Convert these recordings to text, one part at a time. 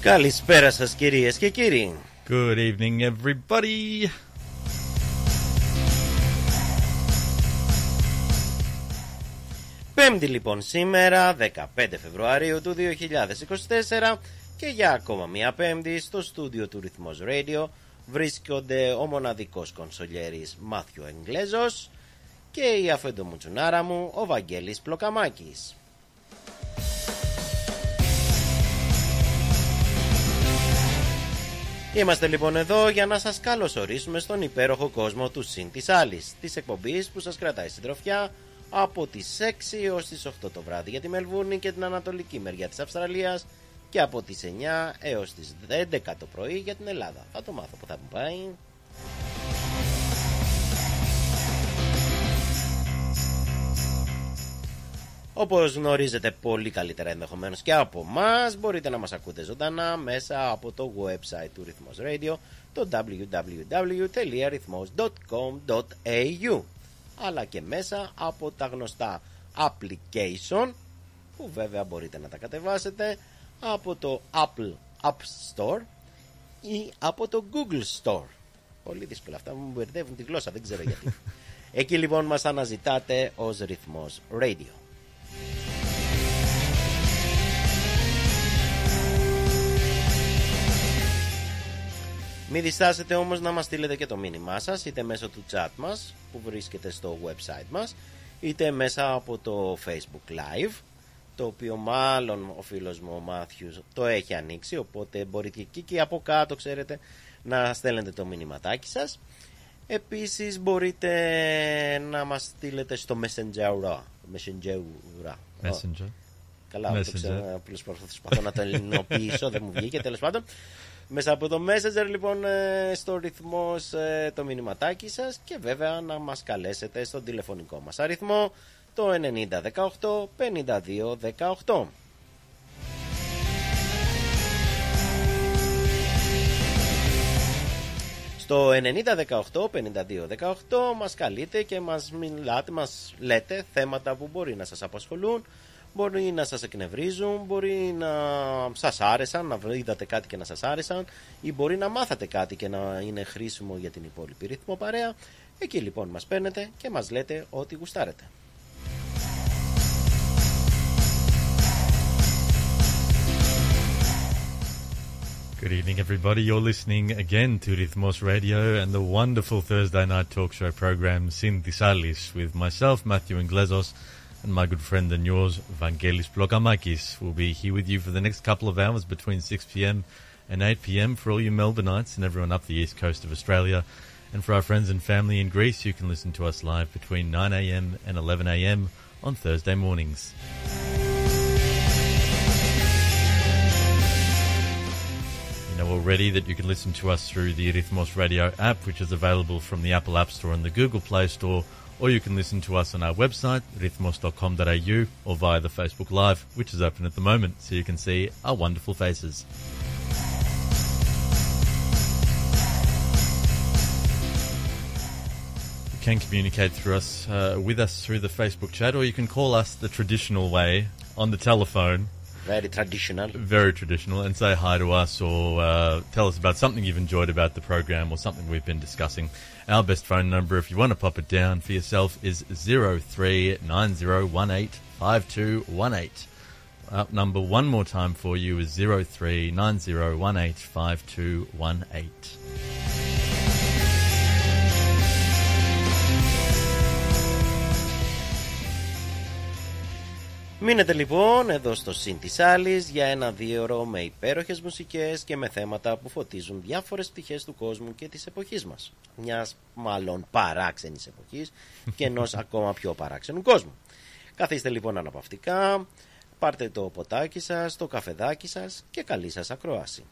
Καλησπέρα σας κυρίες και κύριοι. Good evening everybody. Πέμπτη λοιπόν σήμερα, 15 Φεβρουαρίου του 2024 και για ακόμα μία πέμπτη στο στούντιο του Ρυθμός Radio βρίσκονται ο μοναδικός κονσολιέρης Μάθιο Εγγλέζος και η αφεντομουτσουνάρα μου ο Βαγγέλης Πλοκαμάκης. Είμαστε λοιπόν εδώ για να σας καλωσορίσουμε στον υπέροχο κόσμο του Συν της Άλλης, της εκπομπής που σας κρατάει συντροφιά από τις 6 έως τις 8 το βράδυ για τη Μελβούρνη και την ανατολική μεριά της Αυστραλίας και από τις 9 έως τις 11 το πρωί για την Ελλάδα. Θα το μάθω που θα μου πάει. Όπως γνωρίζετε πολύ καλύτερα ενδεχομένως και από εμά, μπορείτε να μας ακούτε ζωντανά μέσα από το website του Rhythmos Radio, το www.rhythmos.com.au αλλά και μέσα από τα γνωστά application που βέβαια μπορείτε να τα κατεβάσετε από το Apple App Store ή από το Google Store. Πολύ δύσκολα αυτά μου μπερδεύουν τη γλώσσα, δεν ξέρω γιατί. Εκεί λοιπόν μας αναζητάτε ως ρυθμός Radio. Μην διστάσετε όμως να μας στείλετε και το μήνυμά σας είτε μέσω του chat μας που βρίσκεται στο website μας είτε μέσα από το facebook live το οποίο μάλλον ο φίλος μου ο Μάθιους το έχει ανοίξει οπότε μπορείτε εκεί και από κάτω ξέρετε να στέλνετε το μηνυματάκι σας. Επίσης μπορείτε να μας στείλετε στο messenger messenger Messenger. Καλά, το ξέρω, προσπαθώ να το ελληνοποιήσω, δεν μου βγήκε τέλος πάντων. Μέσα από το Messenger λοιπόν ε, στο ρυθμό ε, το μηνυματάκι σας και βέβαια να μας καλέσετε στον τηλεφωνικό μας αριθμό το 9018 5218. Στο 9018-5218 μας καλείτε και μας μιλάτε, μας λέτε θέματα που μπορεί να σας απασχολούν μπορεί να σας εκνευρίζουν, μπορεί να σας άρεσαν, να είδατε κάτι και να σας άρεσαν ή μπορεί να μάθατε κάτι και να είναι χρήσιμο για την υπόλοιπη ρύθμο παρέα. Εκεί λοιπόν μας παίρνετε και μας λέτε ό,τι γουστάρετε. Good evening, everybody. You're listening again to Rhythmos Radio and the wonderful Thursday night talk show program Synthesalis with myself, Matthew Inglezos, and my good friend and yours, Vangelis Blokamakis, will be here with you for the next couple of hours between 6 p.m. and 8 p.m. for all you Melbourneites and everyone up the east coast of Australia. And for our friends and family in Greece, you can listen to us live between 9 a.m. and 11 a.m. on Thursday mornings. Know already that you can listen to us through the Rhythmos Radio app, which is available from the Apple App Store and the Google Play Store or you can listen to us on our website, rhythmos.com.au, or via the Facebook Live, which is open at the moment, so you can see our wonderful faces. You can communicate through us uh, with us through the Facebook chat, or you can call us the traditional way on the telephone. Very traditional. Very traditional, and say hi to us or uh, tell us about something you've enjoyed about the program or something we've been discussing. Our best phone number, if you want to pop it down for yourself, is 0390185218. Up number one more time for you is 0390185218. Μείνετε λοιπόν εδώ στο Συν της Άλλης για ένα δίωρο με υπέροχες μουσικές και με θέματα που φωτίζουν διάφορες πτυχές του κόσμου και της εποχής μας. Μιας μάλλον παράξενης εποχής και ενός ακόμα πιο παράξενου κόσμου. Καθίστε λοιπόν αναπαυτικά, πάρτε το ποτάκι σας, το καφεδάκι σας και καλή σας ακρόαση.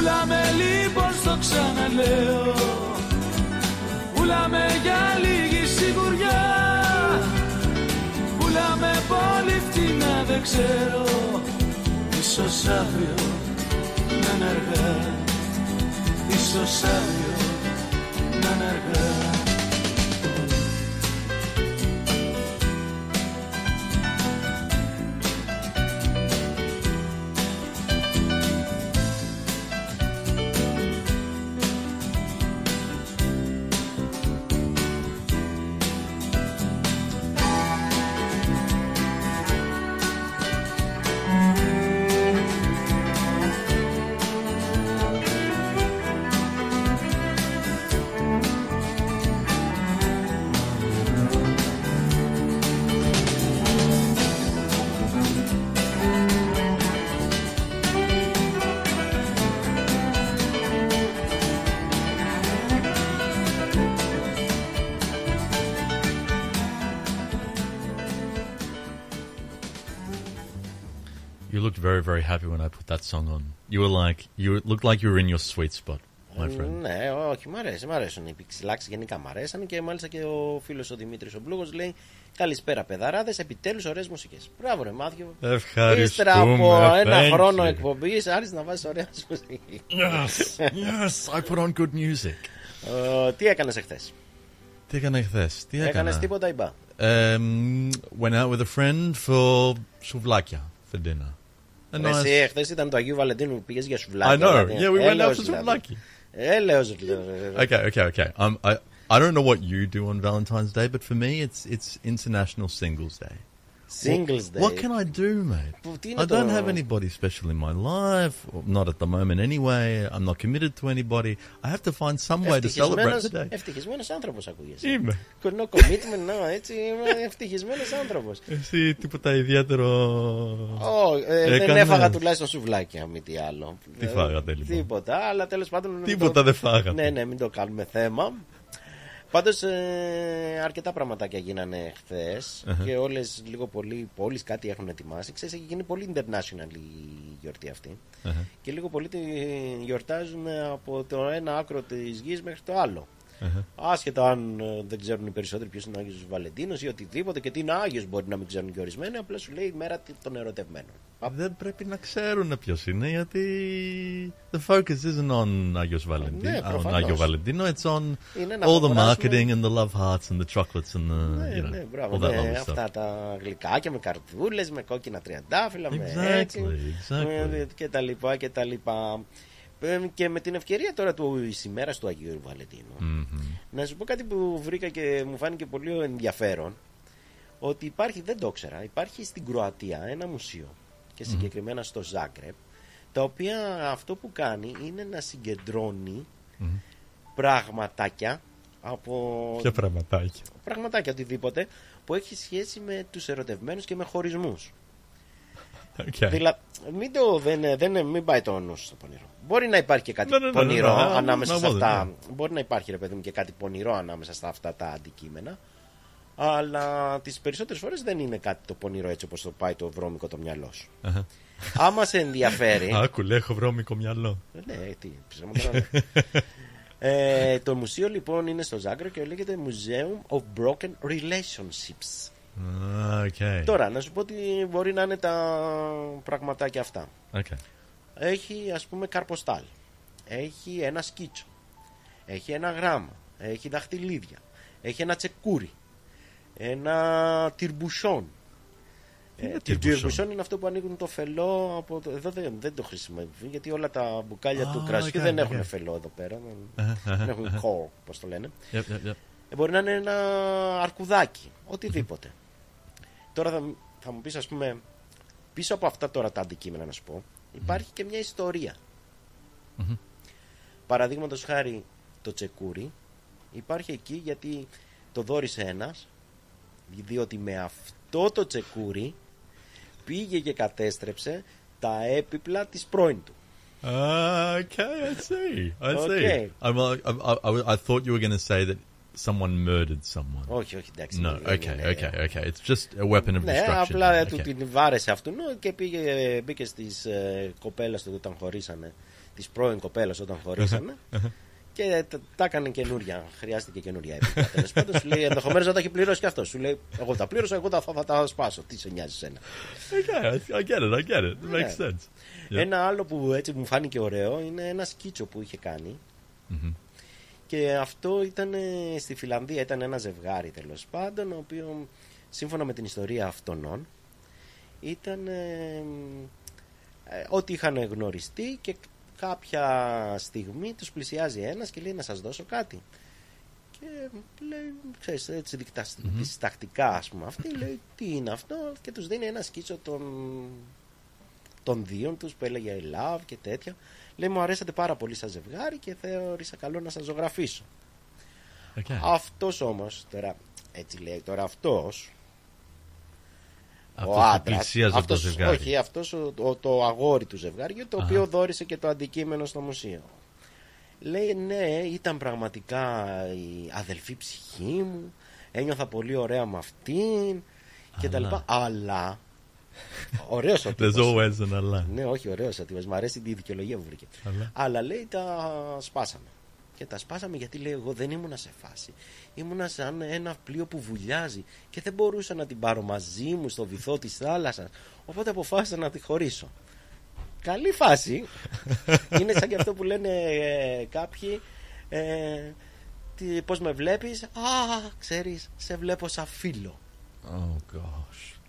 Πουλάμε λοιπόν στο ξαναλέω. Πουλάμε για λίγη σιγουριά. Πουλάμε πολύ φτηνά δεν ξέρω. Ίσως αύριο να είναι αργά. Ίσως αύριο that song on. You were like, you looked like you were in your sweet spot, my friend. Ναι, όχι, μ' αρέσει, μ' αρέσουν οι πιξιλάξεις γενικά μ' αρέσαν και μάλιστα και ο φίλος ο Δημήτρης ο Μπλούγος λέει Καλησπέρα παιδαράδες, επιτέλους ωραίες μουσικές. Μπράβο ρε Μάθιο. Ευχαριστούμε. Ύστερα από ένα thank χρόνο you. εκπομπής άρχισε να βάζεις ωραία μουσική. Yes, yes, I put on good music. Ε, τι έκανες εχθές; Τι έκανα χθες, τι έκανα; Έκανες τίποτα ή μπα; Um, went out with a friend for souvlakia for dinner. A Ρε, Εσύ nice... εχθές ήταν το Αγίου Βαλεντίνου που πήγες για I σουβλάκια. know. δηλαδή. Yeah, we went out Έλεος for δηλαδή. souvlaki. Έλεος δηλαδή. Okay, okay, okay. Um, I I don't know what you do on Valentine's Day, but for me, it's it's International Singles Day. Singles Day. What can I do, mate? Που τι είναι I don't το- have anybody special in my life, or not at the moment anyway. I'm not committed to anybody. I have to find some way to celebrate Ευτυχισμένος, the day. ευτυχισμένος άνθρωπος ακούγεσαι. Είμαι. No commitment, no, έτσι είμαι ευτυχισμένος άνθρωπος. Εσύ τίποτα ιδιαίτερο. Ω, ε, δεν Έκανες. έφαγα τουλάχιστον σουβλάκια, μη τι άλλο. Τι Ε, φάγατε, λοιπόν; Τίποτα, αλλά τέλος πάντων... μην Τίποτα το- δεν φάγατε. Ναι, ναι, μην το κάνουμε θέμα. Πάντως ε, αρκετά πραγματάκια γίνανε χθες και όλες λίγο πολύ πόλεις κάτι έχουν ετοιμάσει. Ξέρεις, έχει γίνει πολύ international η γιορτή αυτή. Και λίγο πολύ τη γιορτάζουν από το ένα άκρο της γης μέχρι το άλλο. Άσχετα αν ε, δεν ξέρουν οι περισσότεροι ποιος είναι ο Άγιος Βαλεντίνος ή οτιδήποτε και τι είναι Άγιος μπορεί να μην ξέρουν και ορισμένοι, απλά σου λέει η μέρα των ερωτευμένων. Δεν πρέπει να ξέρουν ποιος είναι γιατί the focus isn't on Άγιος Valentino, Ναι, on προφανώς. Άγιο Valentino, it's on Είναι να all the αγοράσουμε- marketing and the love hearts and the chocolates and the, Ναι, you know, ναι, μπράβο. all that ναι, lovely stuff. αυτά τα γλυκάκια με καρδούλες, με κόκκινα τριαντάφυλλα, με Exactly, έτσι. exactly. ε, Και τα λοιπά και τα λοιπά. Ε, Και με την ευκαιρία τώρα του της ημέρας του Αγίου Βαλεντίνου Mhm. να σου πω κάτι που βρήκα και μου φάνηκε πολύ ενδιαφέρον ότι υπάρχει, δεν το ξέρα, υπάρχει στην Κροατία ένα μουσείο και συγκεκριμένα στο Ζάγκρεπ τα οποία αυτό που κάνει είναι να συγκεντρώνει πραγματάκια από Ποια πραγματάκια; πραγματάκια οτιδήποτε που έχει σχέση με τους ερωτευμένους και με χωρισμούς. Okay. Δηλαδή, μην, το, δεν, δεν, μην πάει το νους στο πονηρό. Μπορεί να υπάρχει και κάτι Ναι, ναι, ναι, πονηρό ναι, ναι, ανάμεσα ναι, σε ναι, αυτά. ναι. Μπορεί να υπάρχει, ρε παιδί μου, και κάτι πονηρό ανάμεσα στα αυτά τα αντικείμενα. Αλλά τις περισσότερες φορές δεν είναι κάτι το πονηρό έτσι όπως το πάει το βρώμικο το μυαλό σου. Αχα. Άμα σε ενδιαφέρει. Άκουλε, έχω βρώμικο μυαλό. ναι, τι, ψέμα τώρα, ναι. ε, το μουσείο λοιπόν είναι στο Ζάγκρο και λέγεται Museum of Broken Relationships. Ah, Okay. Τώρα, να σου πω ότι μπορεί να είναι τα πραγματάκια αυτά. Okay. Έχει ας πούμε καρποστάλ. Έχει ένα σκίτσο. Έχει ένα γράμμα. Έχει δαχτυλίδια. Έχει ένα τσεκούρι. Ένα τυρμπουσόν. Ε, είναι το τυρμπουσόν; τυρμπουσόν είναι αυτό που ανοίγουν το φελό από το... Εδώ δεν, δεν το χρησιμοποιούν γιατί όλα τα μπουκάλια Α, του κρασιού okay, δεν okay. έχουν φελό εδώ πέρα. Δεν, δεν έχουν core, πώς το λένε. Yep, yep, yep. Ε, μπορεί να είναι ένα αρκουδάκι, οτιδήποτε. Τώρα θα, θα μου πεις ας πούμε, πίσω από αυτά τώρα τα αντικείμενα να σου πω, υπάρχει και μια ιστορία. Μμμ. Παραδείγματος χάρη το τσεκούρι υπάρχει εκεί γιατί το δόρισε ένας, διότι με αυτό το τσεκούρι πήγε και κατέστρεψε τα έπιπλα της πρώην του. Ah, okay, I see. I see. Okay. I, well, I, I, I, I thought you were going to say that someone murdered someone. Όχι, όχι, εντάξει. No, δεν okay, είναι- okay, okay. It's just a weapon of Ναι, destruction. απλά Okay. του την βάρεσε αυτού και πήγε, μπήκε στις ε, κοπέλες του όταν χωρίσανε, της πρώην κοπέλας όταν χωρίσανε και τα, τα έκανε καινούρια. Χρειάστηκε καινούρια έπιπλα. Τέλος πάντων σου λέει ενδεχομένως να τα έχει πληρώσει και αυτός. Σου λέει εγώ τα πλήρωσα, εγώ τα, θα, θα τα σπάσω. Τι σε νοιάζει σένα. Okay, I, I get it, I get it. It makes Yeah. sense. Yeah. Ένα άλλο που έτσι μου φάνηκε ωραίο είναι ένα σκίτσο που είχε κάνει Mhm. Και αυτό ήταν ε, στη Φιλανδία, ήταν ένα ζευγάρι τέλος πάντων, ο οποίο σύμφωνα με την ιστορία αυτών ήταν ε, ε, ότι είχαν γνωριστεί και κάποια στιγμή τους πλησιάζει ένας και λέει να σας δώσω κάτι. Και λέει, ξέρεις, έτσι δικτα- διστακτικά ας πούμε αυτή, λέει τι είναι αυτό και τους δίνει ένα σκίτσο των, των δύο τους που έλεγε I love και τέτοια. Λέει μου αρέσατε πάρα πολύ σαν ζευγάρι και θεώρησα καλό να σας ζωγραφίσω. Okay. Αυτός όμως, τώρα, έτσι λέει τώρα αυτός, Αυτός ο που άντρας, πλησίαζε από το αυτός, ζευγάρι. όχι, αυτός ο, ο- το αγόρι του ζευγάριου, το Αχα. οποίο δόρισε και το αντικείμενο στο μουσείο. Λέει ναι, ήταν πραγματικά η αδελφή ψυχή μου, ένιωθα πολύ ωραία με αυτήν και τα Αλλά. λοιπά. Αλλά, ωραίος ο There's τύπος. always an Allah. Ναι, όχι, ωραίος ο τύπος, μου αρέσει η δικαιολογία που βρήκε. Αλλά. Αλλά λέει τα σπάσαμε. Και τα σπάσαμε γιατί λέει εγώ δεν ήμουνα σε φάση. Ήμουνα σαν ένα πλοίο που βουλιάζει και δεν μπορούσα να την πάρω μαζί μου στο βυθό της θάλασσας. Οπότε αποφάσισα να τη χωρίσω. Καλή φάση. Είναι σαν και αυτό που λένε ε, κάποιοι. Ε, τι, πώς με βλέπεις; Α, ξέρεις, σε βλέπω σαν φίλο. Oh gosh.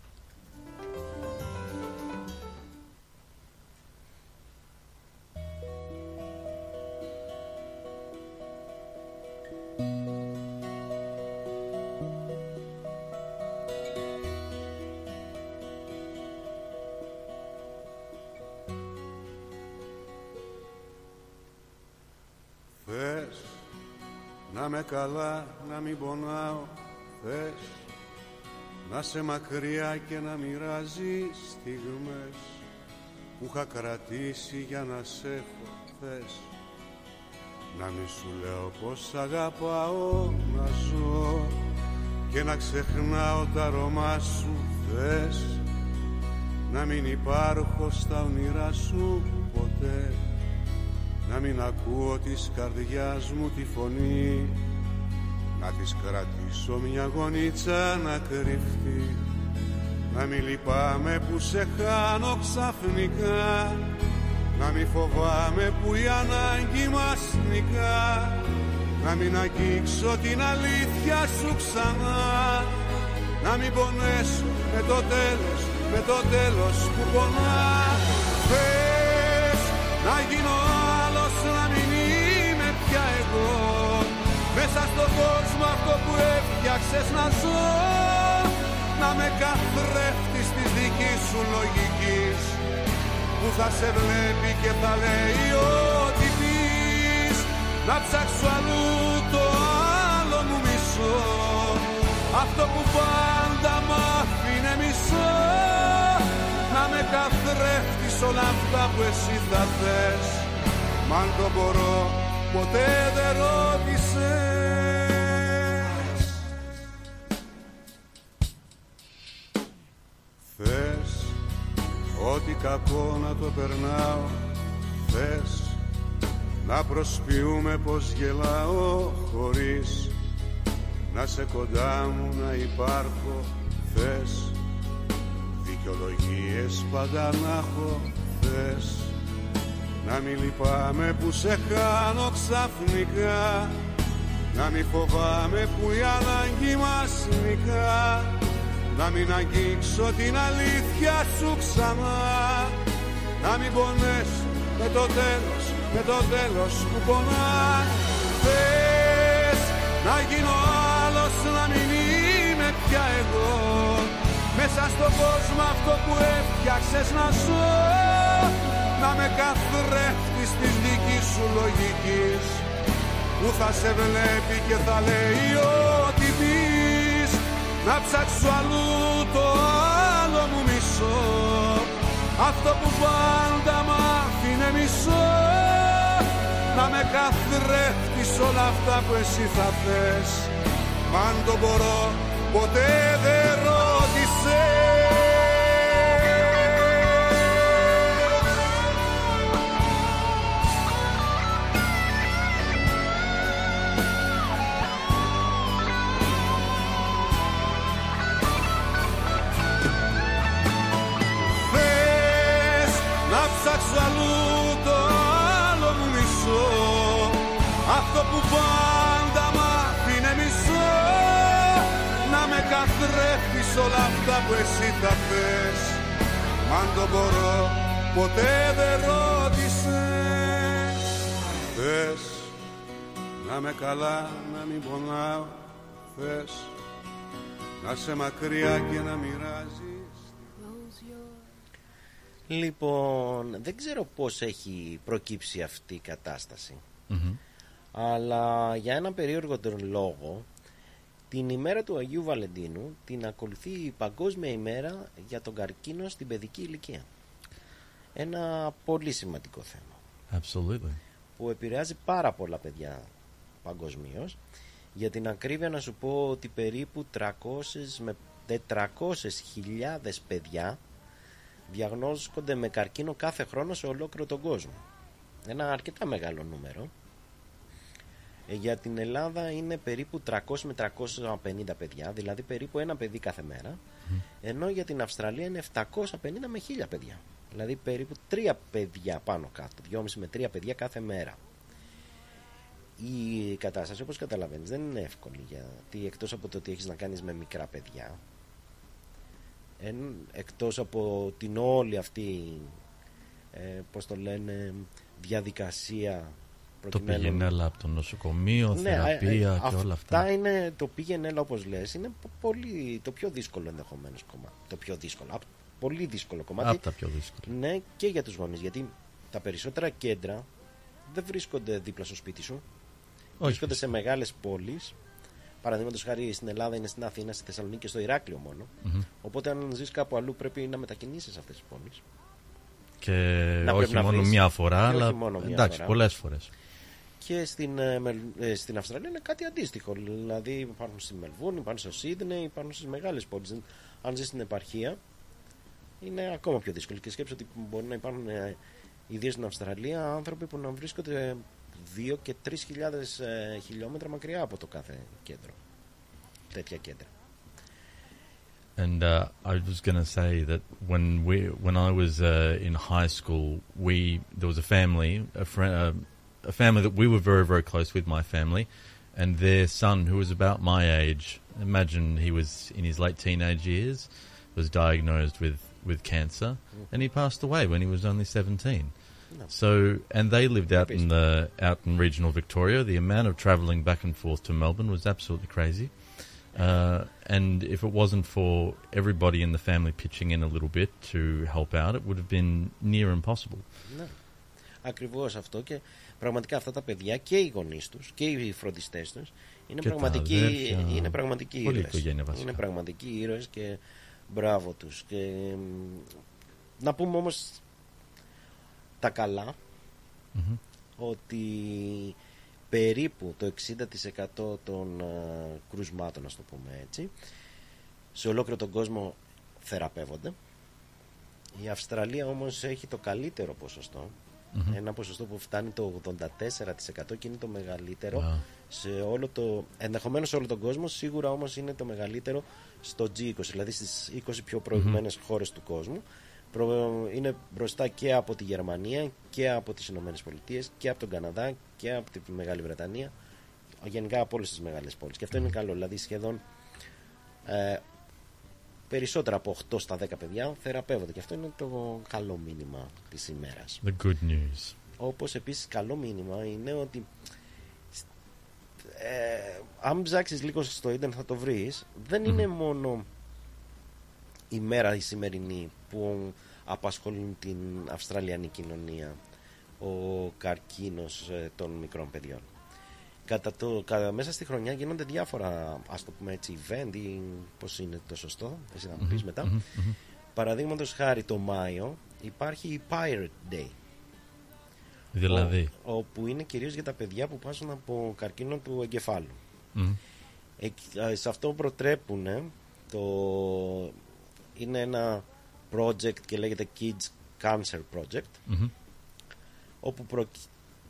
Θες να με καλά, να μην πονάω. Θες να σε μακριά και να μοιράζει στιγμές Που είχα κρατήσει για να σε έχω. Θες να μη σου λέω πως αγαπάω να ζω Και να ξεχνάω τα αρώμα σου Θες. Να μην υπάρχω στα όνειρά σου ποτέ. Να μην ακούω της καρδιάς μου τη φωνή. Να της κρατήσω μια γονίτσα να κρυφτεί. Να μην λυπάμαι που σε χάνω ξαφνικά να μην φοβάμαι που η ανάγκη μας νικά. Να μην αγγίξω την αλήθεια σου ξανά. Να μην πονέσω με το τέλος, με το τέλος που πονά. Θες να γίνω άλλος, να μην είμαι πια εγώ. Μέσα στον κόσμο αυτό που έφτιαξες να ζω. Να με καθρέφτεις της δικής σου λογικής που θα σε βλέπει και θα λέει ό,τι πεις. Να ψάξω αλλού το άλλο μου μισό. Αυτό που πάντα μ' άφηνε μισό. Να με καθρέφτεις όλα αυτά που εσύ θα θες. Μ' αν το μπορώ ποτέ δεν ρώτησες κακό να το περνάω. Θες να προσποιούμε πως γελάω χωρίς να σε κοντά μου να υπάρχω. Θες δικαιολογίες πάντα να έχω. Θες να μην λυπάμαι που σε χάνω ξαφνικά. Να μην φοβάμαι που η ανάγκη μας νικά να μην αγγίξω την αλήθεια σου ξανά. Να μην πονέσω με το τέλος, με το τέλος που πονά. Θες να γίνω άλλος, να μην είμαι πια εγώ. Μέσα στον κόσμο αυτό που έφτιαξες να ζω. Να με καθρέφτεις της δικής σου λογικής. Που θα σε βλέπει και θα λέει ό,τι πεις να ψάξω αλλού το άλλο μου μισό. Αυτό που πάντα μ' άφηνε μισό. Να με καθρέφτεις όλα αυτά που εσύ θα θες. Μ' αν το μπορώ ποτέ δεν ρώτησες όλα αυτά που εσύ θα θες Μ' αν το μπορώ ποτέ δεν ρώτησες. Θες να με καλά να μην πονάω Θες να σε μακριά και να μοιράζεις. Λοιπόν, δεν ξέρω πώς έχει προκύψει αυτή η κατάσταση. Αλλά για ένα περίεργο τον λόγο, την ημέρα του Αγίου Βαλεντίνου την ακολουθεί η Παγκόσμια ημέρα για τον καρκίνο στην παιδική ηλικία. Ένα πολύ σημαντικό θέμα Absolutely. που επηρεάζει πάρα πολλά παιδιά παγκοσμίως. Για την ακρίβεια να σου πω ότι περίπου 300 με 400 χιλιάδες παιδιά διαγνώσκονται με καρκίνο κάθε χρόνο σε ολόκληρο τον κόσμο. Ένα αρκετά μεγάλο νούμερο. Ε, για την Ελλάδα είναι περίπου 300 με 350 παιδιά, δηλαδή περίπου ένα παιδί κάθε μέρα. Ενώ για την Αυστραλία είναι 750 με 1000 παιδιά. Δηλαδή περίπου τρία παιδιά πάνω κάτω, 2,5 με 3 παιδιά κάθε μέρα. Η κατάσταση όπως καταλαβαίνεις δεν είναι εύκολη γιατί εκτός από το ότι έχεις να κάνεις με μικρά παιδιά εν, εκτός από την όλη αυτή ε, πώς το λένε διαδικασία Το προκειμένου- πήγαινε έλα από το νοσοκομείο, ναι, ε, θεραπεία ε, και όλα αυτά αυτά. είναι το πήγαινε έλα όπως λες είναι πο- πολύ, το πιο δύσκολο ενδεχομένως κομμάτι το πιο δύσκολο, απ- πολύ δύσκολο κομμάτι Από τα πιο δύσκολα. ναι και για τους γονείς γιατί τα περισσότερα κέντρα δεν βρίσκονται δίπλα στο σπίτι σου βρίσκονται σε μεγάλες πόλεις Παραδείγματος χάρη στην Ελλάδα είναι στην Αθήνα, στη Θεσσαλονίκη και στο Ηράκλειο μόνο. Μμμ. Οπότε αν ζεις κάπου αλλού πρέπει να μετακινήσεις αυτές τις πόλεις. Και Να όχι πρέπει να μόνο βρεις. μία φορά, Και αλλά όχι μόνο μία εντάξει, φορά. πολλές φορές. Και στην, ε, Μελ- ε, στην Αυστραλία είναι κάτι αντίστοιχο. Δηλαδή υπάρχουν στη Μελβούρνη, υπάρχουν στο Σίδνεϊ, υπάρχουν στις μεγάλες πόλεις. Αν ζεις στην επαρχία, είναι ακόμα πιο δύσκολο. Και σκέψω ότι μπορεί να υπάρχουν, ε, ιδίω στην Αυστραλία, άνθρωποι που να βρίσκονται 2 και 3.000 ε, χιλιόμετρα μακριά από το κάθε κέντρο. Τέτοια κέντρα. And uh, I was going to say that when we, when I was uh, in high school, we there was a family, a friend, uh, a family that we were very very close with, my family, and their son, who was about my age, imagine he was in his late teenage years, was diagnosed with with cancer, and he passed away when he was only seventeen. No. So, and they lived out in the out in regional Victoria. The amount of travelling back and forth to Melbourne was absolutely crazy. Uh, and if it wasn't for everybody in the family pitching in a little bit to help out, it would have been near impossible. Ναι. Ακριβώς αυτό και πραγματικά αυτά τα παιδιά και οι γονείς τους και οι φροντιστές τους είναι Και τα πραγματικοί, αδέρφια. είναι πραγματικοί Πολύ ήρωες. οικογένεια βασικά. Είναι πραγματικοί ήρωες και μπράβο τους. Και, μ, να πούμε όμως τα καλά Mhm. ότι περίπου το 60% των α, κρουσμάτων, ας το πούμε έτσι, σε ολόκληρο τον κόσμο θεραπεύονται. Η Αυστραλία όμως έχει το καλύτερο ποσοστό, Mhm. ένα ποσοστό που φτάνει το 84% και είναι το μεγαλύτερο Wow. σε όλο το, ενδεχομένως σε όλο τον κόσμο, σίγουρα όμως είναι το μεγαλύτερο στο G20, δηλαδή στις 20 πιο προηγμένες χώρες του κόσμου. Προ- Είναι μπροστά και από τη Γερμανία και από τις Ηνωμένες Πολιτείες και από τον Καναδά και από τη Μεγάλη Βρετανία, γενικά από όλες τις μεγάλες πόλεις. Και αυτό είναι καλό, δηλαδή σχεδόν ε, περισσότερα από 8 στα 10 παιδιά θεραπεύονται και αυτό είναι το καλό μήνυμα της ημέρας. The good news. Όπως επίσης καλό μήνυμα είναι ότι ε, αν ψάξεις λίγο στο ίντερνετ θα το βρεις δεν είναι μόνο η μέρα η σημερινή που απασχολούν την Αυστραλιανή κοινωνία ο καρκίνος ε, των μικρών παιδιών. Κατά το, κατά, μέσα στη χρονιά γίνονται διάφορα ας το πούμε έτσι event ή πώς είναι το σωστό εσύ θα μου πεις μετά Mhm, mhm. παραδείγματος χάρη το Μάιο υπάρχει η Pirate Day Δηλαδή. ο- όπου είναι κυρίως για τα παιδιά που πάσουν από καρκίνο του εγκεφάλου. Mhm. Εκ- α, σε αυτό προτρέπουν το... είναι ένα project και λέγεται Kids Cancer Project Mhm. όπου προ...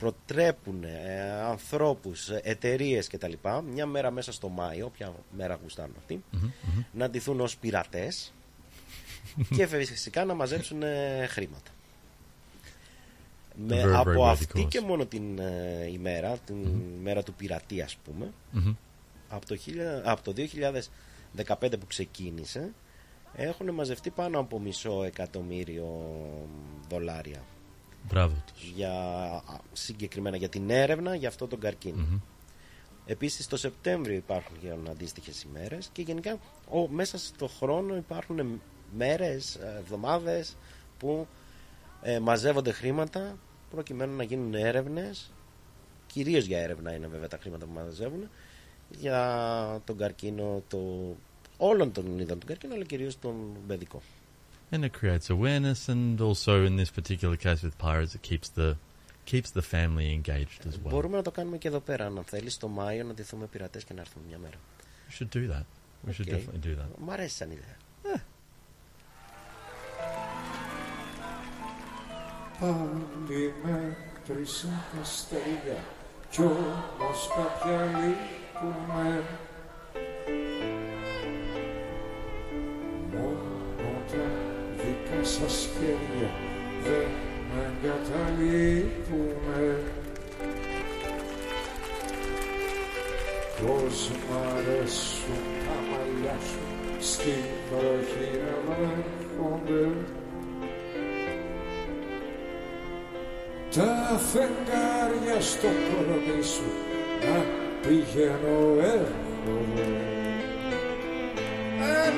προτρέπουν ε, ανθρώπους, ε, εταιρείες και τα λοιπά μια μέρα μέσα στο Μάιο, όποια μέρα γουστάρουν αυτοί Mhm. Mhm. να ντυθούν ως πειρατές και φυσικά να μαζέψουν ε, χρήματα. Με, very, very από worthy αυτή cause. και μόνο την ε, ημέρα, την μέρα του πειρατή ας πούμε, Mhm. από το, χίλια- από το 2015 που ξεκίνησε, έχουν μαζευτεί πάνω από μισό εκατομμύριο δολάρια Μπράβο τους. για, α, συγκεκριμένα για την έρευνα για αυτό τον καρκίνο. Mhm. Επίσης το Σεπτέμβριο υπάρχουν και αντίστοιχες ημέρες και γενικά ο, μέσα στο χρόνο υπάρχουν μέρες, ε, εβδομάδες που ε, μαζεύονται χρήματα προκειμένου να γίνουν έρευνες κυρίως για έρευνα είναι βέβαια τα χρήματα που μαζεύουν για τον καρκίνο το, όλων των είδων του καρκίνου αλλά κυρίως τον παιδικό. And it creates awareness, and also in this particular case with pirates, it keeps the keeps the family engaged as well. Μπορούμε να το κάνουμε και εδώ πέρα αν θέλεις το Μάιο να ντυθούμε πειρατές και να έρθουμε μια μέρα. We should do that. We should Okay. definitely do that. Μ' αρέσει σαν ιδέα. Πάλι μέτρησα τα αστέρια κι όμως κάποια λείπουνε δικά σας χέρια. Δεν με εγκαταλείπουνε Πώς μ' αρέσουν τα μαλλιά σου. Στη βροχή να βρέχονται. Τα φεγγάρια στο κορμί σου να πηγαίνω έρχομαι. Ε,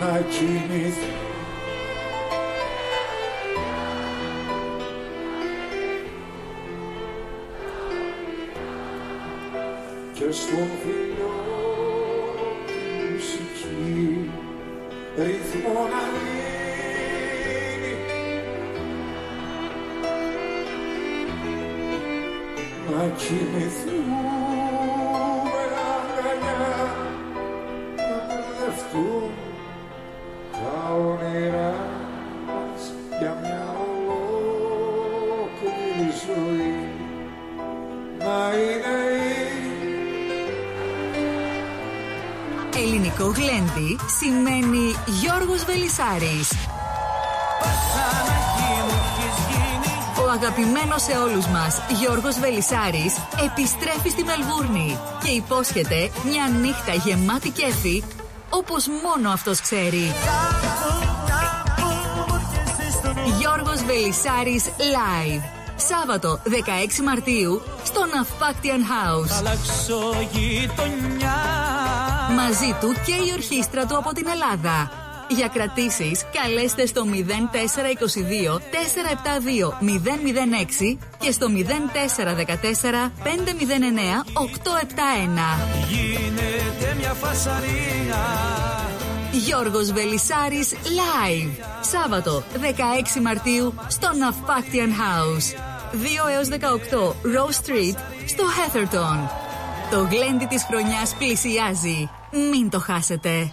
να κοιμηθώ και στον φιλό τη μουσική. Ρυθμό να δίνει να κοιμηθούμε σημαίνει Γιώργος Βελισάρης. Ο αγαπημένος σε όλους μας Γιώργος Βελισάρης επιστρέφει στη Μελβούρνη και υπόσχεται μια νύχτα γεμάτη κέφι όπως μόνο αυτός ξέρει. Γιώργος Βελισάρης Live. Σάββατο 16 Μαρτίου στο Ναυπάκτιαν House. Μαζί του και η ορχήστρα του από την Ελλάδα. Για κρατήσεις καλέστε στο 0422 472 006 και στο 0414 509 871. Γίνεται μια φασαρία Γιώργος Βελισάρης Live. Σάββατο 16 Μαρτίου στο Ναυπάκτιαν House. 2 έως 18 Rose Street στο Heatherton. Το γλέντι της χρονιάς πλησιάζει. Μην το χάσετε.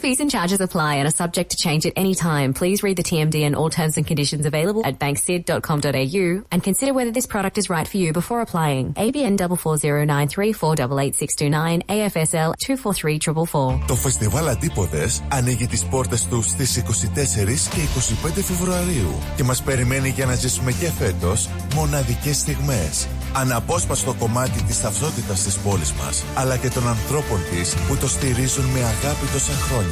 Fees and charges apply and are subject to change at any time. Please read the TMD and all terms and conditions available at banksid.com.au and consider whether this product is right for you before applying. ABN 44093488629 AFSL 243444. Το φεστιβάλ Αντίποδες ανοίγει τις πόρτες τους στις 24 και 25 Φεβρουαρίου και μας περιμένει για να ζήσουμε και φέτος μοναδικές στιγμές. Αναπόσπαστο κομμάτι της ταυτότητας της πόλης μας, αλλά και των ανθρώπων της που το στηρίζουν με αγάπη τόσα χρόνια.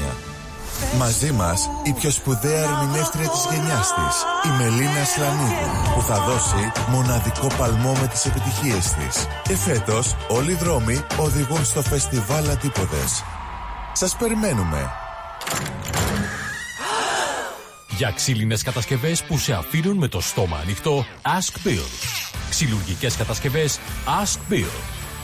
Μαζί μας η πιο σπουδαία ερμηνεύτρια της γενιάς της, η Μελίνα Σλανίδου, που θα δώσει μοναδικό παλμό με τις επιτυχίες της. Και φέτος όλοι οι δρόμοι οδηγούν στο φεστιβάλ Αντίποδες. Σας περιμένουμε. Για ξύλινες κατασκευές που σε αφήνουν με το στόμα ανοιχτό, Ask Bill. Ξυλουργικές κατασκευές Ask Bill.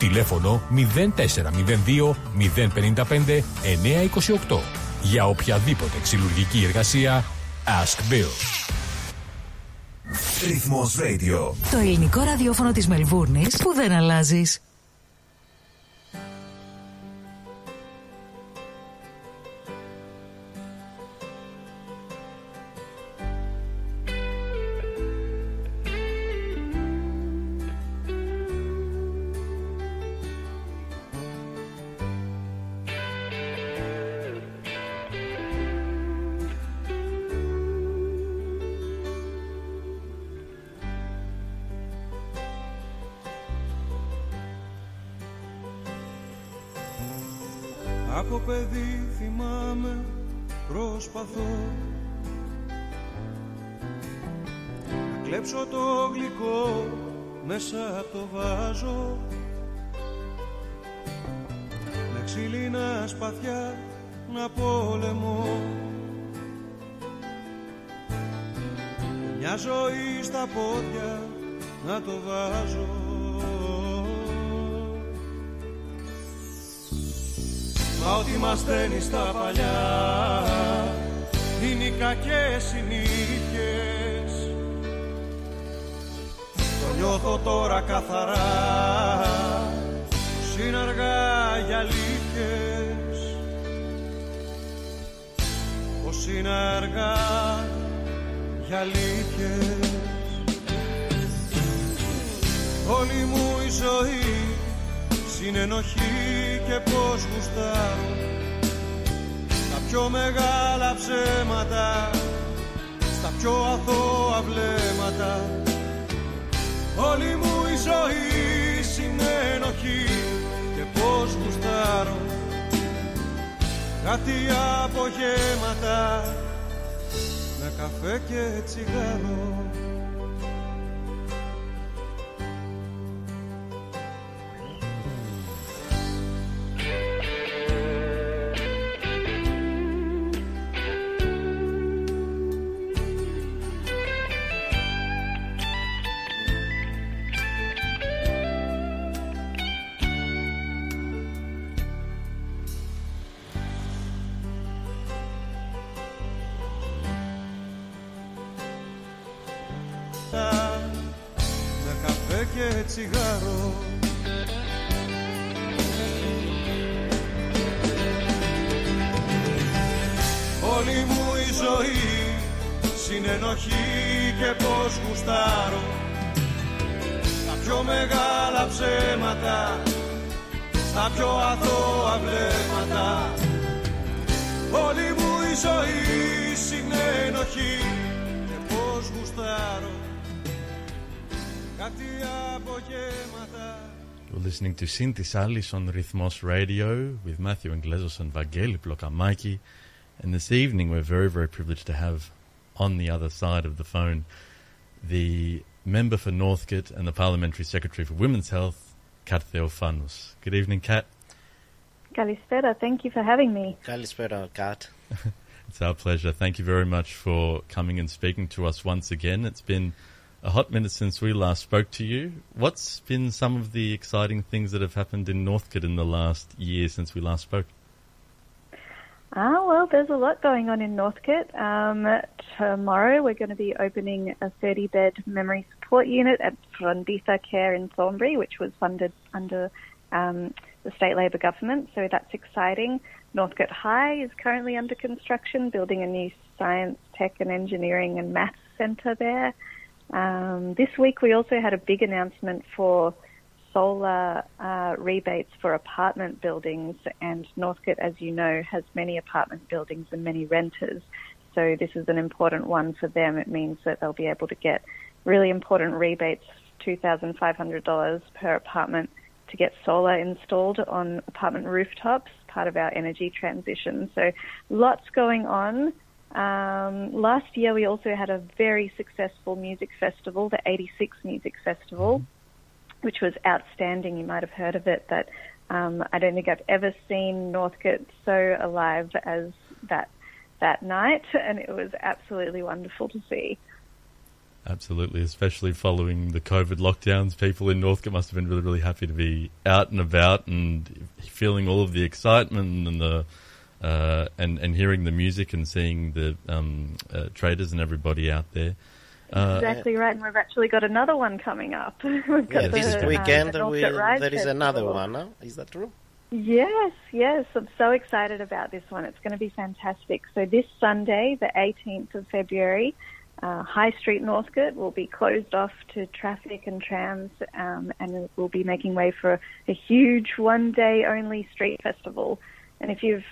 Τηλέφωνο 0402 055 928 Για οποιαδήποτε ξυλουργική εργασία Ask Bill. Ρυθμός Radio. Το ελληνικό ραδιόφωνο της Μελβούρνης που δεν αλλάζεις. Προσπαθώ. Να κλέψω το γλυκό μέσα από το βάζο Με ξύλινα σπαθιά να πόλεμω Μια ζωή στα πόδια να το βάζω. Μα ό,τι μας στέλνει στα παλιά Είναι οι κακές συνήθειες νιώθω τώρα καθαρά. Πως είναι αργά για αλήθειες. Πως είναι αργά για αλήθειες. Όλη μου η ζωή συνενοχή και πως γουστάρω. Τα πιο μεγάλα ψέματα Στα πιο αθώα βλέμματα. Όλη μου η ζωή συνενοχή και πως γουστάρω. Κάτι απογέματα με καφέ και τσιγάρο listening to Synthes Alice on Rhythmos Radio with Matthew Inglesos and Vangeli Plokamaki. And this evening, we're very, very privileged to have on the other side of the phone the member for Northcote and the Parliamentary Secretary for Women's Health, Kat Theophanous. Good evening, Kat. Kalispera, thank you for having me. Kalispera, Kat. it's our pleasure. Thank you very much for coming and speaking to us once again. It's been a hot minute since we last spoke to you. What's been some of the exciting things that have happened in Northcote in the last year since we last spoke? Ah, well, there's a lot going on in Northcote. Um, tomorrow we're going to be opening a 30 bed memory support unit at Fronditha Care in Thornbury, which was funded under um, the state Labor government, so that's exciting. Northcote High is currently under construction, building a new science, tech, and engineering and maths centre there. Um, this week we also had a big announcement for solar uh, rebates for apartment buildings, and Northcote, as you know, has many apartment buildings and many renters. So this is an important one for them. It means that they'll be able to get really important rebates, $2,500 per apartment to get solar installed on apartment rooftops, part of our energy transition. So lots going on. Um, last year we also had a very successful music festival, the 86 Music Festival, which was outstanding. You might have heard of it, but um, I don't think I've ever seen Northcote so alive as that that night, and it was absolutely wonderful to see. Absolutely, especially following the COVID lockdowns, people in Northcote must have been really, really happy to be out and about and feeling all of the excitement and the uh, and and hearing the music and seeing the um, uh, traders and everybody out there. Uh, exactly right, and we've actually got another one coming up. We've got Yeah, this the, weekend um, the we, Northcote Rise there is another Festival. one. Huh? Is that true? Yes, yes. I'm so excited about this one. It's going to be fantastic. So this Sunday, the 18th of February, uh, High Street Northcote will be closed off to traffic and trams, um, and we'll be making way for a, a huge one-day only street festival. And if you've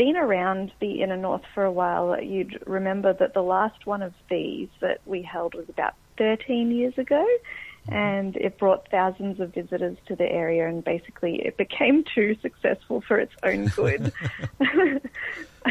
been around the inner north for a while, you'd remember that the last one of these that we held was about 13 years ago, and it brought thousands of visitors to the area, and basically it became too successful for its own good.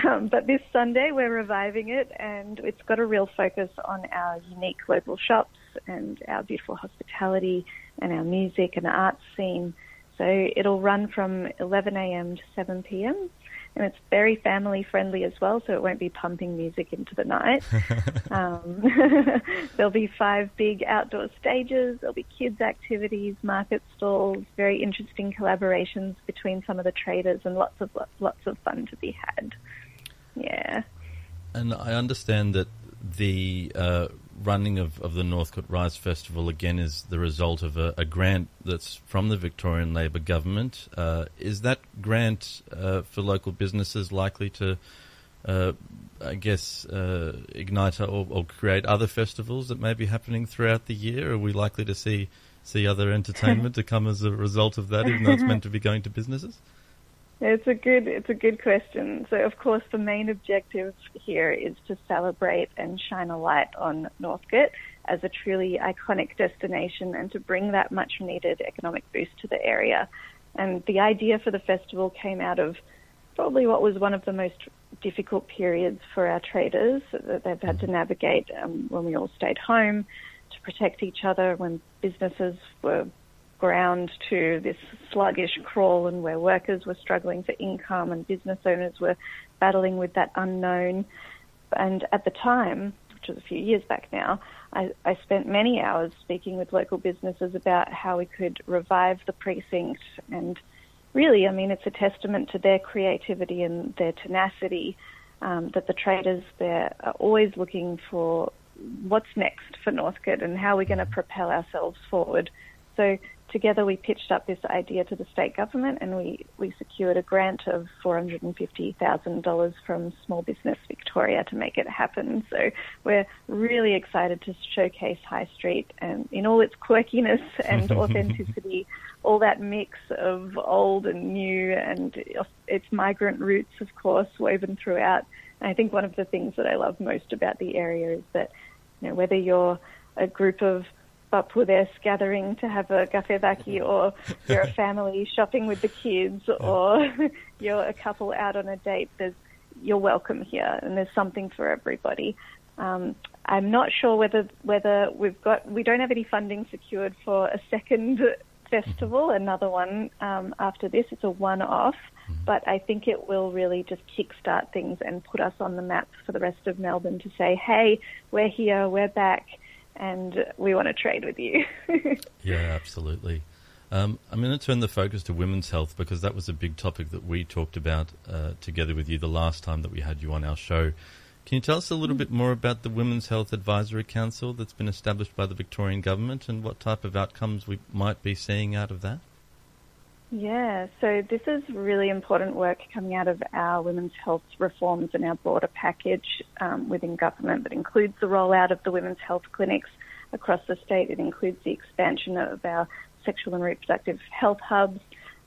um, but this Sunday we're reviving it, and it's got a real focus on our unique local shops and our beautiful hospitality and our music and arts scene. So it'll run from 11 a.m. to 7 p.m. And it's very family friendly as well, so it won't be pumping music into the night. um, there'll be five big outdoor stages, there'll be kids' activities, market stalls, very interesting collaborations between some of the traders, and lots of lots of fun to be had. Yeah. And I understand that the uh, running of, of the Northcote Rise Festival again is the result of a, a grant that's from the Victorian Labor government. Uh, is that grant uh, for local businesses likely to, uh, I guess, uh, ignite or, or create other festivals that may be happening throughout the year? Are we likely to see see other entertainment to come as a result of that, even though it's meant to be going to businesses? It's a good it's a good question. So of course the main objective here is to celebrate and shine a light on Northcote as a truly iconic destination and to bring that much needed economic boost to the area. And the idea for the festival came out of probably what was one of the most difficult periods for our traders that they've had to navigate um, when we all stayed home to protect each other, when businesses were ground to this sluggish crawl and where workers were struggling for income and business owners were battling with that unknown. And at the time, which was a few years back now, I, I spent many hours speaking with local businesses about how we could revive the precinct. And really, I mean, it's a testament to their creativity and their tenacity um, that the traders there are always looking for what's next for Northcote and how we're going to propel ourselves forward. So together we pitched up this idea to the state government and we, we secured a grant of $450,000 from Small Business Victoria to make it happen. So we're really excited to showcase High Street and in all its quirkiness and authenticity, all that mix of old and new and its migrant roots, of course, woven throughout. And I think one of the things that I love most about the area is that, you know, whether you're a group of Bapudes gathering to have a gafevaki or you're a family shopping with the kids or you're a couple out on a date, there's, you're welcome here and there's something for everybody. Um, I'm not sure whether whether we've got we don't have any funding secured for a second festival, another one um, after this. It's a one-off, but I think it will really just kickstart things and put us on the map for the rest of Melbourne to say, hey, we're here, we're back and we want to trade with you. yeah, absolutely. Um, I'm going to turn the focus to women's health because that was a big topic that we talked about uh, together with you the last time that we had you on our show. Can you tell us a little bit more about the Women's Health Advisory Council that's been established by the Victorian Government and what type of outcomes we might be seeing out of that? Yeah, so this is really important work coming out of our women's health reforms and our broader package um, within government that includes the rollout of the women's health clinics across the state. It includes the expansion of our sexual and reproductive health hubs.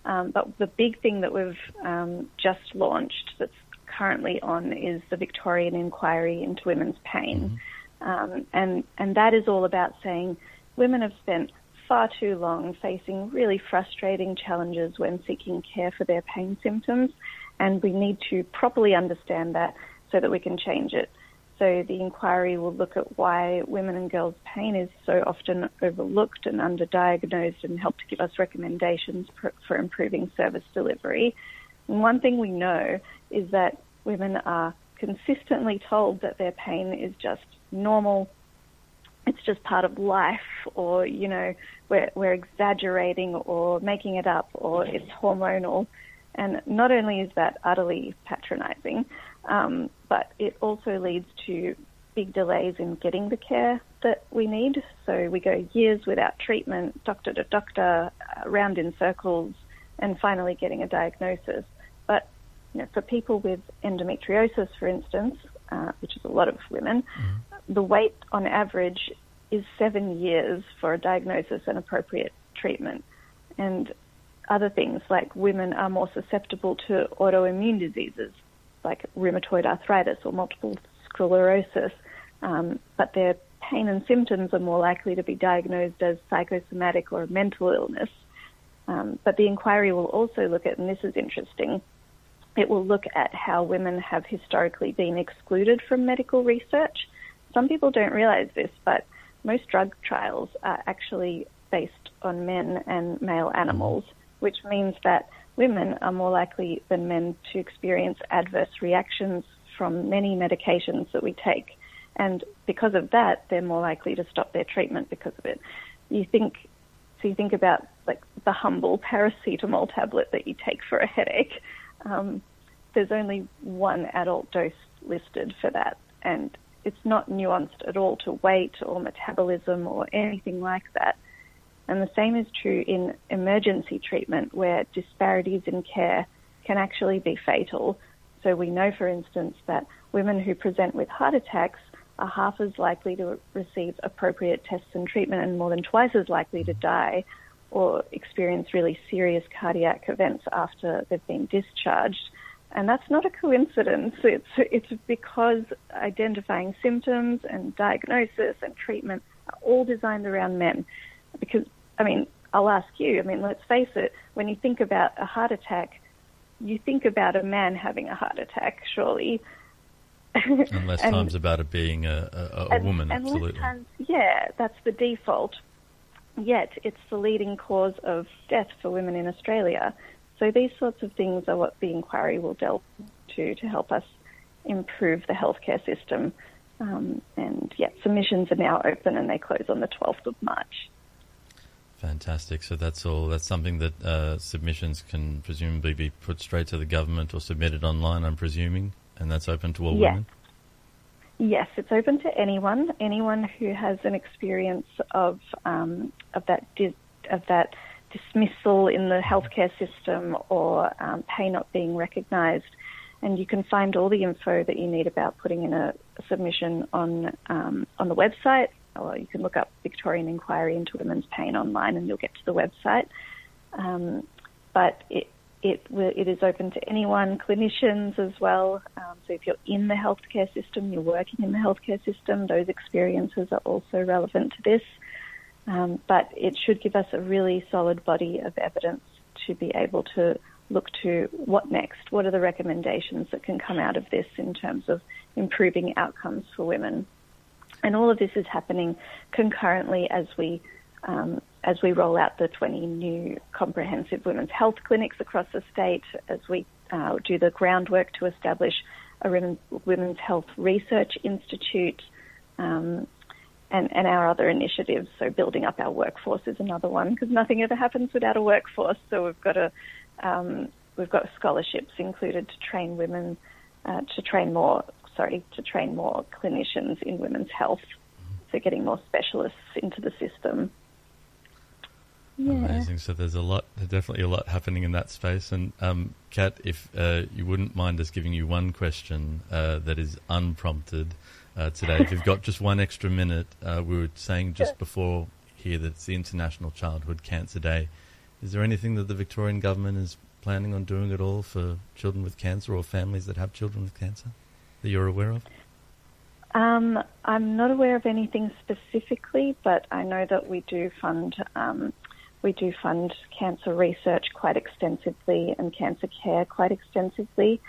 Um, but the big thing that we've um, just launched that's currently on is the Victorian inquiry into women's pain. Um, and, and that is all about saying women have spent far too long facing really frustrating challenges when seeking care for their pain symptoms, and we need to properly understand that so that we can change it. So the inquiry will look at why women and girls' pain is so often overlooked and underdiagnosed and help to give us recommendations for, for improving service delivery. And one thing we know is that women are consistently told that their pain is just normal, it's just part of life, or you know, we're we're exaggerating or making it up, or it's hormonal. And not only is that utterly patronising, um, but it also leads to big delays in getting the care that we need. So we go years without treatment, doctor to doctor, around in circles, and finally getting a diagnosis. But you know, for people with endometriosis, for instance, uh, which is a lot of women, the wait on average is seven years for a diagnosis and appropriate treatment. And other things like women are more susceptible to autoimmune diseases like rheumatoid arthritis or multiple sclerosis, um, but their pain and symptoms are more likely to be diagnosed as psychosomatic or mental illness. Um, but the inquiry will also look at, and this is interesting, it will look at how women have historically been excluded from medical research. Some people don't realize this, but most drug trials are actually based on men and male animals, which means that women are more likely than men to experience adverse reactions from many medications that we take. And because of that, they're more likely to stop their treatment because of it. You think, so you think about like the humble paracetamol tablet that you take for a headache. Um, there's only one adult dose listed for that, and it's not nuanced at all to weight or metabolism or anything like that. And the same is true in emergency treatment, where disparities in care can actually be fatal. So we know, for instance, that women who present with heart attacks are half as likely to receive appropriate tests and treatment and more than twice as likely to die or experience really serious cardiac events after they've been discharged. And that's not a coincidence. It's, it's because identifying symptoms and diagnosis and treatment are all designed around men. Because, I mean, I'll ask you, I mean, let's face it, when you think about a heart attack, you think about a man having a heart attack, surely. Unless And- times about it being a, a, a and- woman, and absolutely. times- yeah, that's the default. Yet it's the leading cause of death for women in Australia. So these sorts of things are what the inquiry will delve into to help us improve the healthcare system. Um, and yeah, submissions are now open and they close on the 12th of March. Fantastic. So that's all. That's something that uh, submissions can presumably be put straight to the government or submitted online. I'm presuming, and that's open to all Yeah. women. Yes, it's open to anyone, anyone who has an experience of um, of that of that dismissal in the healthcare system or um, pay not being recognised. And you can find all the info that you need about putting in a, submission on um, on the website, or you can look up Victorian Inquiry into Women's Pain online, and you'll get to the website. Um, but it it it is open to anyone, clinicians as well. Um, so if you're in the healthcare system, you're working in the healthcare system, those experiences are also relevant to this. Um, but it should give us a really solid body of evidence to be able to look to what next. What are the recommendations that can come out of this in terms of improving outcomes for women? And all of this is happening concurrently as we um, as we roll out the 20 new comprehensive women's health clinics across the state, as we uh, do the groundwork to establish a women's health research institute, um, and, and our other initiatives. So building up our workforce is another one because nothing ever happens without a workforce. So we've got a um, we've got scholarships included to train women uh, to train more sorry to train more clinicians in women's health. So getting more specialists into the system. Yeah. Amazing. So there's a lot, definitely a lot happening in that space. And um, Kat, if uh, you wouldn't mind us giving you one question uh, that is unprompted uh, today, if you've got just one extra minute, uh, we were saying just before here that it's the International Childhood Cancer Day. Is there anything that the Victorian government is planning on doing at all for children with cancer or families that have children with cancer that you're aware of? Um, I'm not aware of anything specifically, but I know that we do fund um, we do fund cancer research quite extensively and cancer care quite extensively.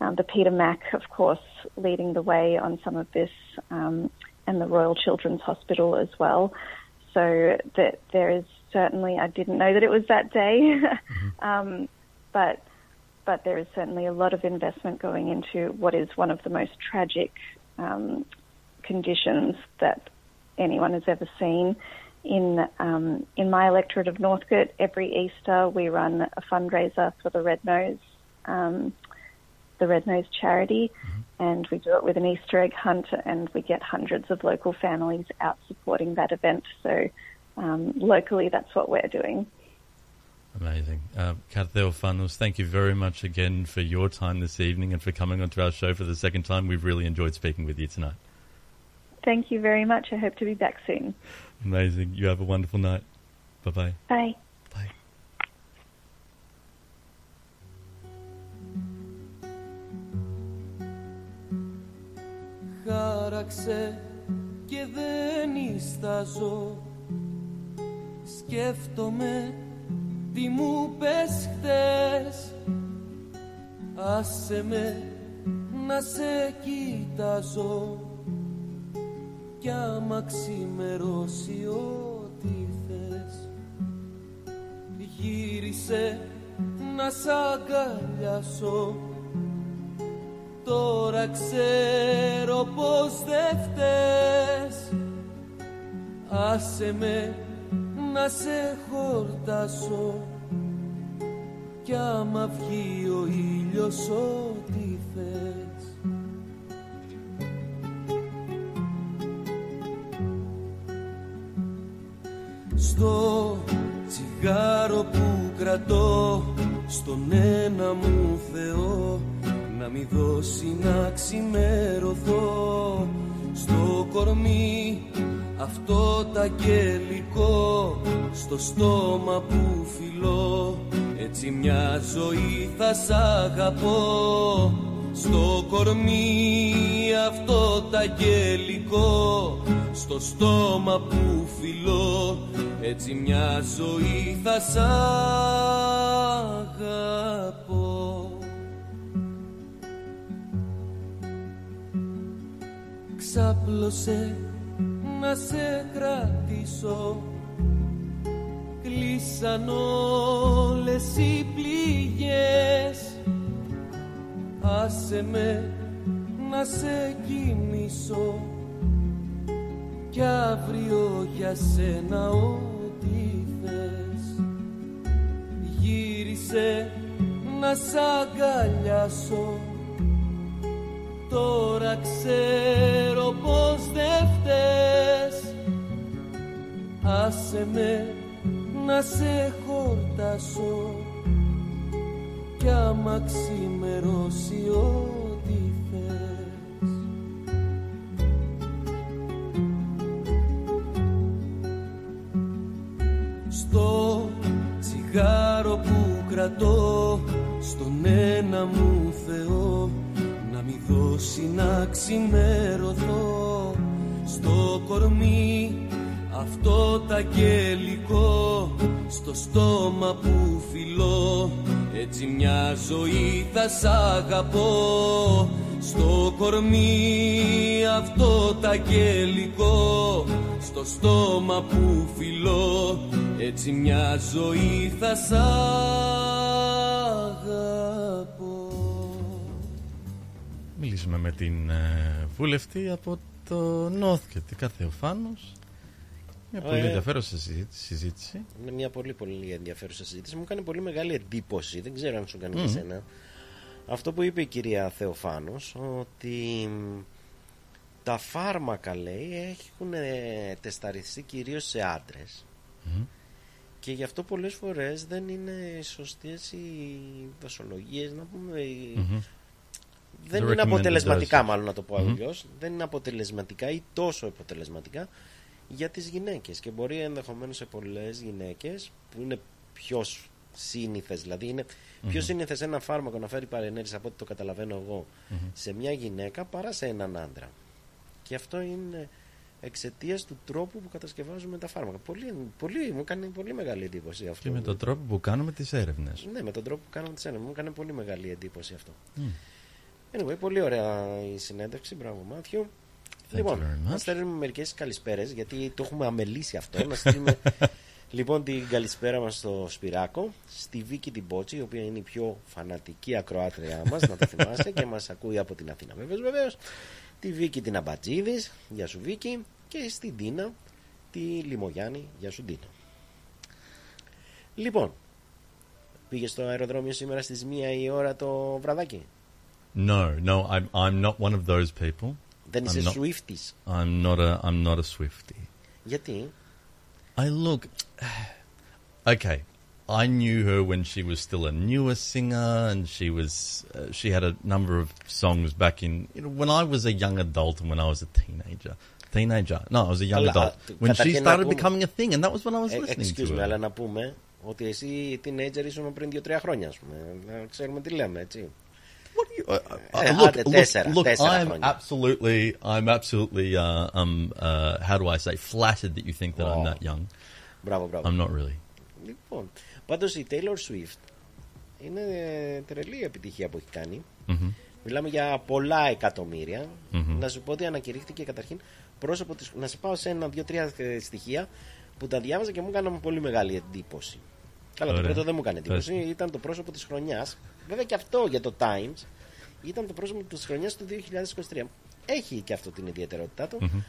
Um, the Peter Mac, of course, leading the way on some of this, um, and the Royal Children's Hospital as well. So that there is certainly, I didn't know that it was that day, um, but but there is certainly a lot of investment going into what is one of the most tragic um, conditions that anyone has ever seen. In um, in my electorate of Northcote, every Easter we run a fundraiser for the Red Nose, um, the Red Nose charity, and we do it with an Easter egg hunt, and we get hundreds of local families out supporting that event. So um, locally, that's what we're doing. Amazing. Uh, Kat Theophanos, thank you very much again for your time this evening and for coming onto our show for the second time. We've really enjoyed speaking with you tonight. Thank you very much. I hope to be back soon. Amazing. You have a wonderful night. Bye-bye. bye. Bye. Bye. Χάραξε και δεν ιστάζω Σκέφτομαι τι μου πες χτες Άσε με να σε κοιτάζω Κι άμα ξημερώσει ό,τι θες Γύρισε να σ' αγκαλιάσω Τώρα ξέρω πως δε φταίς. Άσε με να σε χορτάσω. Κι άμα βγει ο ήλιος ό,τι θες. Στο τσιγάρο που κρατώ Στον ένα μου Θεό να μη δώσει να ξημερωθώ. Στο κορμί αυτό τ' αγγελικό Στο στόμα που φιλώ. Έτσι μια ζωή θα σ' αγαπώ. Στο κορμί αυτό τ' αγγελικό Στο στόμα που φιλώ. Έτσι μια ζωή θα σ' αγαπώ Ξάπλωσε να σε κρατήσω. Κλείσαν όλες οι πληγές. Άσε με να σε κοιμήσω Κι αύριο για σένα ό,τι θες. Γύρισε να σ' αγκαλιάσω Τώρα ξέρω πως δεν φταίς. Άσε με να σε χορτάσω. Κι άμα ξημερώσει ό,τι θες. Στο τσιγάρο που κρατώ Στον ένα μου Θεό να μη δώσει να ξημερωθώ. Στο κορμί αυτό τ' αγγελικό στο στόμα που φιλώ. Έτσι μια ζωή θα σ' αγαπώ. Στο κορμί αυτό τ' αγγελικό στο στόμα που φιλώ. Έτσι μια ζωή θα σ' αγαπώ Μιλήσουμε με την ε, βουλευτή από το Νόθκετ, την Καρθεοφάνος. Μια πολύ Ε, ενδιαφέρουσα συζήτηση- συζήτηση. Είναι μια πολύ πολύ ενδιαφέρουσα συζήτηση. Μου κάνει πολύ μεγάλη εντύπωση. Δεν ξέρω αν σου κάνει και Μμμ. εσένα. Αυτό που είπε η κυρία Θεοφάνος ότι μ, τα φάρμακα λέει έχουν ε, τεσταριστεί κυρίως σε άντρες και γι' αυτό πολλές φορές δεν είναι σωστές οι δοσολογίες να πούμε οι- Μμμ. Δεν The είναι recommended αποτελεσματικά dosage. μάλλον να το πω Μμμ. αλλιώς δεν είναι αποτελεσματικά ή τόσο αποτελεσματικά για τις γυναίκες και μπορεί ενδεχομένως σε πολλές γυναίκες που είναι πιο σ- σύνηθες δηλαδή είναι πιο Μμμ. σύνηθες ένα φάρμακο να φέρει παρενέργειες από ό,τι το καταλαβαίνω εγώ Μμμ. σε μια γυναίκα παρά σε έναν άντρα και αυτό είναι εξαιτίας του τρόπου που κατασκευάζουμε τα φάρμακα πολύ, πολύ, μου κάνει πολύ μεγάλη εντύπωση αυτό Και με τον τρόπο που κάνουμε τις έρευνες. ναι, με τον τρόπο που κάναμε τις έρευνες μου έκανε πολύ μεγάλη εντύπωση αυτό Μμ. Anyway, πολύ ωραία η συνέντευξη. Μπράβο, Μάθιου. you λοιπόν, very much. να στέλνουμε μερικές καλησπέρες γιατί το έχουμε αμελήσει αυτό. να στείλουμε λοιπόν την καλησπέρα μας στο Σπυράκο, στη Βίκη την Πότση, η οποία είναι η πιο φανατική ακροάτριά μας, να το θυμάσαι και μας ακούει από την Αθήνα, βεβαίως. βεβαίως. Τη Βίκη την Αμπατζίδης, γεια σου Βίκη, και στην Τίνα, τη Λιμογιάννη, γεια σου Τίνα. Λοιπόν, πήγες στο αεροδρόμιο σήμερα στις 1 η ώρα το βραδάκι; No, no, I'm I'm not one of those people. Δεν I'm είσαι not- Swifties. I'm not a I'm not a Swiftie. Γιατί? I look. Okay, I knew her when she was still a newer singer, and she was uh, she had a number of songs back in you know, when I was a young adult and when I was a teenager. Teenager? No, I was a young Καλά, adult α, when she καταρχήν να started πούμε- becoming a thing, and that was when I was Ε, listening excuse to me, her. αλλά να πούμε ότι εσύ teenager ήσουν πριν 2-3 χρόνια, ας πούμε. Να ξέρουμε τι λέμε, έτσι. Uh, Ε, look, άντε, look, τέσσερα, look, τέσσερα I'm χρόνια. absolutely, I'm absolutely, uh, um, uh, how do I say, flattered that you think that I'm Wow. that young. Μπράβο, μπράβο. I'm not really. Λοιπόν, πάντως η Taylor Swift είναι ε, τρελή η επιτυχία που έχει κάνει. Mhm. Μιλάμε για πολλά εκατομμύρια. Μμμ. Να σου πω ότι ανακηρύχθηκε καταρχήν πρόσωπο της... Να σε πάω σε ένα, δύο, τρία ε, στοιχεία που τα διάβαζα και μου έκαναν πολύ μεγάλη εντύπωση. Καλά, το Ωραία. πρώτο δεν μου έκανε εντύπωση. Πες. Ήταν το πρόσωπο της χρονιάς. Βέβαια και αυτό για το Times ήταν το πρόσωπο της χρονιάς του 2023. Έχει και αυτό την ιδιαιτερότητά του. Μμμ.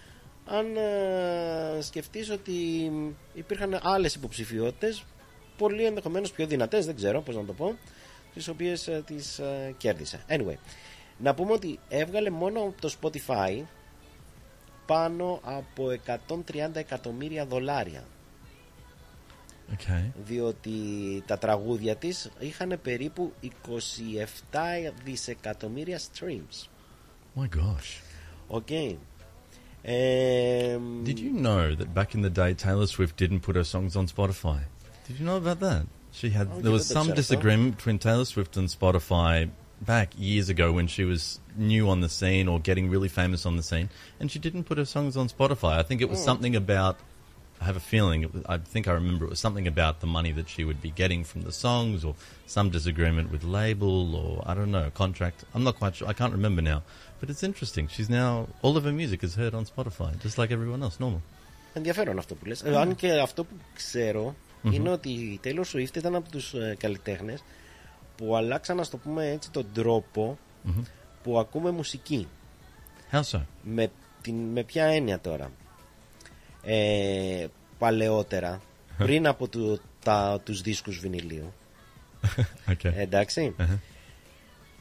Αν ε, σκεφτείς ότι υπήρχαν άλλες υποψηφιότητες πολύ ενδεχομένως πιο δυνατές, δεν ξέρω πώς να το πω, τις οποίες ε, τις ε, κέρδισε. Anyway, να πούμε ότι έβγαλε μόνο από το Spotify πάνω από 130 εκατομμύρια δολάρια. Okay. διότι τα τραγούδια της είχαν περίπου 27 δισεκατομμύρια streams. My gosh. Okay. Ε, Did you know that back in the day Taylor Swift didn't put her songs on Spotify? Did you know about that? She had Όχι, there was δεν το some ξέρω αυτό. disagreement between Taylor Swift and Spotify back years ago when she was new on the scene or getting really famous on the scene, and she didn't put her songs on Spotify. I think it was Mm. something about. I have a feeling. It was, I think I remember it was something about the money that she would be getting from the songs, or some disagreement with label, or I don't know, contract. I'm not quite sure. I can't remember now. But it's interesting. She's now all of her music is heard on Spotify, just like everyone else, normal. ενδιαφέρον αυτό που λες. Ε, αν και αυτό που ξέρω Μμμ. είναι ότι η Taylor Swift ήταν από τους ε, καλλιτέχνες που αλλάξαν, να το πούμε έτσι, τον τρόπο Μμμ. που ακούμε μουσική. How so? Με, την, με ποια έννοια τώρα. Ε, παλαιότερα, πριν από του, τα, τους δίσκους βινιλίου, Okay. εντάξει, Uh-huh.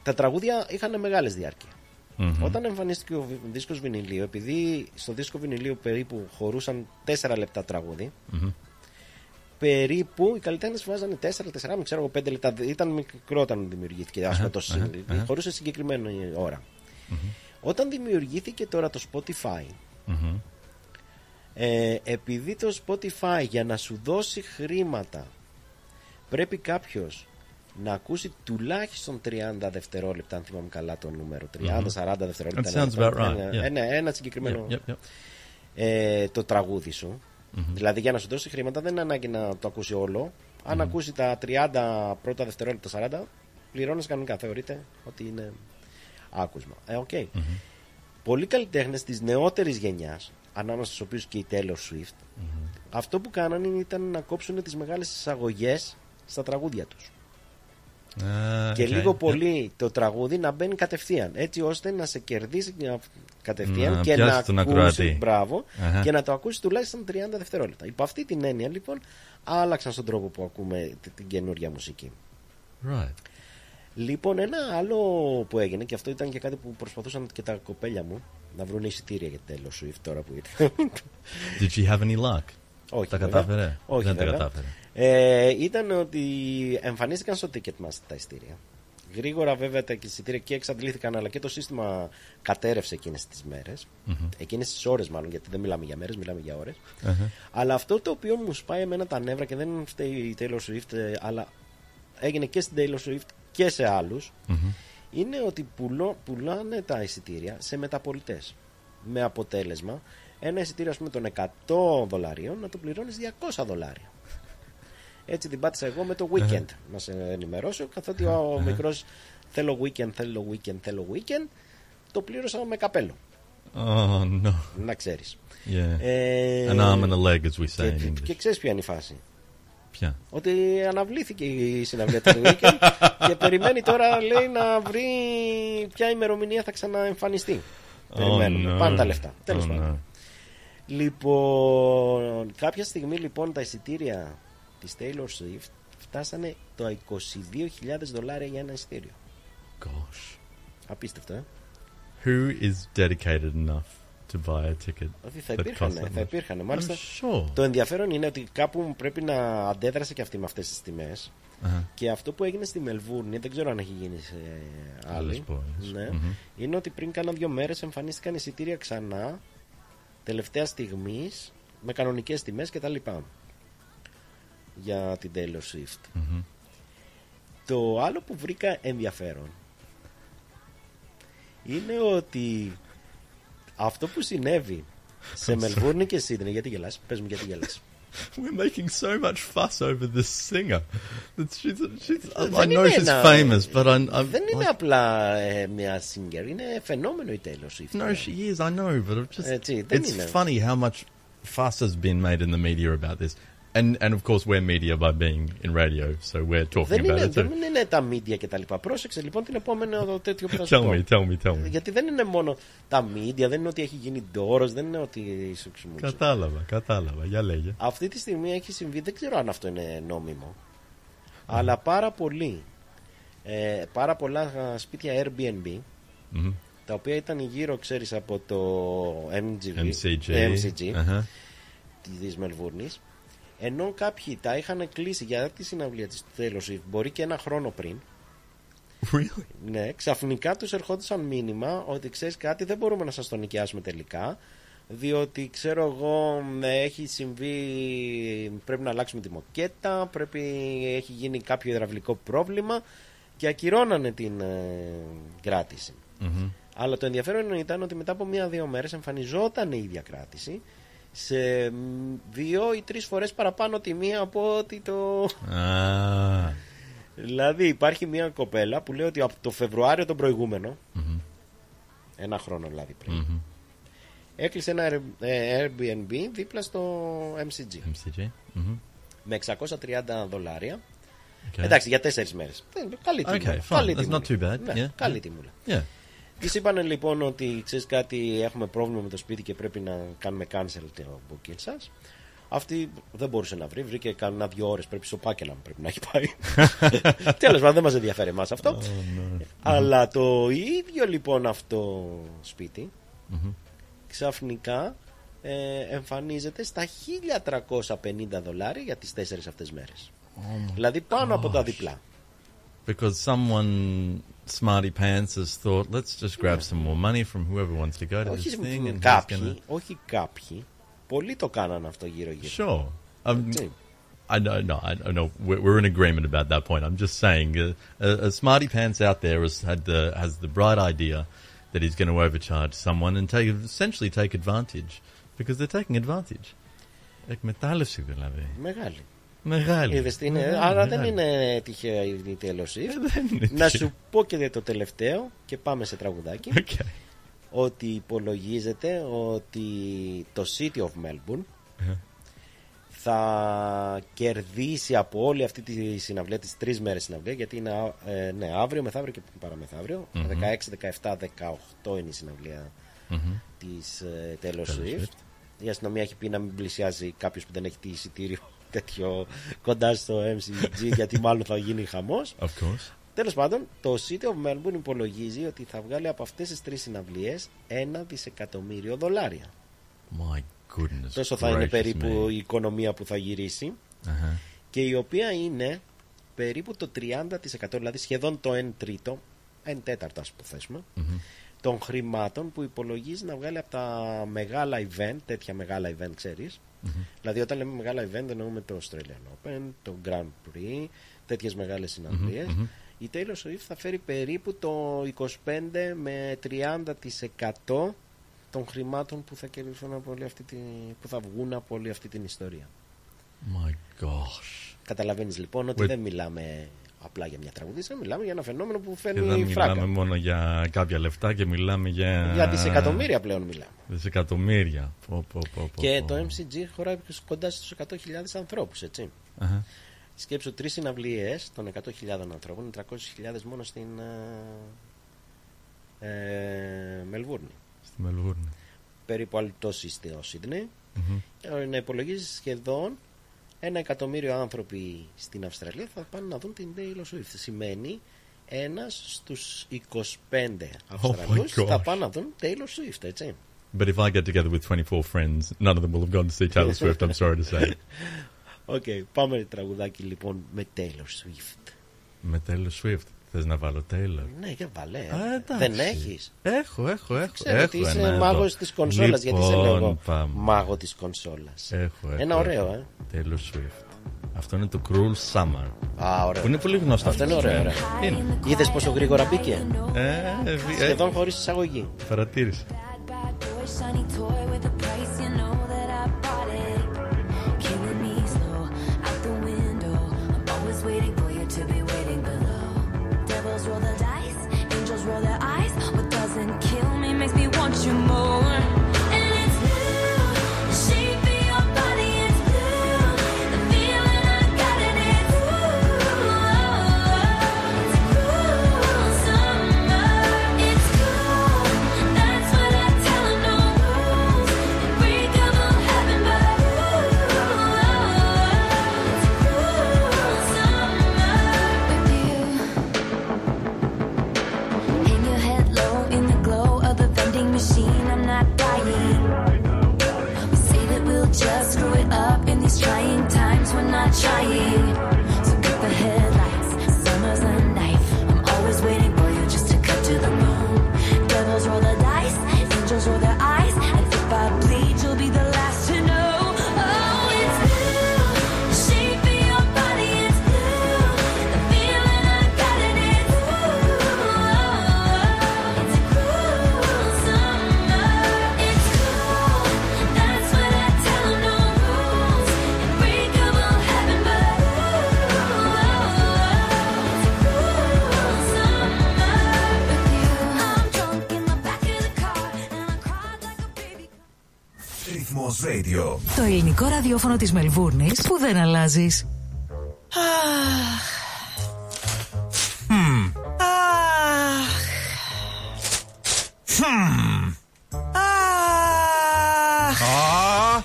τα τραγούδια είχαν μεγάλες διάρκεια. Mhm. Όταν εμφανίστηκε ο βι- δίσκος βινιλίου, επειδή στο δίσκο βινιλίου περίπου χωρούσαν 4 λεπτά τραγούδι, Mhm. περίπου οι καλλιτέχνες βάζανε 4-4, ξέρω εγώ 5 λεπτά. Ήταν μικρό όταν δημιουργήθηκε ας πούμε, Αχα, το αχα, single. αχα. Χωρούσε συγκεκριμένη ώρα. Όταν δημιουργήθηκε τώρα το Spotify, Mhm. Ε, επειδή το Spotify για να σου δώσει χρήματα πρέπει κάποιος να ακούσει τουλάχιστον 30 δευτερόλεπτα, αν θυμάμαι καλά το νούμερο, 30-40 δευτερόλεπτα. That ένα sounds λεπτό, about right, ένα- yeah. ένα, ένα συγκεκριμένο Yep, yep, yep. ε, το τραγούδι σου. Mhm. Δηλαδή για να σου δώσει χρήματα δεν είναι ανάγκη να το ακούσει όλο. Αν Μμμ. ακούσει τα 30 πρώτα δευτερόλεπτα 40, πληρώνεις κανονικά. Θεωρείται ότι είναι άκουσμα. Ε, οκ. Πολλοί καλλιτέχνες της νεότερης γενιάς, ανάμεσα στους οποίους και η Taylor Swift, αυτό που κάνανε ήταν να κόψουν τις μεγάλες εισαγωγές στα τραγούδια τους. Ah, και okay. λίγο Yep. πολύ το τραγούδι να μπαίνει κατευθείαν. Έτσι ώστε να σε κερδίσει κατευθείαν Να και πιάσει να τον ακούσει, ακροατή. μπράβο, Αχα. και να το ακούσει τουλάχιστον 30 δευτερόλεπτα. Υπό αυτή την έννοια λοιπόν άλλαξαν στον τρόπο που ακούμε τη- την καινούργια μουσική. Right. Λοιπόν, ένα άλλο που έγινε και αυτό ήταν και κάτι που προσπαθούσαν και τα κοπέλια μου να βρουν εισιτήρια για τέλος Swift τώρα που ήρθε. Did she have any luck? Όχι, Τα βέβαια. κατάφερε; Όχι, Δεν τα βέβαια. κατάφερε. Ε, ήταν ότι εμφανίστηκαν στο Ticketmaster τα εισιτήρια. Γρήγορα βέβαια τα εισιτήρια και εξαντλήθηκαν αλλά και το σύστημα κατέρευσε εκείνες τις μέρες. Μμμ. Εκείνες τις ώρες μάλλον γιατί δεν μιλάμε για μέρες, μιλάμε για ώρες. Αχα. Αλλά αυτό το οποίο μου σπάει εμένα τα νεύρα και δεν φταίει η Taylor Swift ε, αλλά έγινε και στην Taylor Swift και σε άλλους Μμμ. είναι ότι πουλώ, πουλάνε τα εισιτήρια σε μεταπολιτές. Με αποτέλεσμα ένα εισιτήριο ας πούμε των 100 δολαρίων να το πληρώνεις 200 δολάρια. Έτσι την πάτησα εγώ με το weekend να σε ενημερώσω καθότι ο Αχα. μικρός θέλω weekend, θέλω weekend, θέλω weekend το πλήρωσα με καπέλο. Oh no. Να ξέρεις. Yeah. Ε, An arm and a leg, as we say in και, English. και ξέρεις ποια είναι η φάση. Ποια; Ότι αναβλήθηκε η συναυλία του weekend και περιμένει τώρα λέει να βρει ποια ημερομηνία θα ξαναεμφανιστεί. Περιμένουμε. no. Πάνε τα λεφτά. Τέλος Oh, πάντων. no. Λοιπόν, κάποια στιγμή λοιπόν τα εισιτήρια της Taylor Swift φτάσανε το 22.000 δολάρια για ένα εισιτήριο. Gosh. Απίστευτο, ε. Who is dedicated enough; To buy a ticket? Ότι θα that υπήρχαν, costs that θα much? υπήρχαν. Μάλιστα, I'm sure. το ενδιαφέρον είναι ότι κάπου πρέπει να αντέδρασε και αυτή με αυτές τις τιμές. Αχα. Και αυτό που έγινε στη Μελβούρνη, δεν ξέρω αν έχει γίνει σε άλλη. Άλλες πόλεις. Ναι, Μμμ. Είναι ότι πριν κάνα δύο μέρες εμφανίστηκαν εισιτήρια ξανά, τελευταία στιγμή, με κανονικές τιμές κτλ. Για την Taylor Swift. Μμμ. Το άλλο που βρήκα ενδιαφέρον είναι ότι αυτό που συνέβη σε I'm sorry. Μελβούρνη και Σίδνεϊ, γιατί γελάς, πες μου γιατί γελάς. We're making so much fuss over this singer. That she's, she's, I, I Δεν know είναι she's ένα- famous, but I'm, I'm Δεν είναι like, απλά ε, μια singer, είναι φαινόμενο η Taylor Swift. no, she is. I know, but I'm just. Έτσι, δεν it's είναι. funny how much fuss has been made in the media about this, And and of course we're media by being in radio, so we're talking Δεν about είναι, it too. δεν είναι τα media και τα λοιπά. Πρόσεξε λοιπόν την επόμενη το τέτοιο που θα σου Tell πω. me, tell me, tell me. Γιατί δεν είναι μόνο τα media, δεν είναι ότι έχει γίνει ντόρος, δεν είναι ότι σου ξυμούξε. Κατάλαβα, κατάλαβα. Για λέγε. Αυτή τη στιγμή έχει συμβεί, δεν ξέρω αν αυτό είναι νόμιμο, αλλά πάρα πολύ, ε, πάρα πολλά α, σπίτια Airbnb, Μμμ. τα οποία ήταν γύρω, ξέρεις, από το MGV, MCG. MCG Αχα. της Μελβούρνης, Ενώ κάποιοι τα είχαν κλείσει για τη συναυλία της Taylor Swift, μπορεί και ένα χρόνο πριν. Really? Ναι, ξαφνικά τους ερχόντουσαν μήνυμα ότι ξέρεις κάτι δεν μπορούμε να σας το νοικιάσουμε τελικά διότι ξέρω εγώ ε, έχει συμβεί πρέπει να αλλάξουμε τη μοκέτα πρέπει, έχει γίνει κάποιο υδραυλικό πρόβλημα και ακυρώνανε την ε, κράτηση Mhm. αλλά το ενδιαφέρον ήταν ότι μετά από μία-δύο μέρες εμφανιζόταν η ίδια κράτηση σε μ, δύο ή τρεις φορές παραπάνω τιμή από ότι το... Ah. Δηλαδή υπάρχει μια κοπέλα που λέει ότι από το Φεβρουάριο τον προηγούμενο, ένα χρόνο δηλαδή πριν, Mhm. έκλεισε ένα Air- ε, Airbnb δίπλα στο MCG. MCG. Mhm. Με 630 δολάρια. Okay. Εντάξει, για τέσσερις μέρες. Ε, Καλή Okay, τιμή. fine. Καλή That's τιμή. not too bad. Ναι, Yeah, καλή yeah. τιμή. Yeah. Τη είπαν λοιπόν ότι ξέρεις κάτι, έχουμε πρόβλημα με το σπίτι και πρέπει να κάνουμε cancel το booking σας. Αυτή δεν μπορούσε να βρει, βρήκε κανένα δύο ώρες. Πρέπει στο Πάκελαμ πρέπει να έχει πάει. Τέλος πάντων, δεν μας ενδιαφέρει εμάς αυτό. Αλλά το ίδιο λοιπόν αυτό σπίτι Mhm. ξαφνικά ε, εμφανίζεται στα 1350 δολάρια για τις τέσσερις αυτές μέρες. my δηλαδή πάνω από τα gosh. διπλά. Because someone smarty pants has thought, let's just grab some more money from whoever wants to go to όχι this thing, and he's κάποιοι, gonna. όχι κάποιοι, πολλοί το κάνανε αυτό γύρω γύρω. Sure. Um, Έτσι. I know, no, I I know. We're, we're in agreement about that point. I'm just saying, uh, a, a smarty pants out there has had the has the bright idea that he's going to overcharge someone and take essentially take advantage because they're taking advantage. Εκμετάλλευση δηλαδή. Μεγάλη. Μεγάλη. Είδες τι είναι, Μεγάλη, άρα δεν μεγάλη. είναι τυχαία η Taylor Swift. δεν είναι Να τυχαία. σου πω και το τελευταίο και πάμε σε τραγουδάκι. Okay. Ότι υπολογίζεται ότι το City of Melbourne Uh-huh. θα κερδίσει από όλη αυτή τη συναυλία, τις τρεις μέρες συναυλία, γιατί είναι α- ε, ναι, αύριο, μεθαύριο και παραμεθαύριο. Μμμ. 16, 17, 18 είναι η συναυλία Μμμ. της ε, Taylor Taylor Swift. Swift. Η αστυνομία έχει πει να μην πλησιάζει κάποιος που δεν έχει τη εισιτήριο τέτοιο κοντά στο MCG γιατί μάλλον θα γίνει χαμός. Of course. Τέλος πάντων, το City of Melbourne υπολογίζει ότι θα βγάλει από αυτές τις τρεις συναυλίες ένα δισεκατομμύριο δολάρια. My goodness. Τόσο θα είναι gracious περίπου me. η οικονομία που θα γυρίσει Uh-huh. και η οποία είναι περίπου το 30% δηλαδή σχεδόν το 1 τρίτο, 1 τέταρτο ας υποθέσουμε Mhm. Των χρημάτων που υπολογίζεις να βγάλει από τα μεγάλα event, τέτοια μεγάλα event ξέρεις Mhm. δηλαδή όταν λέμε μεγάλα event εννοούμε το Australian Open, το Grand Prix τέτοιες μεγάλες συναυλίες Mhm, mhm. η Taylor Swift θα φέρει περίπου το 25 με 30% των χρημάτων που θα κερδίσουν από όλη αυτή τη, που θα βγουν από όλη αυτή την ιστορία. My gosh. Καταλαβαίνεις λοιπόν ότι With- δεν μιλάμε απλά για μια τραγουδίστρια, μιλάμε για ένα φαινόμενο που Και φέρνει δεν φράγκα. μιλάμε μόνο για κάποια λεφτά και μιλάμε για... Για δισεκατομμύρια πλέον μιλάμε. Δισεκατομμύρια. Πω, πω, πω, πω, Και πω. το MCG χωράει κοντά στους 100.000 ανθρώπους, έτσι. Αχα. Σκέψου τρεις συναυλίες των 100.000 ανθρώπων, είναι 300.000 μόνο στην ε, ε, Μελβούρνη. Στη Μελβούρνη. Περίπου άλλο τόση στο Σίδνεϊ. Μμμ. Ε, Να υπολογίζεις σχεδόν ένα εκατομμύριο άνθρωποι στην Αυστραλία θα πάνε να δουν την Taylor Swift. Σημαίνει ένας στους 25 Αυστραλούς Oh gosh. θα πάνε να δουν Taylor Swift, έτσι. But if I get together with 24 friends, none of them will have gone to see Taylor Swift, I'm sorry to say. Οκ, πάμε τραγουδάκι λοιπόν με Taylor Swift. Με Taylor Swift. Θες να βάλω Taylor. Ναι, για βάλε. Α, εντάξει. Δεν έχεις. Έχω, έχω, έχω. Ξέρω έχω ότι είσαι ένα εδώ. μάγος της κονσόλας, γιατί σε Λοιπόν, λέω εγώ πάμε. μάγο της κονσόλας. Έχω, έχω. Ένα ωραίο, έχω. ε. Taylor Swift. Αυτό είναι το Cruel Summer. Α, ωραίο. Που είναι πολύ γνωστό. Αυτό είναι ωραίο. ωραίο. Είναι; Είδες πόσο γρήγορα μπήκε; Ε, βι- ε, Σχεδόν χωρίς εισαγωγή. Παρατήρησε. Ελληνικό ραδιόφωνο της Μελβούρνης που δεν αλλάζεις. Μμμ. Αχ. Μμμ. Αχ. Α,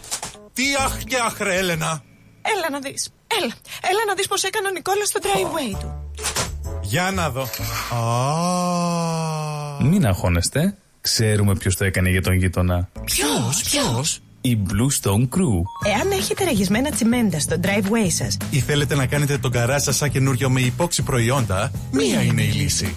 τι αχ και αχ ρε Έλενα. Έλα να δεις. Έλα. Έλα να δεις πως έκανε ο Νικόλας στο driveway του. Για να δω. Μην αγχώνεστε. Ξέρουμε ποιος το έκανε για τον γείτονα. Ποιος, ποιος; Η Blue Stone Crew. Εάν έχετε ραγισμένα τσιμέντα στο driveway σας, Ή θέλετε να κάνετε τον καράζ σας σαν καινούριο με υπόξη προϊόντα, μία είναι η λύση.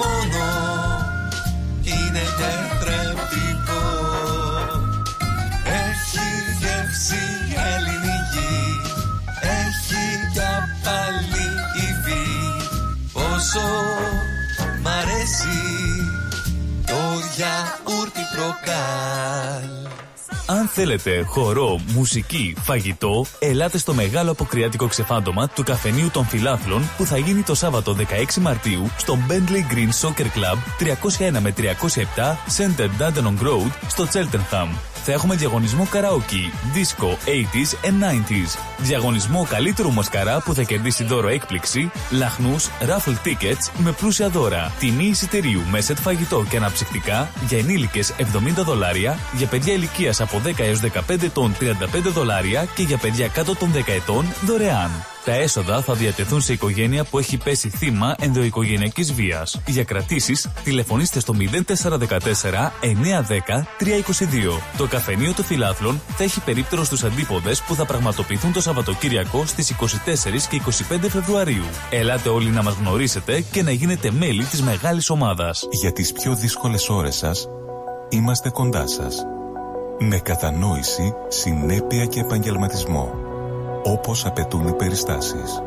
μόνο Είναι τετρεπτικό Έχει γεύση ελληνική Έχει για πάλι υφή. Πόσο μ' αρέσει Το γιαούρτι προκάλ Αν θέλετε χορό, μουσική, φαγητό, ελάτε στο μεγάλο αποκριάτικο ξεφάντωμα του καφενείου των φιλάθλων που θα γίνει το Σάββατο 16 Μαρτίου στο Bentley Green Soccer Club 301 με 307 Center Dandenong Road στο Cheltenham. Θα έχουμε διαγωνισμό καραόκι, disco 80s and 90s. Διαγωνισμό καλύτερου μασκαρά που θα κερδίσει δώρο έκπληξη, λαχνούς, raffle tickets με πλούσια δώρα. Τιμή εισιτηρίου με σετ φαγητό και αναψυκτικά για ενήλικες 70 δολάρια, για παιδιά ηλικίας από 10 έως 15 ετών 35 δολάρια και για παιδιά κάτω των 10 ετών δωρεάν. Τα έσοδα θα διατεθούν σε οικογένεια που έχει πέσει θύμα ενδοοικογενειακής βίας. Για κρατήσεις, τηλεφωνήστε στο 0414 910 322. Το καφενείο των φιλάθλων θα έχει περίπτερο στους αντίποδες που θα πραγματοποιηθούν το Σαββατοκύριακο στις 24 και 25 Φεβρουαρίου. Ελάτε όλοι να μας γνωρίσετε και να γίνετε μέλη της μεγάλης ομάδας. Για τις πιο δύσκολες ώρες σας, είμαστε κοντά σας. Με κατανόηση, συνέπεια και επαγγελματισμό. Όπως απαιτούν οι περιστάσεις.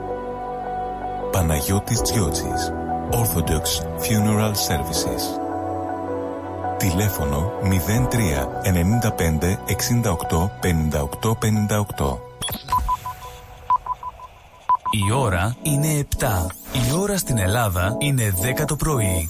Παναγιώτης Τζιότσης. Orthodox Funeral Services. Τηλέφωνο 03 95 68 58 58. Η ώρα είναι 7. Η ώρα στην Ελλάδα είναι 10 το πρωί.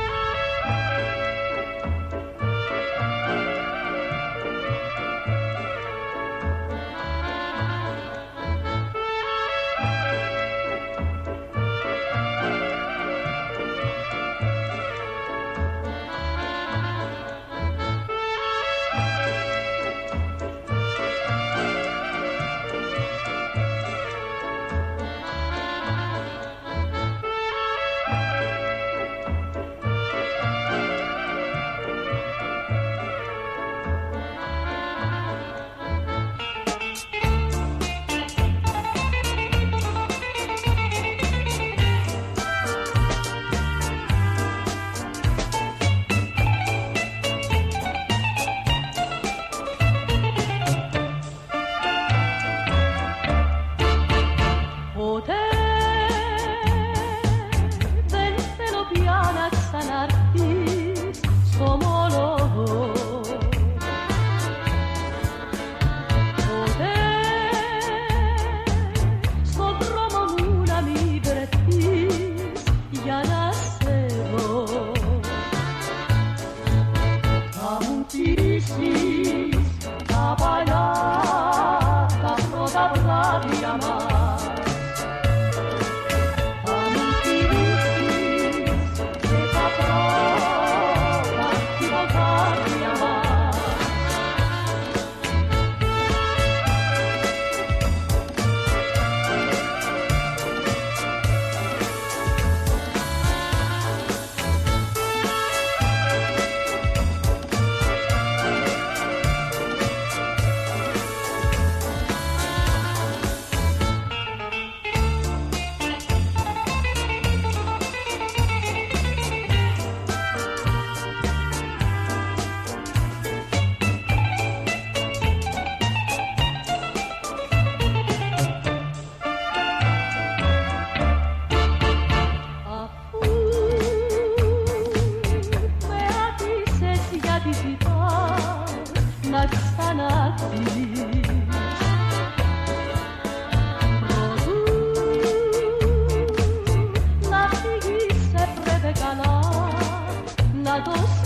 dos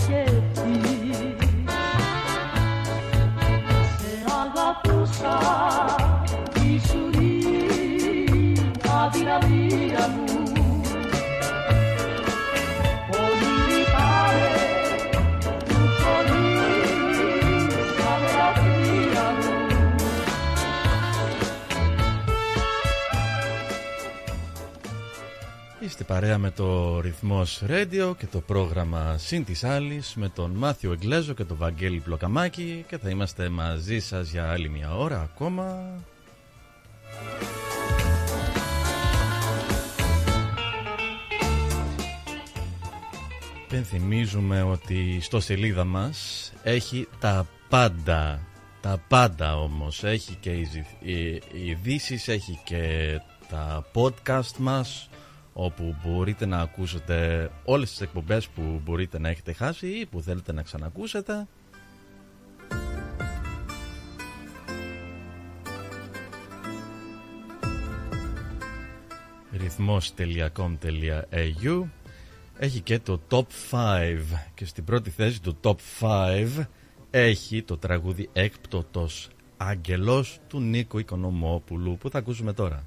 Ρυθμός Radio και το πρόγραμμα Συν της Άλλης με τον Μάθιο Εγκλέζο και τον Βαγγέλη Πλοκαμάκη και θα είμαστε μαζί σας για άλλη μια ώρα ακόμα. Πενθυμίζουμε ότι στο σελίδα μας έχει τα πάντα, τα πάντα όμως. Έχει και οι οι ειδήσεις, έχει και τα podcast μας όπου μπορείτε να ακούσετε όλες τις εκπομπές που μπορείτε να έχετε χάσει ή που θέλετε να ξανακούσετε. ρυθμός.com.au έχει και το Top 5 και στην πρώτη θέση του Top 5 έχει το τραγούδι έκπτωτος Άγγελος του Νίκο Οικονομόπουλου που θα ακούσουμε τώρα.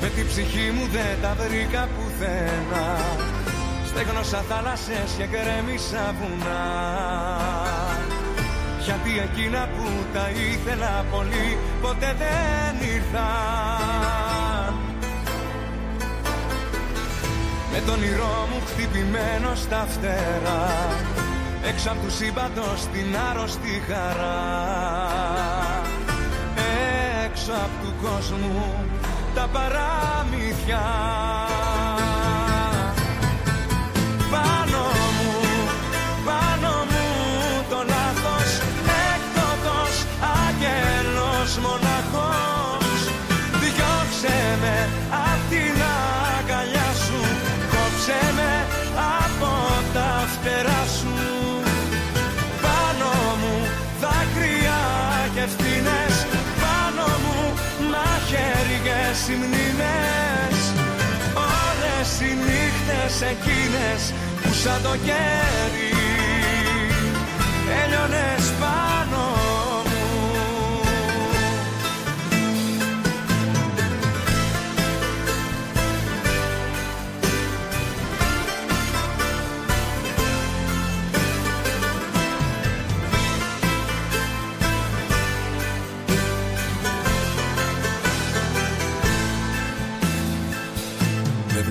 Με την ψυχή μου δεν τα βρήκα πουθενά. Στέγνωσα θάλασσες και γκρέμισα βουνά. Γιατί εκείνα που τα ήθελα πολύ ποτέ δεν ήρθαν. Με τον όνειρό μου χτυπημένο στα φτερά Έξω απ' του σύμπαντος την άρρωστη χαρά. Έξω απ' του κόσμου τα παραμύθια εκείνες που σαν το κέρι Έλειωνες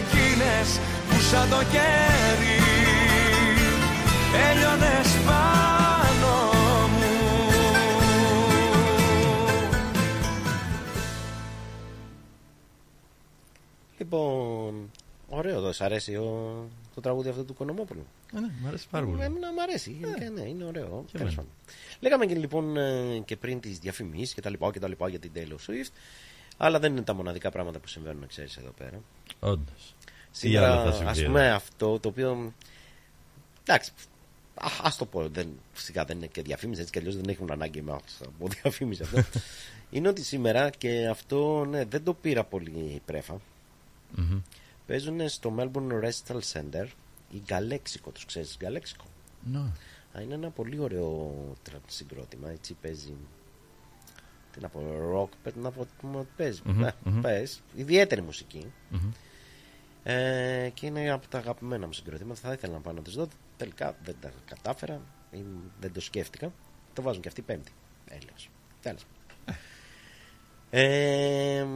εκείνες που σαν το κέρι Έλειωνες πάνω μου Λοιπόν, ωραίο εδώ, σ' αρέσει ο, το το τραγούδι αυτό του Κονομόπουλου. Ε, ναι, μ' αρέσει πάρα πολύ. Εμένα μου αρέσει. Γενικά, ναι, είναι ωραίο. Και Τέλος εμένα. πάντων. Λέγαμε και λοιπόν ε, και πριν τις διαφημίσεις και τα λοιπά, και τα λοιπά για την Taylor Swift. Αλλά δεν είναι τα μοναδικά πράγματα που συμβαίνουν, ξέρεις εδώ πέρα. Όντως. Σήμερα, άλλο θα ας συμβεί πούμε, εδώ; αυτό το οποίο. Εντάξει, α το πω, δεν, φυσικά δεν είναι και διαφήμιση, έτσι κι αλλιώς δεν έχουν ανάγκη μα από διαφήμιση αυτό. είναι ότι σήμερα και αυτό ναι, δεν το πήρα πολύ πρέφα. Μμμ. Παίζουν στο Melbourne Recital Center η Galexico, τους ξέρεις Galexico. Ναι. Α, είναι ένα πολύ ωραίο τρα- συγκρότημα, έτσι παίζει τι να πω, rock, πε- να πω, τι παίζει, Μμμ, ε, μμμ. πες, ιδιαίτερη μουσική. Μμμ. Ε, και είναι από τα αγαπημένα μου συγκροτήματα. Θα ήθελα να πάω να τις δω. Τελικά δεν τα κατάφερα. ή Δεν το σκέφτηκα. Το βάζουν και αυτή πέμπτη. Έλεος. Τέλος. Ε,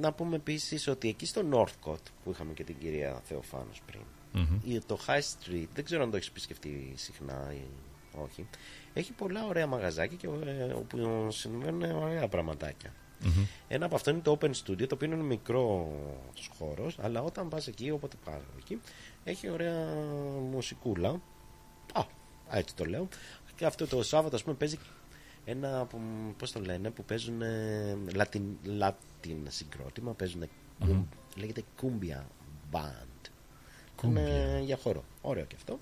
να πούμε επίσης ότι εκεί στο Northcote που είχαμε και την κυρία Θεοφάνος πριν Μμμ. ή το High Street, δεν ξέρω αν το έχεις επισκεφτεί συχνά ή όχι. Έχει πολλά ωραία μαγαζάκια και, ε, όπου συμβαίνουν ωραία πραγματάκια. Μμμ. Ένα από αυτό είναι το Open Studio, το οποίο είναι μικρός χώρος, αλλά όταν πας εκεί, όποτε πας εκεί, έχει ωραία μουσικούλα. Α, έτσι το λέω. Και αυτό το Σάββατο, ας πούμε, παίζει ένα, πώς το λένε, που παίζουν Latin, Latin συγκρότημα, παίζουν, Μμμ. λέγεται Cumbia Band. Cumbia. Είναι για χώρο. Ωραίο και αυτό.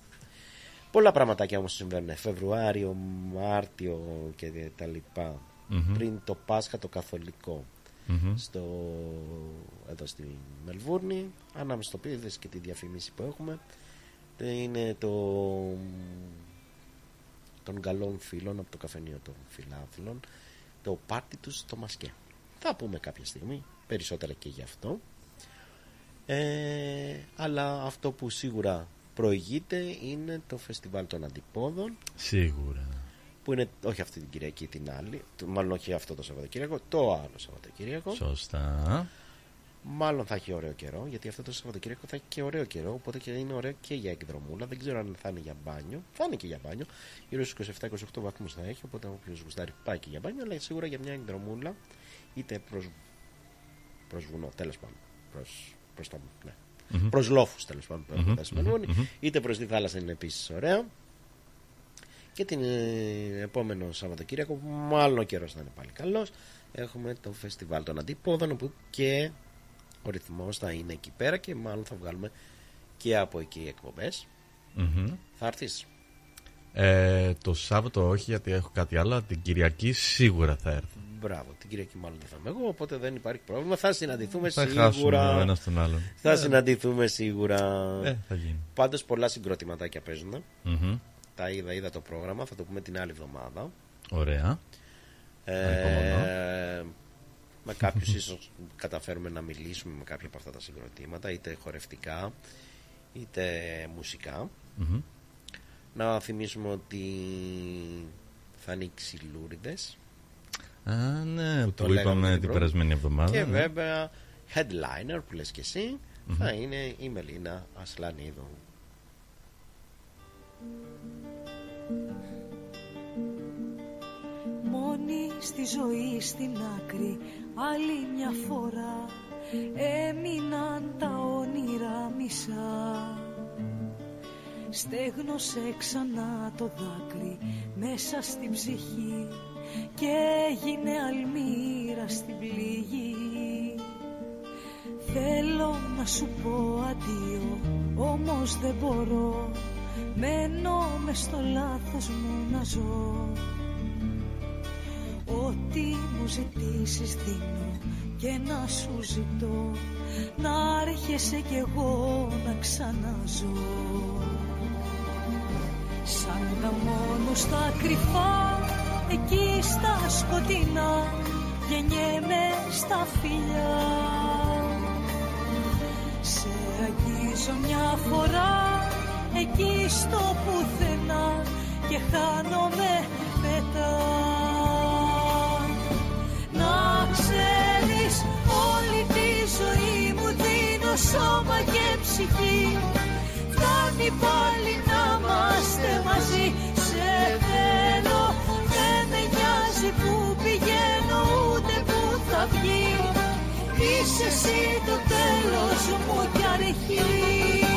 Πολλά πραγματάκια όμως συμβαίνουν. Φεβρουάριο, Μάρτιο και τα λοιπά. Μμμ. Πριν το Πάσχα το καθολικό. Μμμ. Στο, εδώ στη Μελβούρνη. Ανάμεσα στο οποίο είδες και τη διαφήμιση που έχουμε. Είναι το των καλών φίλων από το καφενείο των φιλάθλων. Το πάρτι τους στο Μασκέ. Θα πούμε κάποια στιγμή περισσότερα και γι' αυτό. Ε, αλλά αυτό που σίγουρα προηγείται είναι το φεστιβάλ των αντιπόδων Σίγουρα. που είναι όχι αυτή την Κυριακή την άλλη το- μάλλον όχι αυτό το Σαββατοκύριακο το άλλο Σαββατοκύριακο Σωστά. μάλλον θα έχει ωραίο καιρό γιατί αυτό το Σαββατοκύριακο θα έχει και ωραίο καιρό οπότε και είναι ωραίο και για εκδρομούλα δεν ξέρω αν θα είναι για μπάνιο θα είναι και για μπάνιο γύρω στους 27-28 βαθμούς θα έχει οπότε όποιος γουστάρει πάει και για μπάνιο αλλά σίγουρα για μια εκδρομούλα είτε προς, προς βουνό τέλος πάντων προς, προς το ναι. Μμμ. προς λόφους τέλος πάντων που Μμμ, έχουμε φτάσει στη μμμ, Μελβούρνη, μμμ. είτε προς τη θάλασσα είναι επίσης ωραία και την ε, επόμενο Σαββατοκύριακο που μάλλον ο καιρός θα είναι πάλι καλός έχουμε το φεστιβάλ των αντίποδων όπου και ο ρυθμός θα είναι εκεί πέρα και μάλλον θα βγάλουμε και από εκεί εκπομπές Μμμ. θα έρθεις Ε, το Σάββατο όχι γιατί έχω κάτι άλλο. Την Κυριακή σίγουρα θα έρθω. Μπράβο, την Κυριακή μάλλον δεν θα είμαι εγώ, οπότε δεν υπάρχει πρόβλημα. Θα συναντηθούμε Θα σίγουρα. χάσουμε ο ένας τον άλλον. Θα Ε. συναντηθούμε σίγουρα. Ε, θα γίνει. Πάντως πολλά συγκροτηματάκια παίζουν. Μμμ. Τα είδα, είδα το πρόγραμμα, θα το πούμε την άλλη εβδομάδα. Ωραία. Ανυπομονώ. Ε, με κάποιους ίσως καταφέρουμε να μιλήσουμε με κάποια από αυτά τα συγκροτήματα, είτε χορευτικά είτε μουσικά. Μμμ. Να θυμίσουμε ότι θα είναι οι ξυλούριδες Α, ναι, που που λέγαμε είπαμε την πρώτη. περασμένη εβδομάδα. Και ναι. βέβαια headliner που λες και εσύ Μμμ. θα είναι η Μελίνα Ασλανίδου. Μόνη στη ζωή στην άκρη άλλη μια φορά έμειναν τα όνειρα μισά Στέγνωσε ξανά το δάκρυ μέσα στην ψυχή και έγινε αλμύρα στην πληγή. Θέλω να σου πω αντίο όμως δεν μπορώ. Μένω μες στο λάθος μου να ζω. Ό,τι μου ζητήσεις δίνω και να σου ζητώ Να έρχεσαι κι εγώ να ξαναζώ Σαν τα μόνος στα κρυφά εκεί στα σκοτεινά γεννιέμαι στα φιλιά. Σε αγγίζω μια φορά εκεί στο πουθενά και χάνομαι μετά. Να ξέρεις όλη τη ζωή μου δίνω σώμα και ψυχή. Φτάνει πάλι να είμαστε μαζί Σε θέλω. Δεν με νοιάζει που πηγαίνω ούτε που θα βγει. Είσαι εσύ το τέλος μου κι αρχή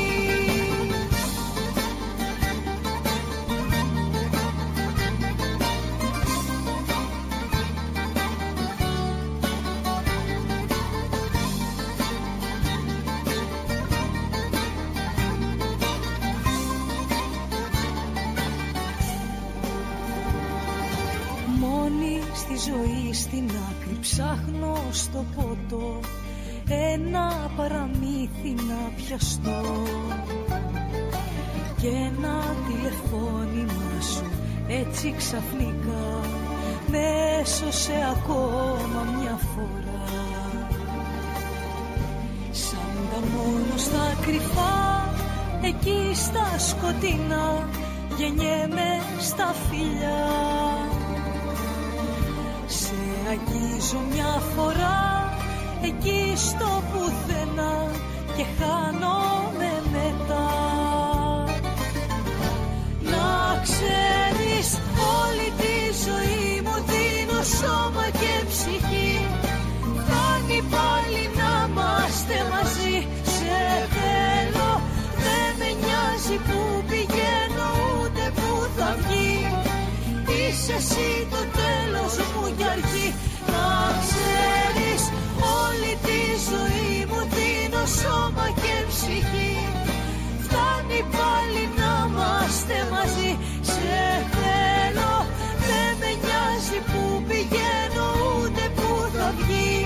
στην άκρη ψάχνω στο ποτό ένα παραμύθι να πιαστώ. Και ένα τηλεφώνημα σου έτσι ξαφνικά με έσωσε ακόμα μια φορά. Σαν τα μόνο στα κρυφά εκεί στα σκοτεινά γεννιέμαι στα φιλιά. σε αγγίζω μια φορά εκεί στο πουθενά και χάνομαι μετά. Να ξέρεις όλη τη ζωή μου δίνω σώμα και ψυχή Είσαι εσύ το τέλος μου κι αρχή. Να ξέρεις όλη τη ζωή μου δίνω σώμα και ψυχή. Φτάνει πάλι να είμαστε μαζί. Σε θέλω δεν με νοιάζει που πηγαίνω ούτε που θα βγει.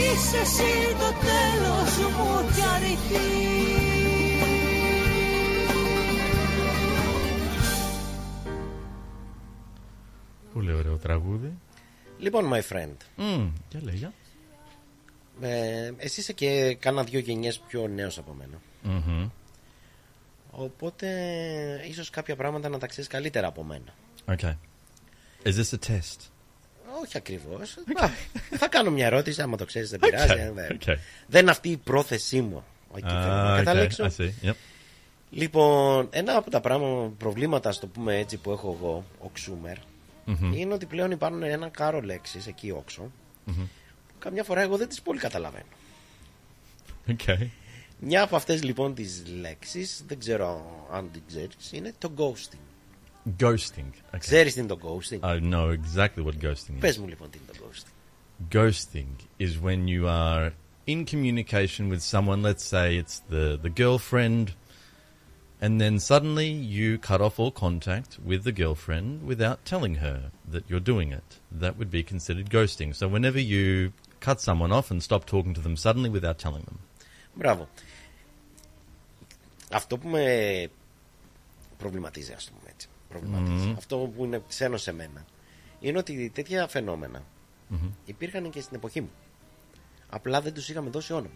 Είσαι εσύ το τέλος μου κι αρχή Πολύ ωραίο τραγούδι. Λοιπόν, my friend. Mm, για λέγια. Ε, εσύ είσαι και κάνα δυο γενιές πιο νέος από μένα. Mhm. Οπότε ίσως κάποια πράγματα να τα ξέρεις καλύτερα από μένα. Okay. Is this a test? Όχι ακριβώς. Μα, Θα κάνω μια ερώτηση, άμα το ξέρεις δεν πειράζει. Okay, ε, δεν. okay. δεν είναι αυτή η πρόθεσή μου. Εκεί θέλω να Ah, okay, καταλήξω. I see. Yep. Λοιπόν, ένα από τα πράγματα, προβλήματα, στο πούμε έτσι, που έχω εγώ, ο Ξούμερ, Μμμ. είναι ότι πλέον υπάρχουν ένα κάρο λέξεις εκεί όξω, Mhm. που καμιά φορά εγώ δεν τις πολύ καταλαβαίνω. Okay. Μια από αυτές λοιπόν τις λέξεις, δεν ξέρω αν την ξέρεις, είναι το ghosting. Ghosting. Okay. Ξέρεις τι είναι το ghosting; I know exactly what ghosting is. Πες μου λοιπόν τι είναι το ghosting. Ghosting is when you are in communication with someone, let's say it's the, the girlfriend, and then suddenly you cut off all contact with the girlfriend without telling her that you're doing it. That would be considered ghosting. So whenever you cut someone off and stop talking to them suddenly without telling them. Μπράβο. Αυτό που με προβληματίζει, ας το πούμε έτσι, προβληματίζει, Μμμ. αυτό που είναι ξένο σε μένα, είναι ότι τέτοια φαινόμενα Mhm. υπήρχαν και στην εποχή μου. Απλά δεν τους είχαμε δώσει όνομα.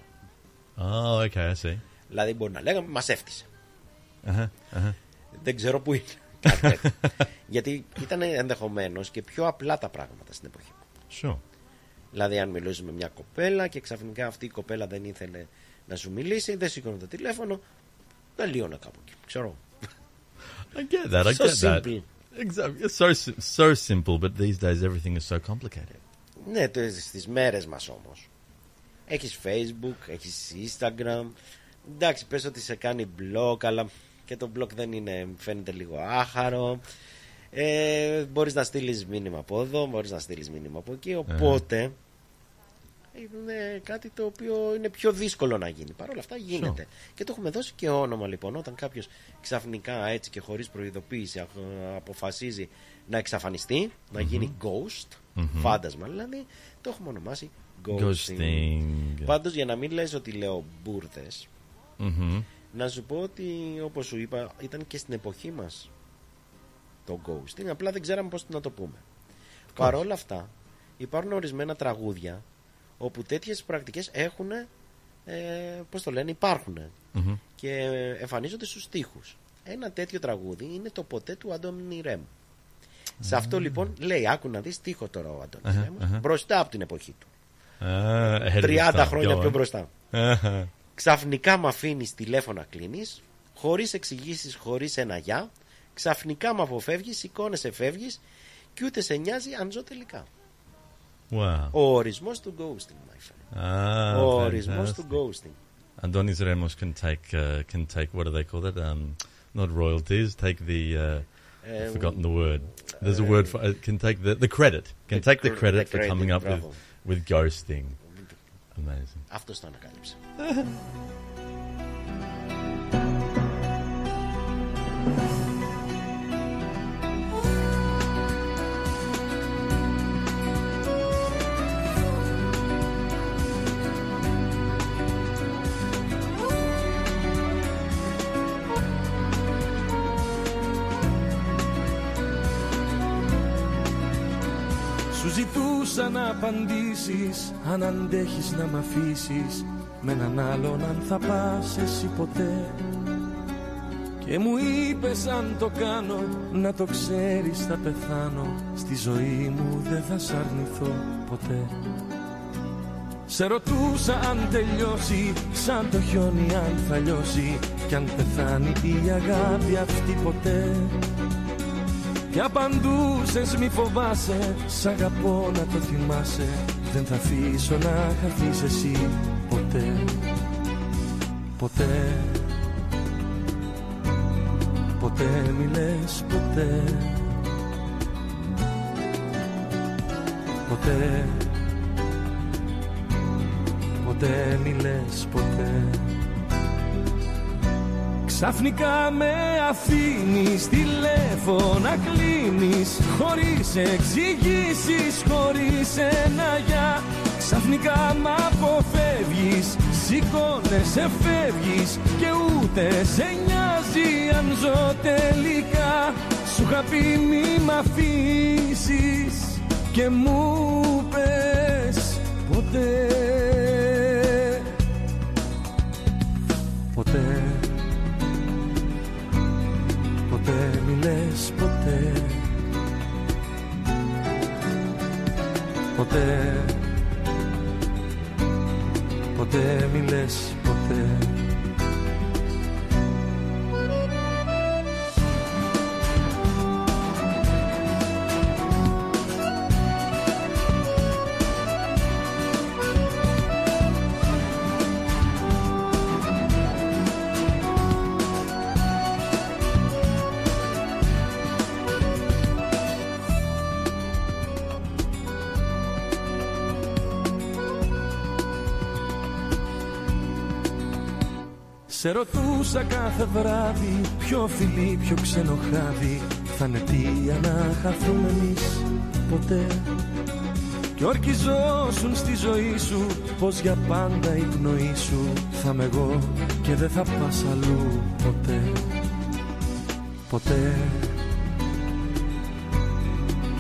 Oh, okay, I see. Δηλαδή μπορεί να λέγαμε μας έφτιασε. Uh-huh, uh-huh. Δεν ξέρω που είναι. Κάτι τέτοιο. Γιατί ήταν ενδεχομένως και πιο απλά τα πράγματα στην εποχή μου. Sure. Δηλαδή, αν μιλούσες με μια κοπέλα και ξαφνικά αυτή η κοπέλα δεν ήθελε να σου μιλήσει, δεν σήκωνε το τηλέφωνο, τελείωνε κάπου εκεί. Ξέρω. I get that. I So get that. simple. Exactly. It's so si- so simple, but these days everything is so complicated. Ναι, το- στις μέρες μας όμως. Έχεις facebook, έχεις instagram. Εντάξει, πες ότι σε κάνει blog, αλλά και το blog δεν είναι, φαίνεται λίγο άχαρο. Ε, μπορείς να στείλεις μήνυμα από εδώ, μπορείς να στείλεις μήνυμα από εκεί. Οπότε είναι κάτι το οποίο είναι πιο δύσκολο να γίνει. Παρ' όλα αυτά γίνεται. Και το έχουμε δώσει και όνομα λοιπόν. Όταν κάποιος ξαφνικά έτσι και χωρίς προειδοποίηση α- αποφασίζει να εξαφανιστεί, να γίνει ghost, Μμμ. φάντασμα δηλαδή, το έχουμε ονομάσει ghosting. Ghosting. Πάντως για να μην λες ότι λέω μπουρδες, Mhm. Να σου πω ότι όπως σου είπα ήταν και στην εποχή μας το ghosting, απλά δεν ξέραμε πώς να το πούμε. Παρ' όλα αυτά υπάρχουν ορισμένα τραγούδια όπου τέτοιες πρακτικές έχουν, ε, πώς το λένε, υπάρχουν Mhm. και εμφανίζονται στους στίχους. Ένα τέτοιο τραγούδι είναι το ποτέ του Αντώνη Ρέμ. Σε αυτό λοιπόν λέει, άκου να δεις στίχο τώρα ο Αντώνης Αχα, Ρέμος, αχα. μπροστά από την εποχή του. Ah, ahead of his 30 time. χρόνια Go πιο on. μπροστά. Uh-huh. Ξαφνικά με αφήνει τηλέφωνα κλείνει, χωρί εξηγήσει, χωρί ένα γεια. Ξαφνικά με αποφεύγει, σηκώνεσαι, φεύγει και ούτε σε νοιάζει αν ζω τελικά. Wow. Ο ορισμό του ghosting, my friend. Ah, ο ορισμό fantastic. του ghosting. Adonis Ramos can take uh, can take what do they call it? Um, not royalties. Take the uh, I've Um, forgotten the word. There's a word for it. Can take the the credit. Can The take the cr- credit the for coming credit, up with bravo. with ghosting. Amazing. Αυτός το ανακάλυψε. Σου ζητούσα να απαντήσω να απαντήσεις αν αντέχεις να μ' αφήσεις με έναν άλλον αν θα πας εσύ ποτέ. Και μου είπες αν το κάνω να το ξέρεις θα πεθάνω. Στη ζωή μου δεν θα σ' αρνηθώ ποτέ. Σε ρωτούσα αν τελειώσει σαν το χιόνι αν θα λιώσει Κι αν πεθάνει η αγάπη αυτή ποτέ. Και απαντούσες μη φοβάσαι Σ' αγαπώ να το θυμάσαι Δεν θα αφήσω να χαθείς εσύ ποτέ Ποτέ. Ποτέ μη λες ποτέ. Ποτέ Ποτέ μη λες ποτέ Ξαφνικά με αφήνεις τηλέφωνα κλείνεις Χωρίς εξηγήσεις, χωρίς ένα για Ξαφνικά μ' αποφεύγεις, σηκώνεσαι φεύγεις Και ούτε σε νοιάζει αν ζω τελικά. Σου είχα πει μη μ' αφήσεις και μου πες ποτέ. Ποτέ μη λες ποτέ. Ποτέ. Ποτέ μη λες ποτέ Σε ρωτούσα κάθε βράδυ Ποιο φιλί, ποιο ξενοχάδι Θα είναι αιτία να χαθούμε εμείς ποτέ. Κι ορκιζόσουν στη ζωή σου Πως για πάντα η πνοή σου. Θα είμαι εγώ και δεν θα πας αλλού ποτέ. Ποτέ.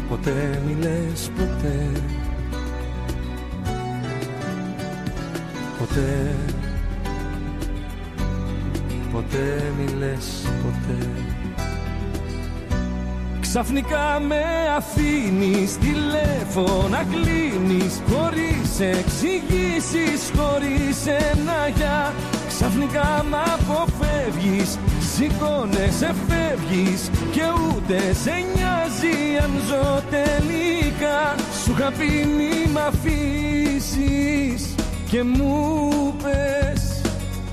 Ποτέ μη λες ποτέ. Ποτέ Ποτέ μη λες ποτέ. Ξαφνικά με αφήνεις τηλέφωνα κλείνεις Χωρίς εξηγήσεις, χωρίς ένα για Ξαφνικά μ' αποφεύγεις, σηκώνεσαι φεύγεις Και ούτε σε νοιάζει αν ζω τελικά. Σου είχα πει μη μ' αφήσεις και μου πες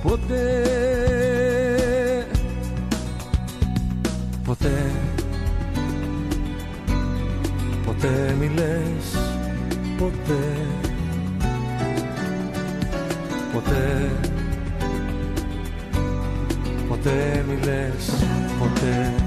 ποτέ Ποτέ. Ποτέ μη λες ποτέ. Ποτέ. Ποτέ μη λες ποτέ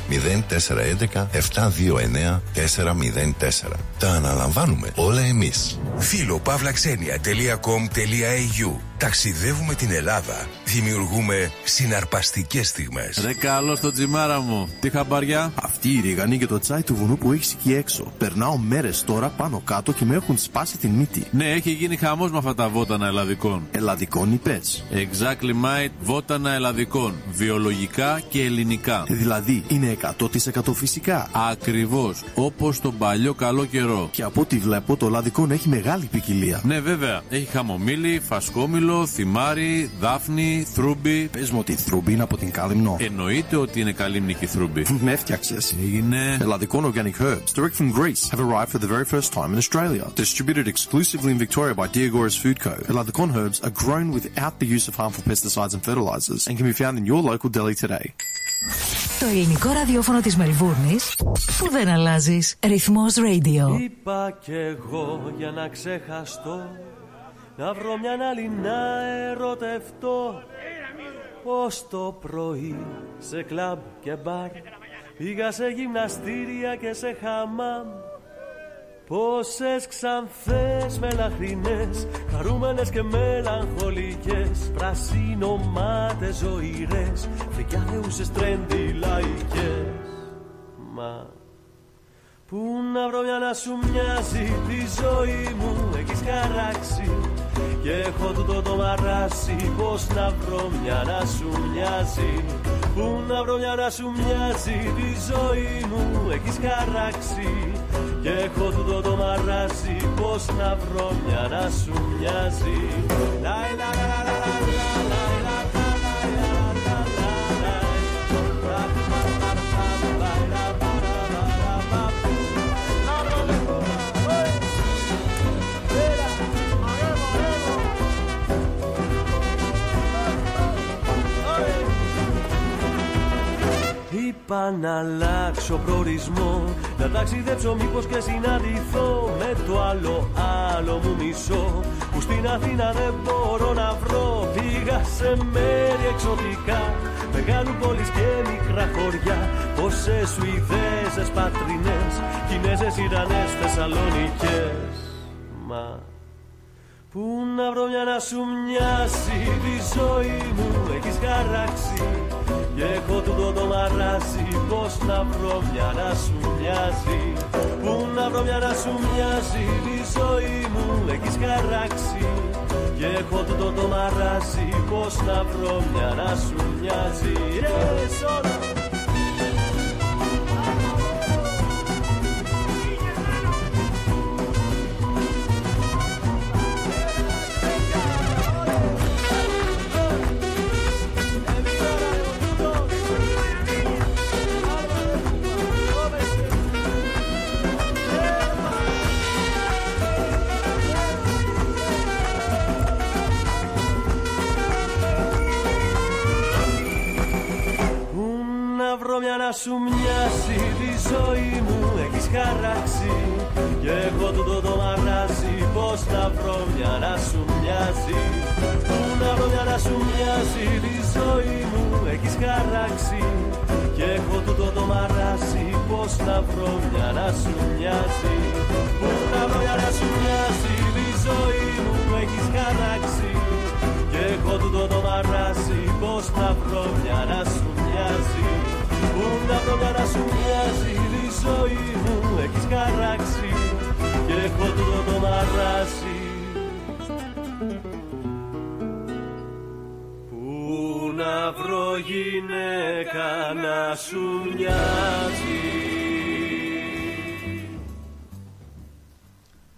0411 729 404. Τα αναλαμβάνουμε όλα εμείς. Φίλο παύλαξενια.com.au Ταξιδεύουμε την Ελλάδα. Δημιουργούμε συναρπαστικές στιγμές. Ρε καλό στο τζιμάρα μου. Τι χαμπαριά. Αυτή η ρίγανη και το τσάι του βουνού που έχεις εκεί έξω. Περνάω μέρες τώρα πάνω κάτω και με έχουν σπάσει την μύτη. Ναι, έχει γίνει χαμός με αυτά τα βότανα ελλαδικών. Ελλαδικών είπε. Exactly right, βότανα ελλαδικών. Βιολογικά και ελληνικά. Δηλαδή είναι 100% φυσικά. Ακριβώς. Όπως τον παλιό καλό καιρό. Και από ό,τι βλέπω το ελλαδικό έχει μεγάλη ποικιλία. Ναι, βέβαια. Έχει χαμομήλι, φασκόμηλο Μήλο, Θυμάρι, Δάφνη, Θρούμπι. Πε μου ότι η Θρούμπι είναι από την Κάλυμνο. Εννοείται ότι είναι καλύμνικη Θρούμπι. Με έφτιαξε. Έγινε. Ελλαδικών organic herbs, direct from Greece, have arrived for the very first time in Australia. Distributed exclusively in Victoria by Diagoras Food Co. Eladicon herbs are grown without the use of harmful pesticides and fertilizers and can be found in your local deli today. Το ελληνικό ραδιόφωνο της Μελβούρνης που δεν αλλάζεις. Ρυθμός Radio. Είπα κι εγώ για να ξεχαστώ Να βρω μια άλλη να ερωτευτώ. Ως το πρωί σε κλαμπ και μπαρ Πήγα σε γυμναστήρια και σε χαμάμ. Πόσες ξανθές μελαχρινές Χαρούμενες και μελαγχολικές Πρασίνομάτες ζωηρές Φρικιάθεουσες τρέντι λαϊκές. Μα Πού να βρω μια να σου μοιάζει τη ζωή μου. Έχεις χαράξει Και έχω τούτο το μαράσι. Πως να βρω μια να σου μοιάζει. Πού να βρω μια να σου μοιάζει τη ζωή μου. Έχεις χαράξει Και έχω τούτο το μαράσι. Πως να βρω μια να σου μοιάζει. Λαϊ, λα, λα, λα, λα, λα, Είπα να αλλάξω προορισμό. Να ταξιδέψω μήπως και συναντηθώ Με το άλλο άλλο μου μισό. Που στην Αθήνα δεν μπορώ να βρω Πήγα σε μέρη εξωτικά. Μεγάλου πόλεις και μικρά χωριά. Πόσες Σουηδέζες πατρινές Κινέζες, Ιρανές, Θεσσαλονικές Μα Πού να βρω μια να σου μοιάσει τη ζωή μου; Έχεις χαράξει Και έχω τούτο το μαράσι πως να βρω μια να σου μοιάζει. Πού να βρω μια να σου μοιάζει τη ζωή μου έχεις χαράξει. Και έχω τούτο το μαράσι πως να βρω μια να σου μοιάζει. Yes, όλα. Να βρω μια να σου μοιάσει τη ζωή μου. Έχεις χαράξει Και έχω τούτο το μαράζει πως να βρω μια να σου μοιάζει Πού να βρω μια να σου μοιάζει τη ζωή μου. Έχεις χαράξει Και έχω τούτο το μαράζει πως να βρω μια να σου μοιάζει Πού να βρω μια να σου μοιάζει τη ζωή μου. Έχεις χαράξει και έχω τούτο το μαράσι πως να βρω μια να σου μοιάζει Πού να βρω μια να σου μοιάζει τη ζωή μου έχεις χαράξει Και έχω τούτο το μαράσι Πού να βρω γυναίκα να σου μοιάζει;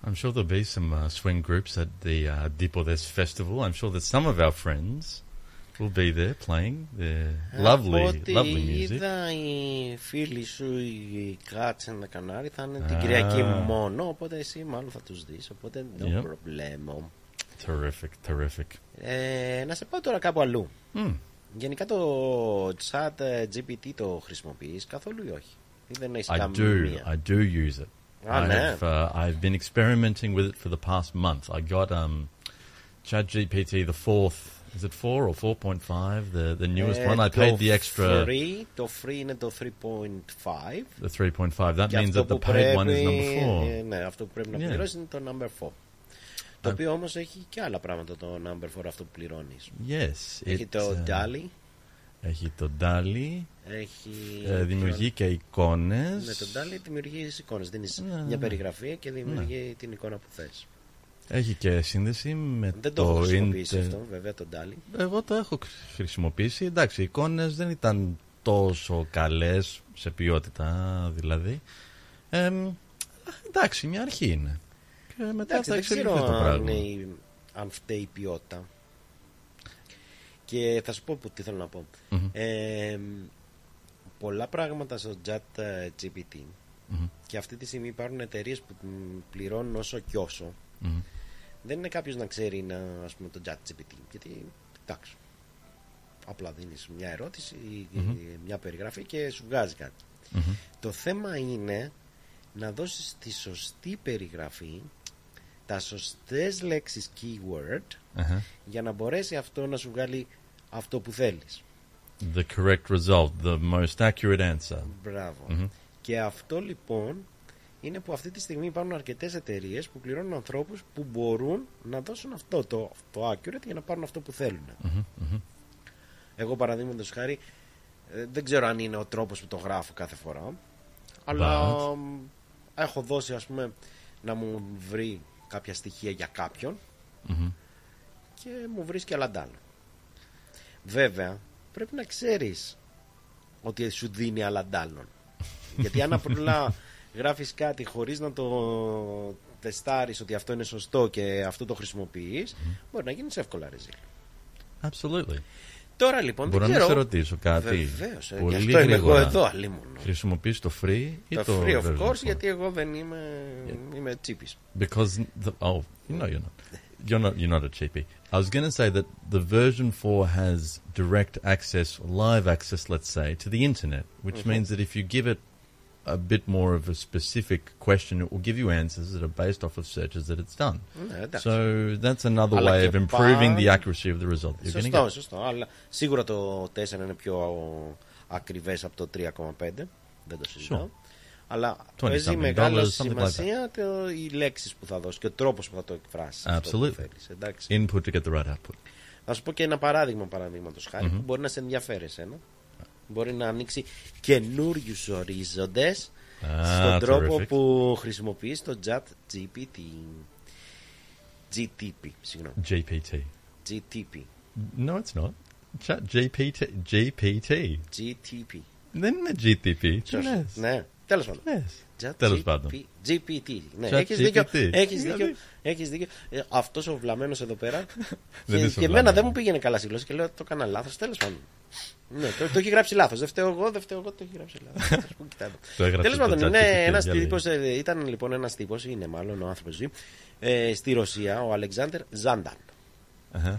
I'm sure there'll be some uh, swing groups at the uh, Dipodes festival. I'm sure that some of our friends will be there playing their Από lovely, ό,τι lovely music. είδα οι φίλοι σου οι Κάτσεν τα Κανάρι θα είναι την Α. Κυριακή μόνο οπότε εσύ μάλλον θα τους δεις οπότε no Yep. problemo Terrific, terrific. ε, να σε πάω τώρα κάπου αλλού Mm. γενικά το chat ε, GPT το χρησιμοποιείς καθόλου ή όχι ή δεν έχεις I do, καμία I do use it. Ah, man. I've, uh, I've been experimenting with it for the past month. I got um, ChatGPT the fourth. Is it four or four point five? The the newest Ε, one; I το paid the extra. free, το free είναι το 3.5 The three point five. That Και means αυτό that the που paid one is πρέπει- number four. ε, ναι, αυτό που πρέπει να Yeah. πληρώσει είναι το number 4. Το οποίο όμως έχει και άλλα πράγματα το number 4 αυτό που πληρώνεις. Yes, Έχει it, το uh, DALI, Έχει το DALI. έχει... ε, δημιουργεί και εικόνες. Με το DALI δημιουργείς εικόνες. Δίνεις Ναι, μια ναι. περιγραφή και δημιουργεί την εικόνα που θες. Έχει και σύνδεση με Δεν το, το έχω χρησιμοποιήσει Inter- αυτό, βέβαια, το DALI. Εγώ το έχω χρησιμοποιήσει. Εντάξει, οι εικόνες δεν ήταν τόσο καλές σε ποιότητα δηλαδή. Ε, εντάξει, μια αρχή είναι. Και μετά Εντάξει, θα δεν εξελιχθεί ξέρω το αν, πράγμα. είναι η- αν φταίει η ποιότητα. Και θα σου πω που- τι θέλω να πω. Μμμ. Ε, πολλά πράγματα στο chat ε, GPT Μμμ. και αυτή τη στιγμή υπάρχουν εταιρείες που μ, πληρώνουν όσο και όσο. Μμμ. Δεν είναι κάποιος να ξέρει να, ας πούμε, το chat GPT. Γιατί, εντάξει, απλά δίνεις μια ερώτηση ή Μμμ. μια περιγραφή και σου βγάζει κάτι. Μμμ. Το θέμα είναι να δώσεις τη σωστή περιγραφή, τα σωστές λέξεις keyword Αχα. για να μπορέσει αυτό να σου βγάλει αυτό που θέλεις. The correct result, the most accurate answer. Μπράβο. Μμμ. Και αυτό λοιπόν είναι που αυτή τη στιγμή υπάρχουν αρκετές εταιρείες που πληρώνουν ανθρώπους που μπορούν να δώσουν αυτό το, το accurate για να πάρουν αυτό που θέλουν. Μμμ, μμμ. Εγώ παραδείγματος χάρη ε, δεν ξέρω αν είναι ο τρόπος που το γράφω κάθε φορά, αλλά But- μ, έχω δώσει ας πούμε να μου βρει κάποια στοιχεία για κάποιον Μμμ. και μου βρίσκει αλαντάλο. Βέβαια, πρέπει να ξέρεις ότι σου δίνει αλαντάλων. Γιατί αν απλά γράφεις κάτι χωρίς να το τεστάρεις ότι αυτό είναι σωστό και αυτό το χρησιμοποιείς, μπορεί να γίνεις εύκολα ρεζίλ. Absolutely. Τώρα λοιπόν Μπορώ δεν να ξέρω... σε ρωτήσω κάτι. Βεβαίως, ε, γι' Πολύ αυτό είμαι εγώ γρήγορα. εδώ, αλλήμον. Χρησιμοποιείς το free ή Το το free of version course, for? γιατί εγώ δεν είμαι, είμαι τσίπης. Because the, oh no, you're not. You're not. You're not a cheapie. I was going to say that the version four has direct access, or live access, let's say, to the internet, which Mhm. means that if you give it a bit more of a specific question, it will give you answers that are based off of searches that it's done. Ναι, εντάξει. So that's another Αλλά way και of improving the πάλι- accuracy of the result you're going to Σωστό, get. σωστό. Αλλά σίγουρα το 4 είναι πιο ακριβές από το 3,5. Δεν το συζητάω. Sure. Αλλά 20 παίζει something μεγάλη dollars, something like σημασία το, οι λέξεις που θα δώσει και ο τρόπος που θα το εκφράσεις. αυτό που Absolutely. θέλεις, εντάξει. Input to get the right output. Θα σου πω και ένα παράδειγμα παραδείγματος χάρη Μμμ. που μπορεί να σε ενδιαφέρει εσένα. Μπορεί να ανοίξει καινούριους ορίζοντες Ah, στον τρόπο terrific. που χρησιμοποιείς το chat GPT. GTP, συγγνώμη. GPT. GTP. No, it's not. Chat GPT. GPT. GTP. Δεν είναι GTP. Τι Σωστό. λες; Ναι, τέλος πάντων. λες; Chat Τέλος GP πάντων. GPT. Ναι, Chat έχεις δίκιο. GPT. Έχεις Δηλαδή. δίκιο. Έχεις δίκιο. Ε, αυτός ο βλαμμένος εδώ πέρα. Δεν και είσαι και εμένα βλαμμένος. δεν μου πήγαινε καλά στη γλώσσα και λέω το έκανα λάθος. Τέλος πάντων. Ναι, το, το έχει γράψει λάθος. Δεν φταίω εγώ, δεν φταίω εγώ, το έχει γράψει λάθος. Ας πούμε, κοιτάτε. Το έγραψες Τέλος το πάντων, chat είναι GPT, ένας για λέει. τύπος, ε, ήταν λοιπόν ένας τύπος, είναι μάλλον ο άνθρωπος ζει, ε, στη Ρωσία, ο Αλεξάνδρ Ζάνταν. Αχα.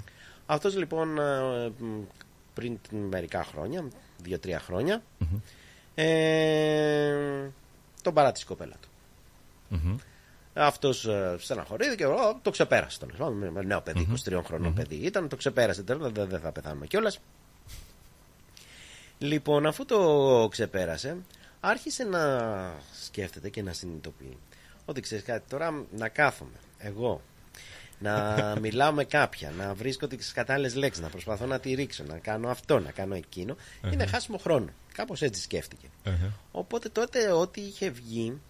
Αυτός λοιπόν ε, μ, πριν μερικά χρόνια, δύο-τρία χρόνια, Μμμ. ε, τον παράτησε η κοπέλα του. Μμμ. Αυτός ε, στεναχωρήθηκε και «Ω, το ξεπέρασε. Τον πάντων, με νέο παιδί, 23 χρονών παιδί ήταν, το ξεπέρασε. Τέλος, δεν, δεν θα πεθάνουμε κιόλας. Λοιπόν, αφού το ξεπέρασε, άρχισε να σκέφτεται και να συνειδητοποιεί ότι ξέρεις κάτι, τώρα να κάθομαι εγώ να μιλάω με κάποια, να βρίσκω τις κατάλληλες λέξεις, να προσπαθώ να τη ρίξω, να κάνω αυτό, να κάνω εκείνο, είναι Αχα. χάσιμο χρόνο. Κάπως έτσι σκέφτηκε. Αχα. Οπότε τότε ό,τι είχε βγει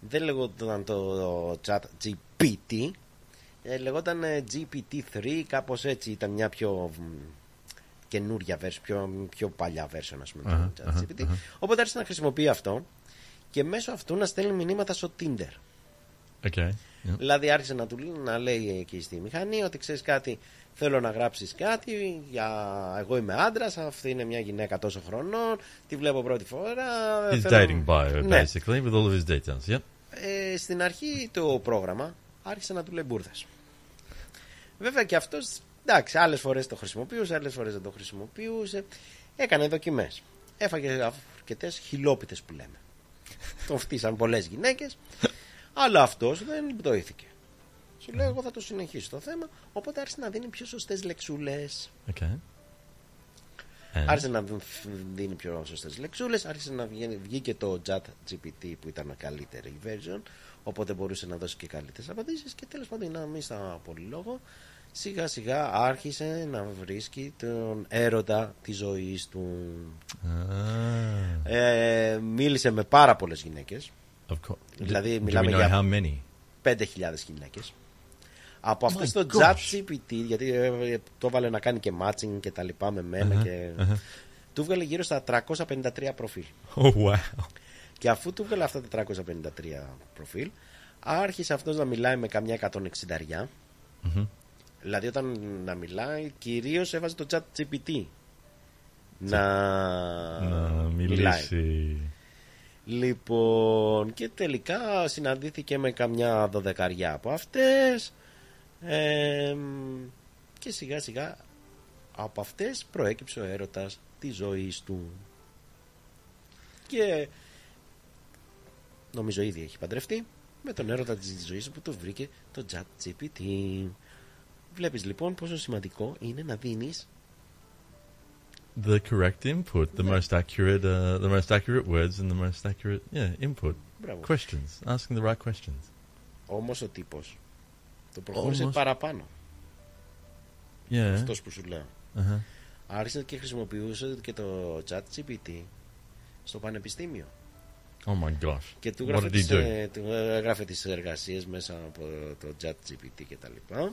δεν λεγόταν το chat GPT, ε, λεγόταν ε, GPT-3, κάπως έτσι ήταν μια πιο μ, καινούρια version, πιο, πιο παλιά version ας πούμε Αχα, το αχα, ChatGPT. αχα. Οπότε άρχισε να χρησιμοποιεί αυτό και μέσω αυτού να στέλνει μηνύματα στο Tinder. Okay. Yeah. Δηλαδή άρχισε να του λέει- να λέει εκεί στη μηχανή ότι ξέρεις κάτι, θέλω να γράψεις κάτι, για... εγώ είμαι άντρας, αυτή είναι μια γυναίκα τόσο χρονών, τη βλέπω πρώτη φορά. His θέλω- dating bio, Ναι. basically, with all of his details. Yep. Ε, στην αρχή το πρόγραμμα άρχισε να του λέει μπουρδες. Βέβαια και αυτός, εντάξει, άλλες φορές το χρησιμοποιούσε, άλλες φορές δεν το χρησιμοποιούσε. Έκανε δοκιμές. Έφαγε αρκετές χιλόπιτες που λέμε. Τον φτύσαν πολλές γυναίκες, αλλά αυτός δεν πτωήθηκε. Σου λέει, εγώ θα το συνεχίσω το θέμα, οπότε άρχισε να δίνει πιο σωστές λεξούλες. Okay. And? Άρχισε να δίνει πιο σωστές λεξούλες, άρχισε να βγαίνει, βγήκε το chat GPT που ήταν καλύτερη version, οπότε μπορούσε να δώσει και καλύτερες απαντήσεις και τέλος πάντων να μην στα πολύ λόγο. Σιγά σιγά άρχισε να βρίσκει τον έρωτα της ζωής του. Ah. Ε, μίλησε με πάρα πολλές γυναίκες. Of course. Δηλαδή Do we μιλάμε know για how many? 5.000 γυναίκες. Από My αυτές το gosh. chat GPT, γιατί ε, το έβαλε να κάνει και matching και τα λοιπά με μένα Αχα, και... αχα. Του βγάλε γύρω στα 353 προφίλ. Oh, wow. Και αφού του βγάλε αυτά τα 353 προφίλ, άρχισε αυτός να μιλάει με καμιά 160 Mhm. Δηλαδή όταν να μιλάει, κυρίως έβαζε το chat GPT να, Να μιλάει. μιλήσει. Λοιπόν, και τελικά συναντήθηκε με καμιά δωδεκαριά από αυτές ε, και σιγά σιγά από αυτές προέκυψε ο έρωτας της ζωής του. Και νομίζω ήδη έχει παντρευτεί με τον έρωτα της ζωής του που το βρήκε το chat GPT. Βλέπεις λοιπόν πόσο σημαντικό είναι να δίνεις The correct input, the most accurate, uh, the most accurate words, and the most accurate, yeah, input. Μπράβο. Questions, asking the right questions. όμως ο τύπος το προχώρησε Όμως. παραπάνω. Yeah. Αυτός που σου λέω. Uh-huh. Άρχισε και χρησιμοποιούσε και το chat GPT στο πανεπιστήμιο. Oh my gosh. Και του What έγραφε did he τις, do? ε, του έγραφε τις εργασίες μέσα από το chat GPT και τα λοιπά.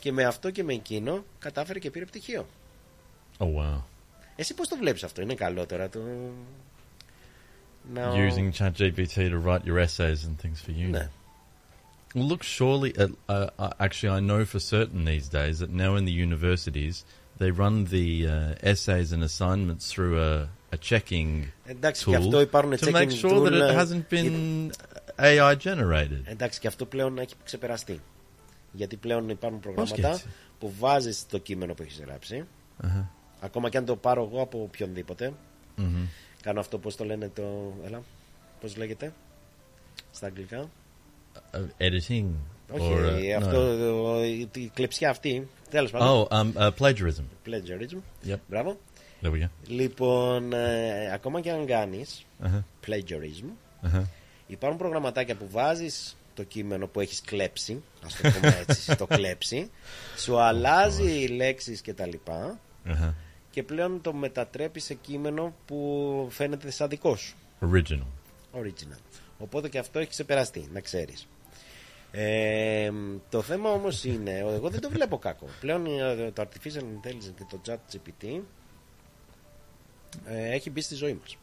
Και με αυτό και με εκείνο κατάφερε και πήρε πτυχίο. Oh wow. Εσύ πώς το βλέπεις αυτό, είναι καλό τώρα το... Να... Using ChatGPT to write your essays and things for uni. No. Well, look, surely, uh, uh, uh, actually, I know for certain these days that now in the universities they run the uh, essays and assignments through a, a checking Εντάξει, tool και αυτό υπάρχουν to make checking sure that tool, it ε, hasn't been AI generated. Εντάξει, και αυτό πλέον έχει ξεπεραστεί. Γιατί πλέον υπάρχουν και προγράμματα έτσι; που βάζεις το κείμενο που έχεις γράψει. Uh-huh. Ακόμα και αν το πάρω εγώ από οποιονδήποτε. Mhm. Κάνω αυτό, πώς το λένε το... Έλα, πώς λέγεται στα αγγλικά. Uh, editing. Όχι, or, uh, αυτό, no. ο- η η κλεψιά αυτή. Τέλος πάντων. Oh, um, uh, plagiarism. Plagiarism. Yep. Μπράβο. There we go. Λοιπόν, ε, ακόμα και αν κάνεις Uh-huh. plagiarism, Uh-huh. υπάρχουν προγραμματάκια που βάζεις το κείμενο που έχεις κλέψει, ας το πούμε έτσι, το κλέψει, σου αλλάζει λέξεις και τα λοιπά Uh-huh. και πλέον το μετατρέπει σε κείμενο που φαίνεται σαν δικό σου. Original. Original. Οπότε και αυτό έχει ξεπεραστεί, να ξέρεις. Ε, το θέμα όμως είναι, εγώ δεν το βλέπω κακό. Πλέον ε, το Artificial Intelligence και το Chat GPT ε, έχει μπει στη ζωή μας.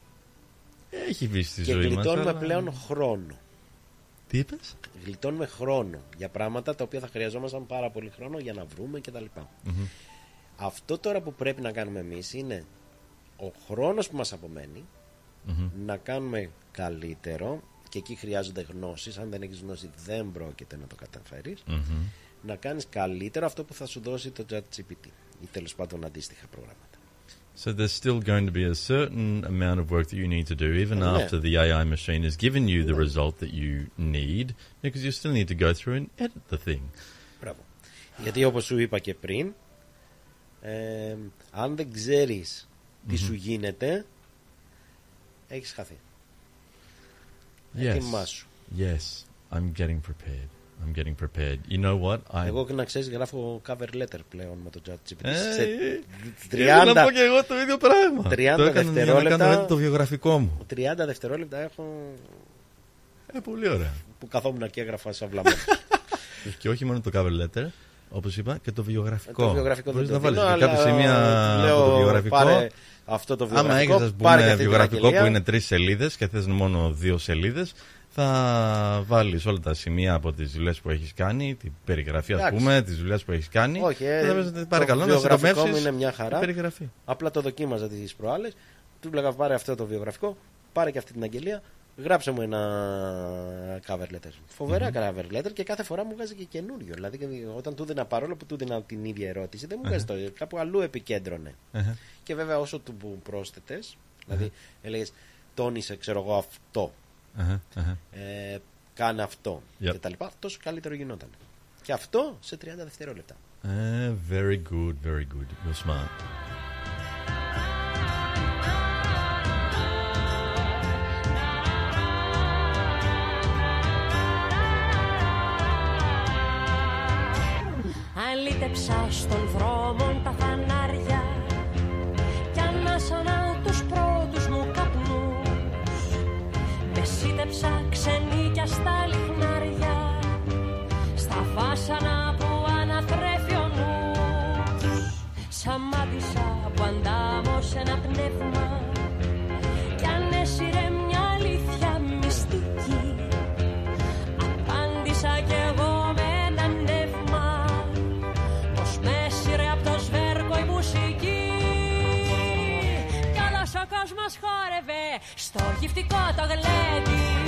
Έχει μπει στη και ζωή μας, γλιτώνουμε αλλά- πλέον χρόνο. Τι είπες; Γλιτώνουμε χρόνο για πράγματα τα οποία θα χρειαζόμασταν πάρα πολύ χρόνο για να βρούμε κτλ. Mhm. Αυτό τώρα που πρέπει να κάνουμε εμείς είναι ο χρόνος που μας απομένει Mhm. να κάνουμε καλύτερο και εκεί χρειάζονται γνώσεις αν δεν έχεις γνώση δεν πρόκειται να το καταφέρεις Mhm. να κάνεις καλύτερο αυτό που θα σου δώσει το ChatGPT ή τέλος πάντων αντίστοιχα προγράμματα So there's still going to be a certain amount of work that you need to do, even Yeah. after the AI machine has given you the result that you need, because you still need to go through and edit the thing. Μπράβο. Γιατί όπως σου είπα και πριν ε, αν δεν ξέρεις τι Mhm. σου γίνεται έχεις χαθεί Yes. Ετοιμάσου. Yes. I'm getting prepared. I'm getting prepared. You know what? I Εγώ να ξέρεις γράφω cover letter πλέον με το ChatGPT Ε, σε ε, 30, ήθελα να πω και εγώ το ίδιο πράγμα. 30 Το έκανα για να δευτερόλεπτα κάνω το βιογραφικό μου. 30 δευτερόλεπτα έχω Ε, πολύ ωραία. που καθόμουν και έγραφα σαν βλαμμένο Και όχι μόνο το cover letter, όπως είπα, και το βιογραφικό. Ε, Το βιογραφικό Μπορείς δεν να το βάλεις δίνω, και κάποια αλλά σημεία λέω, από το βιογραφικό. πάρε αυτό το Άμα βιογραφικό, έχεις, ας πάρε και πούμε, αυτή την βιογραφικό αγγελία. που είναι τρεις σελίδες και θες μόνο δύο σελίδες, θα βάλεις όλα τα σημεία από τις δουλειές που έχεις κάνει, την περιγραφή, ας Εντάξει. πούμε, τις δουλειές που έχεις κάνει. Όχι, και ε, θα πες, παρακαλώ το να βιογραφικό μου συντομεύσει είναι μια χαρά. την περιγραφή. Απλά το δοκίμαζα τις προάλλες. Του λέγα πάρε αυτό το βιογραφικό, πάρε και αυτή την αγγελία, γράψε μου ένα cover letter. Φοβερά cover letter και κάθε φορά μου βγάζει και καινούριο. Δηλαδή και όταν του δίνα παρόλο που του δίνα την ίδια ερώτηση, δεν μου βγάζει το κάπου αλλού επικέντρωνε. Αχα. Και βέβαια όσο του πρόσθετες, δηλαδή έλεγες τόνισε, ξέρω εγώ, αυτό. Αχα, αχα. Ε, κάνε αυτό Yep. και τα λοιπά, τόσο καλύτερο γινόταν. Και αυτό σε 30 δευτερόλεπτα. Ε, very good, very good. You're smart. Αλήτεψα στον δρόμο τα Σταμάτησα που αντάμω σε ένα πνεύμα. Κι ανέσυρε μια αλήθεια μυστική Απάντησα κι εγώ με ένα νεύμα. Πως με έσυρε από το σβέρκο η μουσική. Κι όλος ο κόσμος χόρευε Στο γυφτικό το γλέντι.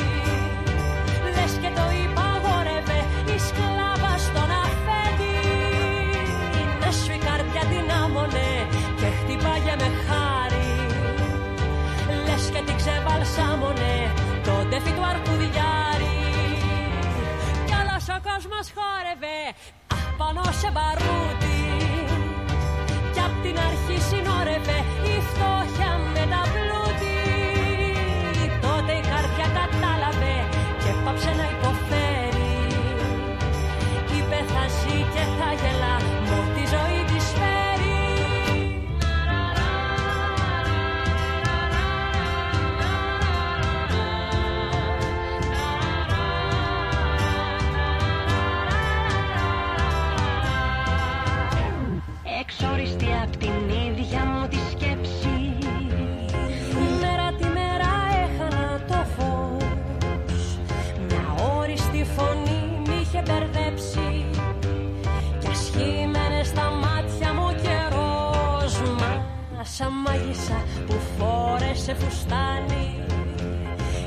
Την ξεβαλσάμονε το τέφι του αρκουδιάρη. Κι όλος ο κόσμος χόρευε απάνω σε μπαρούτι. Κι απ' την αρχή συνόρευε η φτώχεια με τα πλούτη. Τότε η καρδιά κατάλαβε και πάψε να υποφέρει. Είπε θα ζει και θα γελά φόρεσε φουστάνι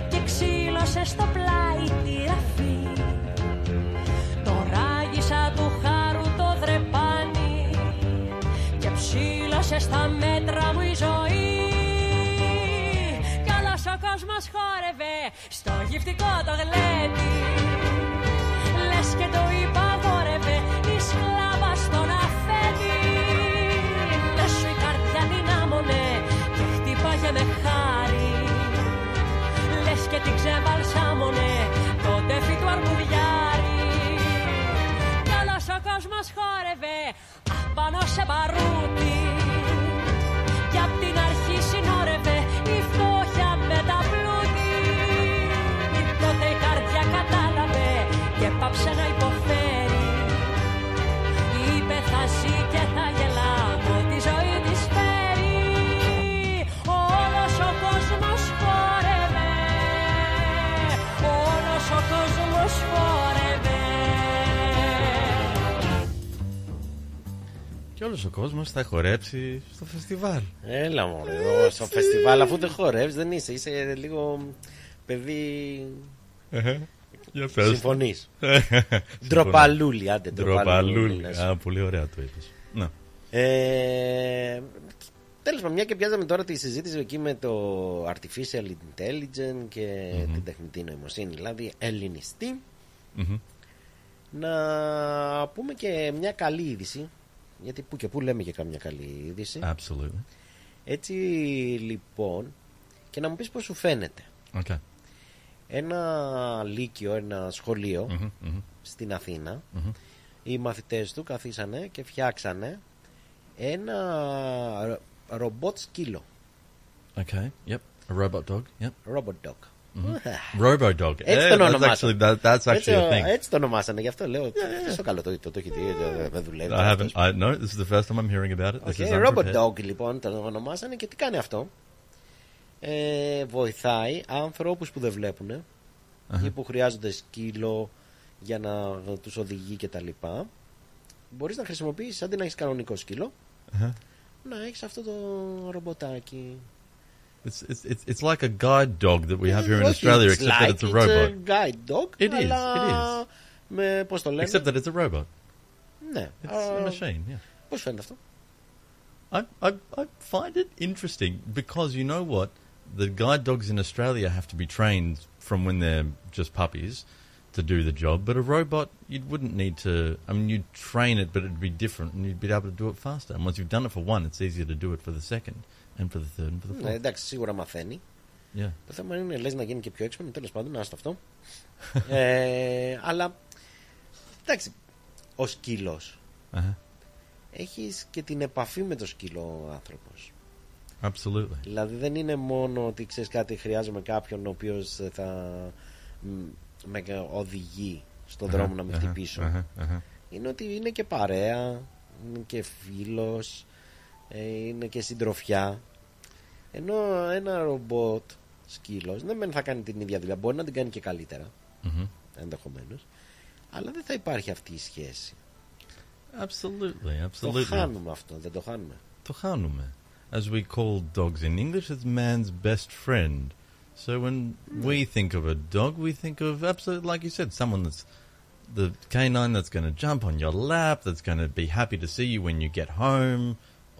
Και ξύλωσε στο πλάι τη ραφή. Το ράγισα του χάρου το δρεπάνι Και ψήλωσε στα μέτρα μου η ζωή. Κι όλος ο κόσμος χόρευε στο γυφτικό το γλέντι. Λες και το υπαγόρευε απάνω σε μπαρούτι Κι απ' την αρχή συνόρευε η φτώχεια με τα πλούτη. Τότε η καρδιά κατάλαβε και πάψε να υποφέρει Και όλος ο κόσμος θα χορέψει στο φεστιβάλ. Έλα μου, εδώ στο φεστιβάλ, αφού δεν χορεύεις, δεν είσαι. Είσαι λίγο παιδί. Για πες. Συμφωνείς. Συμφωνώ. Ντροπαλούλη, άντε Ντροπαλούλη. λες. Α, πολύ ωραία το είπες. Ναι. Ε, Τέλος πάντων, μια και πιάζαμε τώρα τη συζήτηση εκεί με το artificial intelligence και την τεχνητή νοημοσύνη, δηλαδή ελληνιστή, Μμμ. να πούμε και μια καλή είδηση. Γιατί που και που λέμε και καμιά καλή είδηση. Absolutely. Έτσι λοιπόν, και να μου πεις πώς σου φαίνεται. Okay. Ένα λύκειο, ένα σχολείο Μμμ, μμμ. στην Αθήνα, Μμμ. οι μαθητές του καθίσανε και φτιάξανε ένα ρο- ρομπότ σκύλο. Okay. Yep. A robot dog. Yep. Robot dog. Mhm. Robo dog. Έτσι Yeah, τον that's ονομάσανε. actually- that- that's έτσι, actually a thing. έτσι το ονομάσανε, γι' αυτό λέω. Τι στο καλό το, το, το έχει δει, δεν- δεν δουλεύει. I haven't. I no. This is the first time I'm hearing about it. This Okay, is Robot unprepared. Dog λοιπόν το ονομάσανε και τι κάνει αυτό; Ε, βοηθάει άνθρωπους που δεν βλέπουν Αχα. ή που χρειάζονται σκύλο για να τους οδηγεί και τα λοιπά. Μπορείς να χρησιμοποιήσεις αντί να έχεις κανονικό σκύλο Uh-huh. να έχεις αυτό το ρομποτάκι. It's, it's it's it's like a guide dog that we have here in Όχι, Australia, it's except like, that it's a it's robot. guide dog, It is, αλλά it is. με, πώς το λένε, Except that it's a robot. ναι. It's α, a machine. Yeah. Πώς φαίνεται αυτό. I, I I find it interesting because you know what, the guide dogs in Australia have to be trained from when they're just puppies to do the job, but a robot you wouldn't need to. I mean, you'd train it, but it'd be different, and you'd be able to do it faster. And once you've done it for one, it's easier to do it for the second, And for the third, and for the Ναι, fourth. εντάξει, σίγουρα μαθαίνει. Yeah. Το θέμα είναι λες να γίνει και πιο έξυπνο, τέλος πάντων, άστο αυτό. ε, αλλά, εντάξει, ο σκύλος Uh-huh. έχεις και την επαφή με το σκύλο ο άνθρωπος. Absolutely. Δηλαδή δεν είναι μόνο ότι ξέρεις κάτι χρειάζομαι κάποιον ο οποίος θα μ, με οδηγεί στον Αχα, δρόμο να με αχα, χτυπήσω. αχα, αχα. Είναι ότι είναι και παρέα, είναι και φίλος, ε, είναι και συντροφιά. Ενώ ένα ρομπότ σκύλος δεν μεν θα κάνει την ίδια δουλειά, μπορεί να την κάνει και καλύτερα, Mhm. ενδεχομένως, αλλά δεν θα υπάρχει αυτή η σχέση. Absolutely, Το absolutely. χάνουμε αυτό, δεν το χάνουμε. Το χάνουμε. as we call dogs in English, it's man's best friend. So when we think of a dog, we think of absolutely, like you said, someone that's the canine that's going to jump on your lap, that's going to be happy to see you when you get home.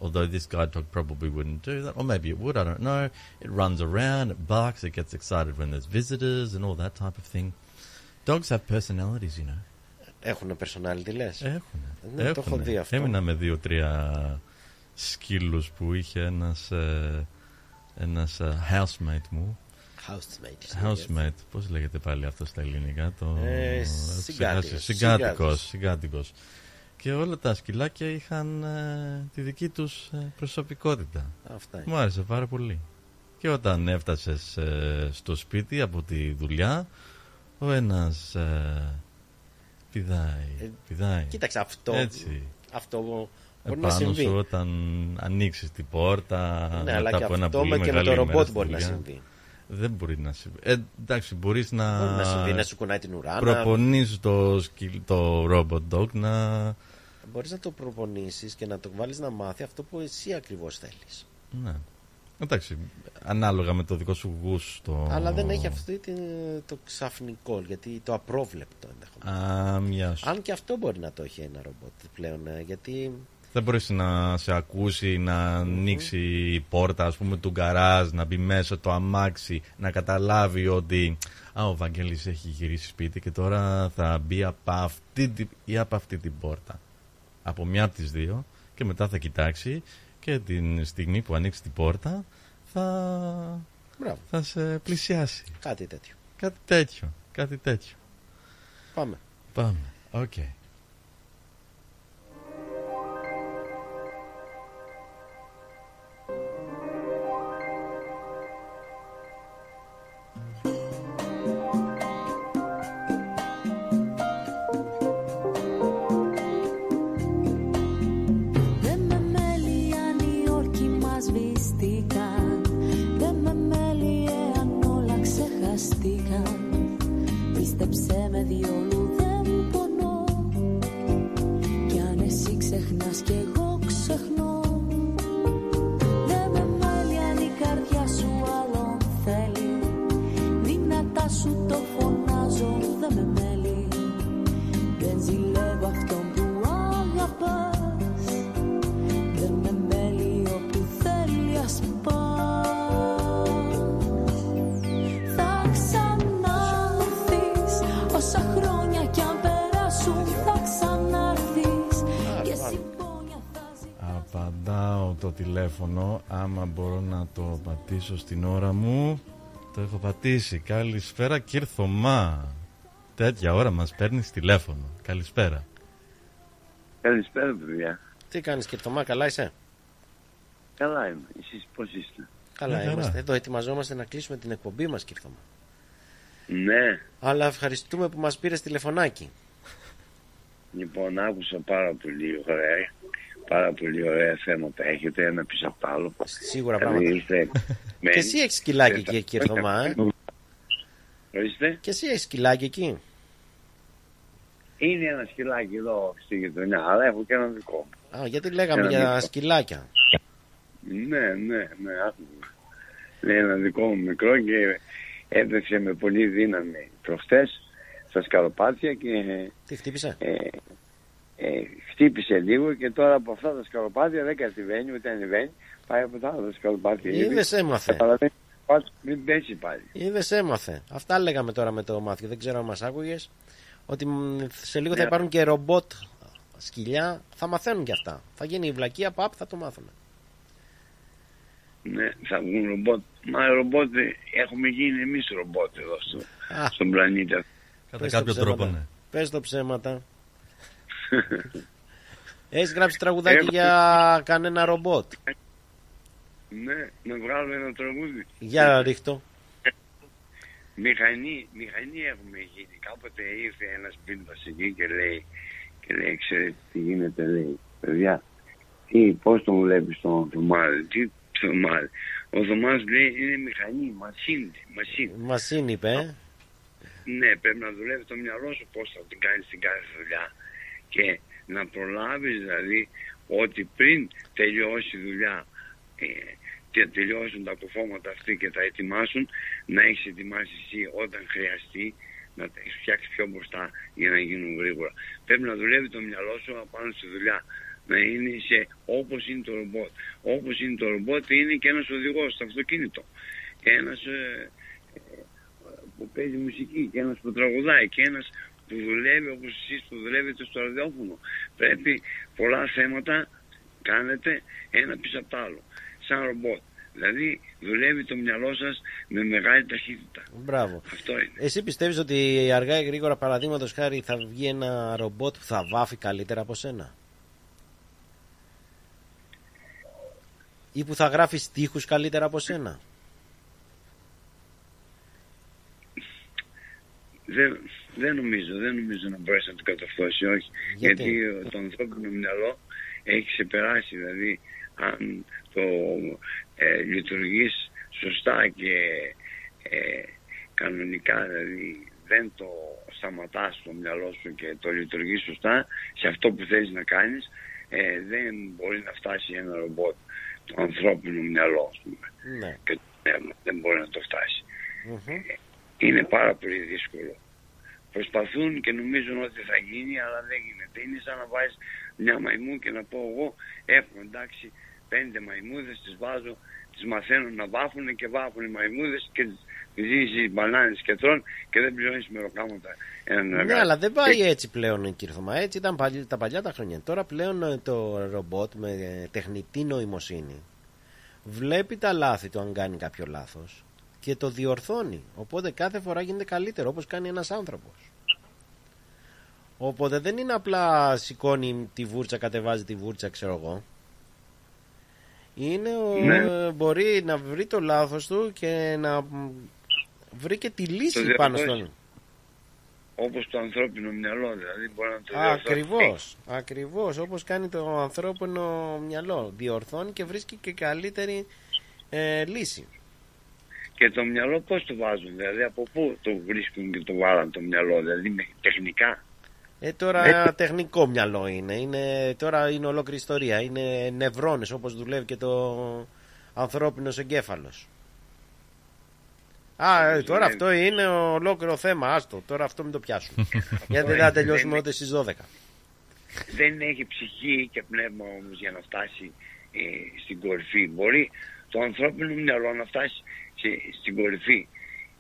Although this guide dog probably wouldn't do that, or maybe it would, I don't know. It runs around, it barks, it gets excited when there's visitors and all that type of thing. Dogs have personalities, you know. Έχουν personality λες. Έχουν. Ναι, το έχω δει αυτό. Έμεινα με δύο-τρία σκύλους που είχε ένας, ε, ένας ε, housemate μου. Housemate. Housemate. Πώς λέγεται πάλι αυτό στα ελληνικά. Το... Ε, ξεχάσει. συγκάτοικος. Συγκάτοικος. Συγκάτοικος. Και όλα τα σκυλάκια είχαν ε, τη δική τους ε, προσωπικότητα. Αυτά είναι. Μου άρεσε πάρα πολύ. Και όταν έφτασες ε, στο σπίτι από τη δουλειά, ο ένας ε, πηδάει, Ε, πηδάει. Κοίταξε αυτό. Έτσι. Αυτό μπορεί να Επάνω συμβεί. σου όταν ανοίξεις την πόρτα. Ναι, αλλά μετά και από ένα αυτό πολύ με και με μεγάλη το ημέρα ρομπότ στη μπορεί να δουλειά. συμβεί. Δεν μπορεί να συμβεί. Ε, εντάξει, μπορείς να. Μπορεί να συμβεί, να σου κουνάει την ουρά, να- Προπονείς το, σκυλ- το robot dog να. Μπορείς να το προπονήσεις και να το βάλεις να μάθει αυτό που εσύ ακριβώς θέλεις. Ναι. Εντάξει, ανάλογα με το δικό σου γούστο. Αλλά δεν έχει αυτό το ξαφνικό, γιατί το απρόβλεπτο ενδεχομένως. Α, μιας σου. Αν και αυτό μπορεί να το έχει ένα ρομπότ πλέον, ε, γιατί Δεν μπορείς να σε ακούσει, να ανοίξει η πόρτα ας πούμε του γκαράζ, να μπει μέσα το αμάξι, να καταλάβει ότι α, ο Βαγγέλης έχει γυρίσει σπίτι και τώρα θα μπει από αυτή, τη- ή από αυτή την πόρτα. Από μια από τις δύο και μετά θα κοιτάξει και την στιγμή που ανοίξει την πόρτα θα, Μπράβο. θα σε πλησιάσει. κάτι τέτοιο. Κάτι τέτοιο, κάτι τέτοιο. Πάμε. Πάμε, οκ. Δεν το τηλέφωνο άμα μπορώ να το πατήσω στην ώρα μου. Το έχω πατήσει. Καλησπέρα κύριε Θωμά. Τέτοια ώρα μας παίρνεις τηλέφωνο. Καλησπέρα. Καλησπέρα, παιδιά. Τι κάνεις κύριε Θωμά, καλά είσαι; Καλά είμαι. Εσείς πώς είστε; Καλά Μια χαρά. είμαστε. Εδώ ετοιμαζόμαστε να κλείσουμε την εκπομπή μας κύριε Θωμά. Ναι. Αλλά ευχαριστούμε που μας πήρες τηλεφωνάκι. Λοιπόν, άκουσα πάρα πολύ ωραία. Πάρα πολύ ωραία θέματα έχετε ένα πίσω από το άλλο. Σίγουρα Δηλαδή, πράγματα. είστε Και εσύ έχεις σκυλάκι εκεί κύριε Θωμά, ε; Ορίστε. Και εσύ έχεις σκυλάκι εκεί; Είναι ένα σκυλάκι εδώ στη γειτονιά, αλλά έχω και ένα δικό μου. Α, γιατί λέγαμε Ένα για μικρό. σκυλάκια. Ναι, ναι, ναι, άκουγα. Είναι ένα δικό μου μικρό και έπεσε με πολύ δύναμη προχτές στα σκαλοπάτια και Τι χτύπησε; ε, ε, χτύπησε λίγο και τώρα από αυτά τα σκαλοπάτια δεν κατεβαίνει ούτε ανεβαίνει. Πάει από τα άλλα σκαλοπάτια. Είδες, έμαθε. Καταλαβαίνεις, πας, μην πέσει πάλι. Είδες, έμαθε. Αυτά λέγαμε τώρα με το Μάθιο. Δεν ξέρω αν μας άκουγες. Ότι μ, σε λίγο θα Ναι. υπάρχουν και ρομπότ σκυλιά. Θα μαθαίνουν και αυτά. Θα γίνει η βλακεία, παπ, θα το μάθουν. Ναι, θα βγουν ρομπότ. Μα ρομπότ ε, έχουμε γίνει εμείς ρομπότ εδώ στο, Α. στον πλανήτη. Κατά κάποιο τρόπο, ναι. Πες το ψέματα. Έχεις γράψει τραγουδάκι Έχω- για κανένα ρομπότ; ναι, να βγάλουμε ένα τραγούδι. Για ρίχτω. Μηχανή, μηχανή έχουμε γίνει. Κάποτε ήρθε ένας πίνδας εκεί και λέει, και λέει, ξέρετε τι γίνεται, λέει, παιδιά, τι, πώς τον βλέπεις τον Θωμάδη, τι Θωμάδη. Ο Θωμάς λέει είναι μηχανή, μασίνη, μασίνη. Μασίν είπε. ε. Ναι, πρέπει να δουλεύει το μυαλό σου πώς θα την κάνεις την κάθε δουλειά και να προλάβεις δηλαδή ότι πριν τελειώσει η δουλειά ε, και τελειώσουν τα αποφώματα αυτοί και τα ετοιμάσουν, να έχεις ετοιμάσει εσύ όταν χρειαστεί να τα έχεις φτιάξει πιο μπροστά για να γίνουν γρήγορα. Πρέπει να δουλεύει το μυαλό σου απάνω στη δουλειά. Να είναι σε όπως είναι το ρομπότ. Όπως είναι το ρομπότ είναι και ένας οδηγός στο αυτοκίνητο. Και ένας ε, ε, που παίζει μουσική και ένας που τραγουδάει και ένας που δουλεύει όπως εσείς που δουλεύετε στο ραδιόφωνο. Πρέπει πολλά θέματα κάνετε ένα πίσω από το άλλο. Σαν ρομπότ. Δηλαδή δουλεύει το μυαλό σας με μεγάλη ταχύτητα. Μπράβο. Αυτό είναι. Εσύ πιστεύεις ότι αργά ή γρήγορα παραδείγματος χάρη θα βγει ένα ρομπότ που θα βάφει καλύτερα από σένα; Ή που θα γράφει στίχους καλύτερα από σένα; Δεν, δεν νομίζω, δεν νομίζω να μπορέσει να το κατορθώσει, όχι. Γιατί; Γιατί, ε, το ανθρώπινο μυαλό έχει ξεπεράσει, δηλαδή αν το ε, λειτουργείς σωστά και ε, κανονικά, δηλαδή δεν το σταματάς το μυαλό σου και το λειτουργείς σωστά σε αυτό που θέλεις να κάνεις, ε, δεν μπορεί να φτάσει ένα ρομπότ το ανθρώπινο μυαλό, ας πούμε. Ναι. Και το πνεύμα δεν μπορεί να το φτάσει. Είναι πάρα πολύ δύσκολο. Προσπαθούν και νομίζουν ότι θα γίνει, αλλά δεν γίνεται. Είναι σαν να βάζεις μια μαϊμού και να πω εγώ έχω εντάξει πέντε μαϊμούδες, τις βάζω, τις μαθαίνω να βάφουν και βάφουν οι μαϊμούδες και τις ζήσει μπανάνες και τρώνε και δεν πληρώνεις μεροκάματα έναν Ναι, εργάτη. αλλά δεν πάει έτσι πλέον κύριε Θωμά. Έτσι ήταν παλι- τα παλιά τα χρόνια. Τώρα πλέον ε, το ρομπότ με ε, τεχνητή νοημοσύνη βλέπει τα λάθη του αν κάνει κάποιο λάθος και το διορθώνει. Οπότε κάθε φορά γίνεται καλύτερο όπως κάνει ένας άνθρωπος. Οπότε δεν είναι απλά σηκώνει τη βούρτσα, κατεβάζει τη βούρτσα, ξέρω εγώ. Είναι ο, Ναι. μπορεί να βρει το λάθος του και να μ, βρει και τη λύση Το πάνω διορθώσεις. στον... Όπως το ανθρώπινο μυαλό δηλαδή μπορεί να το διορθώσει. Ακριβώς, ακριβώς όπως κάνει το ανθρώπινο μυαλό. Διορθώνει και βρίσκει και καλύτερη ε, λύση. Και το μυαλό πώς το βάζουν, δηλαδή από πού το βρίσκουν και το βάλαν το μυαλό, δηλαδή με τεχνικά; Ε, τώρα τεχνικό μυαλό είναι. είναι. Τώρα είναι ολόκληρη ιστορία. Είναι νευρώνες όπως δουλεύει και το ανθρώπινος εγκέφαλος. Α, ε, τώρα αυτό είναι ολόκληρο θέμα. Άστο, τώρα αυτό μην το πιάσουμε. Γιατί δεν θα τελειώσουμε ούτε στις 12. Δεν έχει ψυχή και πνεύμα όμως για να φτάσει ε, στην κορυφή. Μπορεί το ανθρώπινο μυαλό να φτάσει σε- στην κορυφή.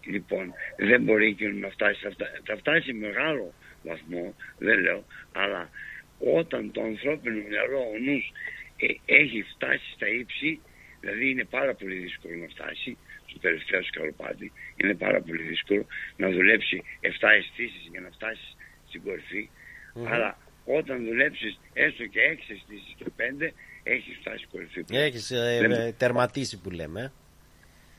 Λοιπόν, δεν μπορεί εκείνο να φτάσει. Θα, φτα- θα φτάσει σε μεγάλο βαθμό, δεν λέω, αλλά όταν το ανθρώπινο μυαλό, ο νους, ε, έχει φτάσει στα ύψη, δηλαδή είναι πάρα πολύ δύσκολο να φτάσει στο τελευταίο σκαλοπάτι, είναι πάρα πολύ δύσκολο να δουλέψει 7 αισθήσεις για να φτάσεις στην κορυφή, Μμμ. αλλά όταν δουλέψεις έστω και 6 αισθήσεις και 5, έχεις φτάσει στην κορυφή. Έχεις ε, Δεν- ε, τερματίσει που λέμε.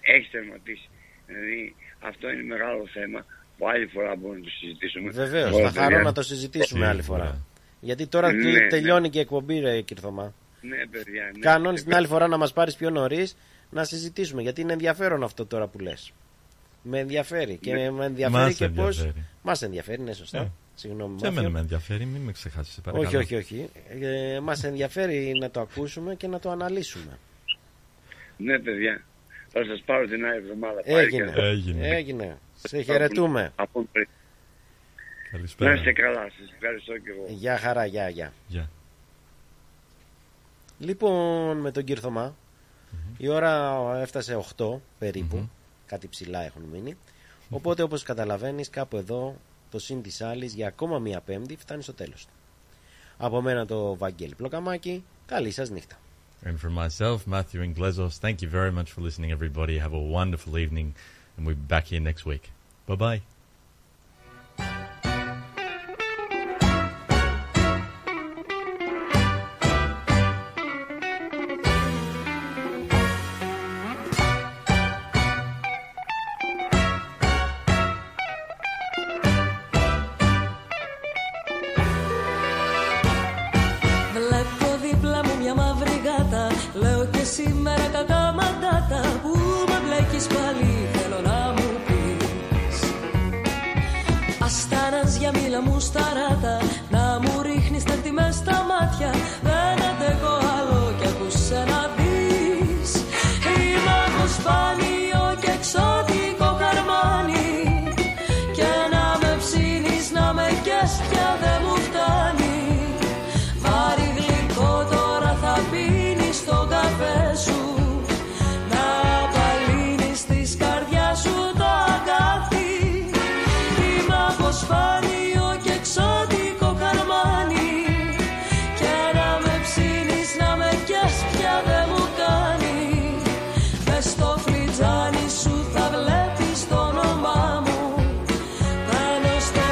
Ε. έχεις τερματίσει. Δηλαδή αυτό είναι μεγάλο θέμα που άλλη φορά μπορούμε να το συζητήσουμε. Βεβαίως, Όλα θα χαρώ παιδιά. να το συζητήσουμε Ναι, άλλη φορά. Γιατί τώρα Ναι, τε- ναι. τελειώνει και η εκπομπή, ρε κύριε Θωμά. Ναι, παιδιά. Ναι. Κανόνι την άλλη φορά να μας πάρεις πιο νωρίς να συζητήσουμε. Γιατί είναι ενδιαφέρον αυτό τώρα που λες. Με ενδιαφέρει. Και Ναι. με ενδιαφέρει Μας και πώ. ενδιαφέρει. Μας ενδιαφέρει, ναι, σωστά. Ναι. Συγγνώμη, Και εμένα Μάθιο. με ενδιαφέρει, μην με ξεχάσεις, σε παρακαλώ. Όχι, όχι, όχι. Ε, Μας ενδιαφέρει να το ακούσουμε και να το αναλύσουμε. Ναι, παιδιά. Θα σας πάρω την άλλη εβδομάδα πάλι. Έγινε. και- Έγινε. Έγινε. Σε χαιρετούμε. Από πριν. Να Καλησπέρα. είστε καλά. Σας ευχαριστώ και εγώ. Γεια χαρά, γεια, γεια. Γεια. Λοιπόν, με τον κύριο Θωμά, η ώρα έφτασε 8 περίπου. Κάτι ψηλά έχουν μείνει. Οπότε, όπως καταλαβαίνεις, κάπου εδώ το συν της άλλης για ακόμα μία πέμπτη φτάνει στο τέλος του. Από μένα το Βαγγέλη Πλοκαμάκη, καλή σας νύχτα. And for myself, Matthew Inglezos, thank you very much for listening, everybody. Have a wonderful evening, and we'll be back here next week. Bye bye.